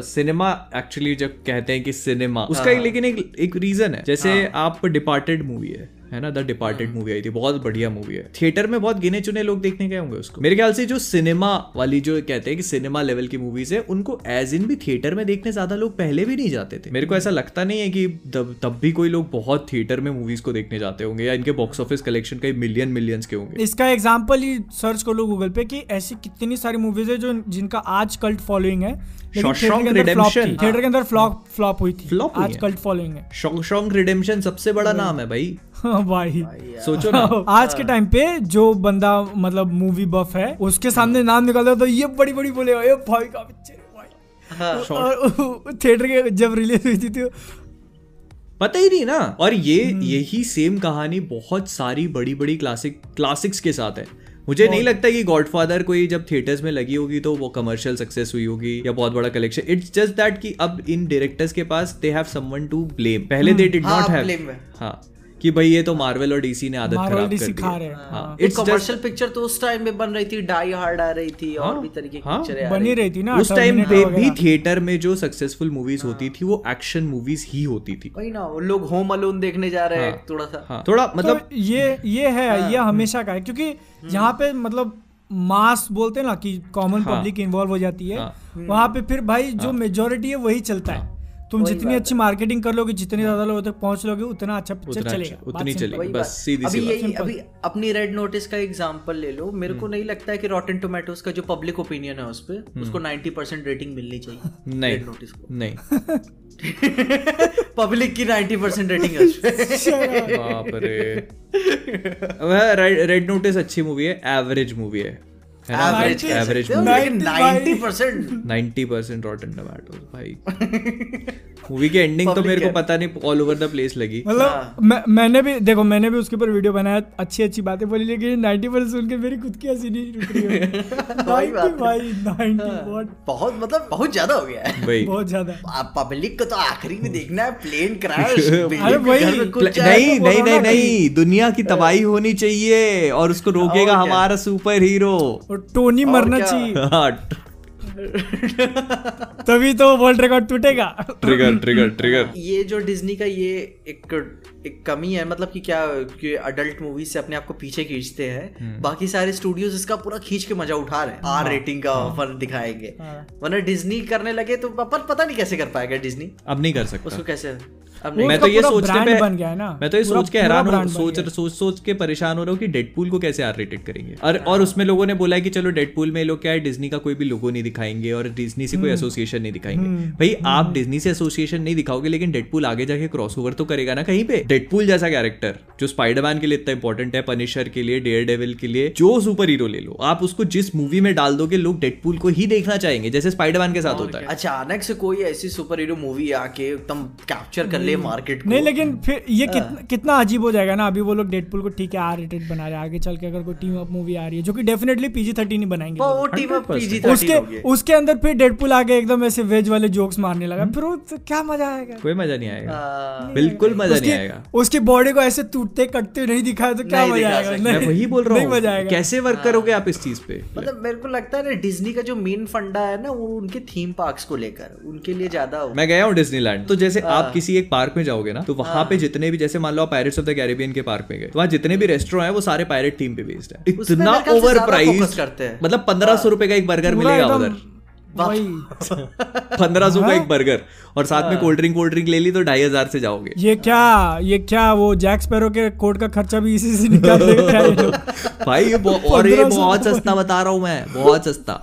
सिनेमा एक्चुअली जब कहते हैं कि सिनेमा उसका एक लेकिन एक एक रीजन है। जैसे आप डिपार्टेड मूवी है है ना? द डिपार्टेड मूवी आई थी बहुत बढ़िया मूवी है। थिएटर में बहुत गिने चुने लोग देखने गए होंगे उसको। मेरे ख्याल से जो सिनेमा वाली जो कहते हैं कि सिनेमा लेवल की मूवीज़ है उनको एज इन भी थिएटर में देखने ज़्यादा लोग पहले भी नहीं जाते थे। मेरे को ऐसा लगता नहीं है कि तब तब भी कोई लोग बहुत थिएटर में मूवीज़ को देखने जाते होंगे या इनके बॉक्स ऑफ़िस कलेक्शन कई मिलियन मिलियंस के होंगे। इसका एग्ज़ाम्पल ही सर्च कर लो गूगल पे कि ऐसी कितनी सारी मूवीज़ है जो जिनका आज कल्ट फॉलोइंग है थिएटर के अंदर फ्लॉप अंदर फ्लॉप हुई थी। आज कल्ट फॉलोइंग है। शॉन्ग रिडेम्पशन सबसे बड़ा नाम है भाई। हाँ, भाई सोचो ना। आज के टाइम पे जो बंदा मतलब मूवी बफ है उसके सामने नाम निकालता है तो ये बड़ी बड़ी बोलेगा ये भाई का पिक्चर हाँ। और थिएटर के जब रिलीज़ हुई थी तो पता ही नहीं ना। और ये यही सेम कहानी बहुत सारी बड़ी बड़ी क्लासिक क्लासिक्स के साथ है। मुझे नहीं लगता कि गॉडफादर कोई जब थिएटर्स में लगी होगी तो वो कमर्शियल सक्सेस हुई होगी या बहुत बड़ा कलेक्शन इट्स जस्ट दैट कि अब इन डायरेक्टर्स के पास they have someone to blame पहले दे डिड हाँ, नॉट हैव blame है। हाँ कि भाई ये तो मार्वल और डीसी ने आदत खराब कर दी खा है। रहे हैं। हाँ हाँ। इट्स कमर्शियल पिक्चर तो उस टाइम में बन रही थी डाई हार्ड आ रही थी और हाँ, भी तरीके की हाँ, पिक्चरें आ बनी रही रही थी ना उस टाइम पे भी थिएटर में जो सक्सेसफुल मूवीज़ होती थी वो एक्शन मूवीज़ ही होती थी वही ना वो लोग होम अलोन देखने जा रहे हैं हाँ। थोड़ा सा हाँ थोड़ा मतलब मतलब ये ये है हाँ। ये हमेशा का है क्योंकि यहाँ पे मतलब मास बोलते हैं ना कि कॉमन हाँ। पब्लिक इन्वॉल्व हो जाती है हाँ। वहाँ पे फिर भाई जो मेजोरिटी है वही चलता है तुम जितनी अच्छी मार्केटिंग कर लोगे जितने ज़्यादा लोगों तक पहुँच लोगे उतना अच्छा पिक्चर चलेगा। अच्छा- उतनी चलेगी। बस सीधी सी अभी। यही अभी अपनी रेड नोटिस का एग्जांपल ले लो। मेरे हम्म। को नहीं लगता है कि रॉटन टोमेटोज का जो पब्लिक ओपिनियन है उस पे उसको 90 परसेंट रेटिंग मिलनी चाहिए हम्म। नहीं रेड नोटिस को। नहीं। पब्लिक की 90 परसेंट रेटिंग है बाप रे। रेड नोटिस अच्छी मूवी है एवरेज मूवी है है। एवरेज एवरेज लेकिन 90 90% नाइन्टी परसेंट रॉटन टमाटो भाई। मूवी की एंडिंग तो मेरे को पता नहीं ऑल ओवर द प्लेस लगी। मतलब हाँ। मैं, मैंने भी देखो मैंने भी उसके ऊपर वीडियो बनाया अच्छी अच्छी बातें बोली लेकिन 90 परसेंट सुन के मेरी खुद की हँसी नहीं रुक रही है। वही बात। 90 है। भाई 90 बहुत मतलब बहुत ज़्यादा हो गया है। भाई बहुत ज़्यादा। पब्लिक को तो आखिरी में देखना है प्लेन क्रैश अरे वही, नहीं तो नहीं नहीं नहीं दुनिया की तबाही होनी चाहिए और उसको रोकेगा हमारा सुपर हीरो टोनी मरना? चाहिए। तभी तो वर्ल्ड रिकॉर्ड टूटेगा। ट्रिगर ट्रिगर ट्रिगर ये जो डिज्नी का ये एक एक कमी है मतलब कि क्या कि अडल्ट मूवी से अपने आप को पीछे खींचते हैं। बाकी सारे स्टूडियोज इसका पूरा खींच के मज़ा उठा रहे हैं। आर रेटिंग का ऑफ़र दिखाएँगे। हाँ। वरना डिज्नी करने लगे तो अपन पता नहीं कैसे कर पाएगा डिज्नी अब नहीं कर सकता। उसको कैसे? अब नहीं। मैं तो ये सोच के बन गया है ना। मैं तो ये सोच के हैरान हूँ सोच सोच सोच के परेशान हो रहा हूँ कि डेडपूल को कैसे आर रेटेड करेंगे? और और उसमें लोगों ने बोला है कि चलो डेडपूल में लोग क्या है डिज्नी का कोई भी लोगो नहीं दिखाएँगे और डिज्नी से हम्म। कोई एसोसिएशन नहीं दिखाएँगे। भाई आप डिज्नी से एसोसिएशन नहीं दिखाओगे लेकिन डेडपूल आगे जाके क्रॉसओवर तो करेगा ना कहीं पे? डेडपूल जैसा कैरेक्टर जो स्पाइडरमैन के लिए इतना इंपॉर्टेंट है पनिशर के लिए डेयर डेविल के लिए जो सुपर हीरो ले लो आप उसको जिस मूवी में डाल दोगे लोग डेडपूल को ही देखना चाहेंगे जैसे स्पाइडरमैन के साथ होता है। अचानक से कोई ऐसी सुपर हीरो मूवी आके एकदम कैप्चर कर ले मार्केट को नहीं लेकिन फिर ये हाँ। कितना कितना अजीब हो जाएगा ना अभी वो लोग डेडपुल को ठीक है आर रेटेड बना रहे आगे चल के अगर कोई टीम अप मूवी आ रही है जो कि डेफिनेटली पीजी थर्टीन ही बनाएँगे वो टीम अप 100% पीजी उसके उसके अंदर फिर डेडपुल आगे एकदम ऐसे वेज वाले जोक्स मारने लगा। फिर तो क्या मज़ा आएगा। कोई मज़ा नहीं आएगा। हाँ। बिल्कुल मज़ा नहीं आएगा। उसकी बॉडी को ऐसे टूटते कटते नहीं दिखाया तो क्या मज़ा आएगा? मैं वही बोल रहा हूँ। कैसे वर्क करोगे आप इस चीज़ पे? मतलब मेरे को लगता है ना डिज्नी का जो मेन फंडा है ना वो उनके थीम पार्क्स को लेकर उनके लिए ज़्यादा हो। मैं गया हूँ डिज्नीलैंड तो जैसे हाँ। आप किसी एक पार्क में जाओगे ना तो वहाँ पे जितने भी जैसे मान लो आप पायरेट्स ऑफ़ द कैरिबियन के पार्क में गए तो वहाँ जितने भी रेस्टोरेंट है वो सारे पायरेट थीम पे बेस्ड है। इतना ओवर प्राइस करते हैं। मतलब पंद्रह सौ रुपए का एक बर्गर मिलेगा उधर। पंद्रह सौ का एक बर्गर और साथ हाँ। में कोल्ड ड्रिंक कोल्ड ड्रिंक ले ली तो ढाई हज़ार से जाओगे। ये क्या ये क्या वो जैक स्पैरो के कोट का खर्चा भी इसी से निकाल भाई ये और ये बहुत सस्ता बता रहा हूँ मैं बहुत सस्ता।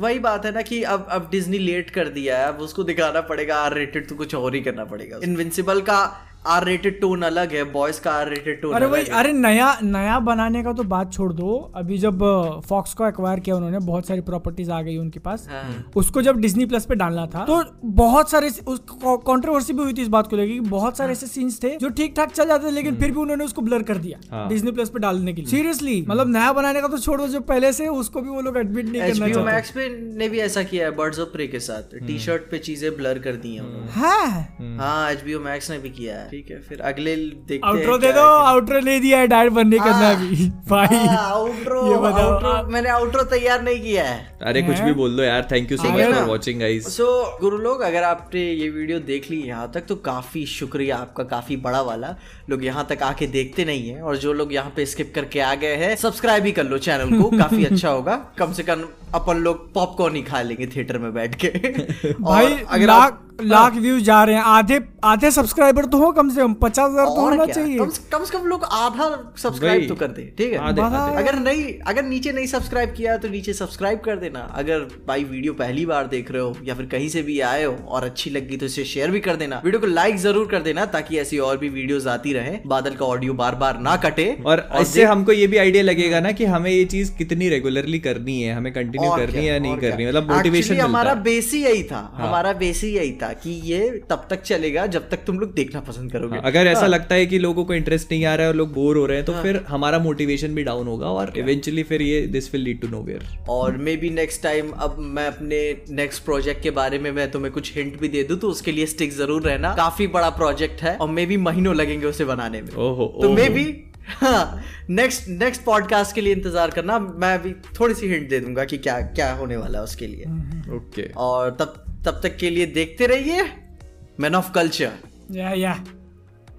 वही बात है ना कि अब अब डिज्नी लेट कर दिया है अब उसको दिखाना पड़ेगा आर रेटेड तो कुछ और ही करना पड़ेगा। इनविंसिबल का आर रेटेड टोन अलग है बॉयज़ का आर रेटेड टोन अरे है। अरे नया नया बनाने का तो बात छोड़ दो। अभी जब फॉक्स को एक्वायर किया उन्होंने बहुत सारी प्रॉपर्टीज़ आ गई उनके पास। हाँ। उसको जब डिज्नी प्लस पे डालना था तो बहुत सारे कंट्रोवर्सी भी हुई थी इस बात को लेकर कि बहुत सारे ऐसे सीन्स थे जो ठीक ठाक चल जाते थे लेकिन फिर भी उन्होंने उसको ब्लर कर दिया हाँ। डिज्नी प्लस पे डालने के लिए। सीरियसली मतलब नया बनाने का तो छोड़ दो जो पहले से उसको भी वो लोग एडमिट नहीं करना चाहते। मैक्स पे ने भी ऐसा किया है बर्ड्स ऑफ़ प्रे के साथ। टी शर्ट पे चीज़ें ब्लर कर दी हैं उन्होंने। हाँ। हाँ एचबीओ मैक्स ने भी किया है। ठीक है फिर अगले देखते हैं आउटरो दे दो है। आउटरो नहीं दिया है डायरेक्ट बनने करना हाँ। अभी। भाई हाँ, आउटरो ये बताओ, आउटरो मैंने आउटरो तैयार नहीं किया है। अरे कुछ भी बोल दो यार thank you so much for watching guys so गुरु लोग अगर आपने ये वीडियो देख ली यहाँ तक तो काफ़ी शुक्रिया आपका काफ़ी बड़ा वाला। लोग यहाँ तक आके देखते नहीं है और जो लोग यहाँ पे स्किप करके आ गए हैं सब्सक्राइब ही कर लो चैनल को काफ़ी अच्छा होगा। कम से कम अपन लोग पॉपकॉर्न ही खा लेंगे थिएटर में बैठ के। भाई और अगर लाख आप लाख व्यूज़ जा रहे हैं। आधे आधे सब्सक्राइबर तो हो कम से कम पचास हज़ार तो होना चाहिए। कम से कम से कम लोग आधा सब्सक्राइब तो कर दे ठीक है? आधे- आधे। अगर नहीं अगर नीचे नहीं सब्सक्राइब किया तो नीचे सब्सक्राइब कर देना। अगर भाई वीडियो पहली बार देख रहे हो या फिर कहीं से भी आए हो और अच्छी लगी तो इसे शेयर भी कर देना। वीडियो को लाइक ज़रूर कर देना ताकि ऐसी और भी वीडियोस आती रहे। बादल का ऑडियो बार बार ना कटे। और इससे हमको ये भी आइडिया लगेगा ना कि हमें ये चीज़ कितनी रेगुलरली करनी है हमें कंटिन्यू करनी है या नहीं करनी मतलब मोटिवेशन हमारा बेस ही यही था। हमारा बेस ही यही था। कि ये तब तक चलेगा जब तक तुम लोग देखना पसंद करोगे। हाँ, अगर ऐसा लगता है कि लोगों को इंटरेस्ट नहीं आ रहा है और लोग बोर हो रहे हैं तो हाँ। फिर हमारा मोटिवेशन भी डाउन होगा और इवेंचुअली फिर ये this will lead to nowhere और मे बी नेक्स्ट टाइम अब मैं अपने नेक्स्ट प्रोजेक्ट के बारे में मैं तुम्हें कुछ हिंट भी दे दूँ तो उसके लिए स्टिक ज़रूर रहना। काफ़ी बड़ा प्रोजेक्ट है और मे बी महीनों लगेंगे उसे बनाने में। ओहो तो मे बी हाँ नेक्स्ट नेक्स्ट पॉडकास्ट के लिए इंतज़ार करना। मैं अभी थोड़ी सी हिंट दे दूँगा कि क्या क्या होने वाला है उसके लिए। Okay okay. और तब तब तक के लिए देखते रहिए मैन ऑफ़ कल्चर या या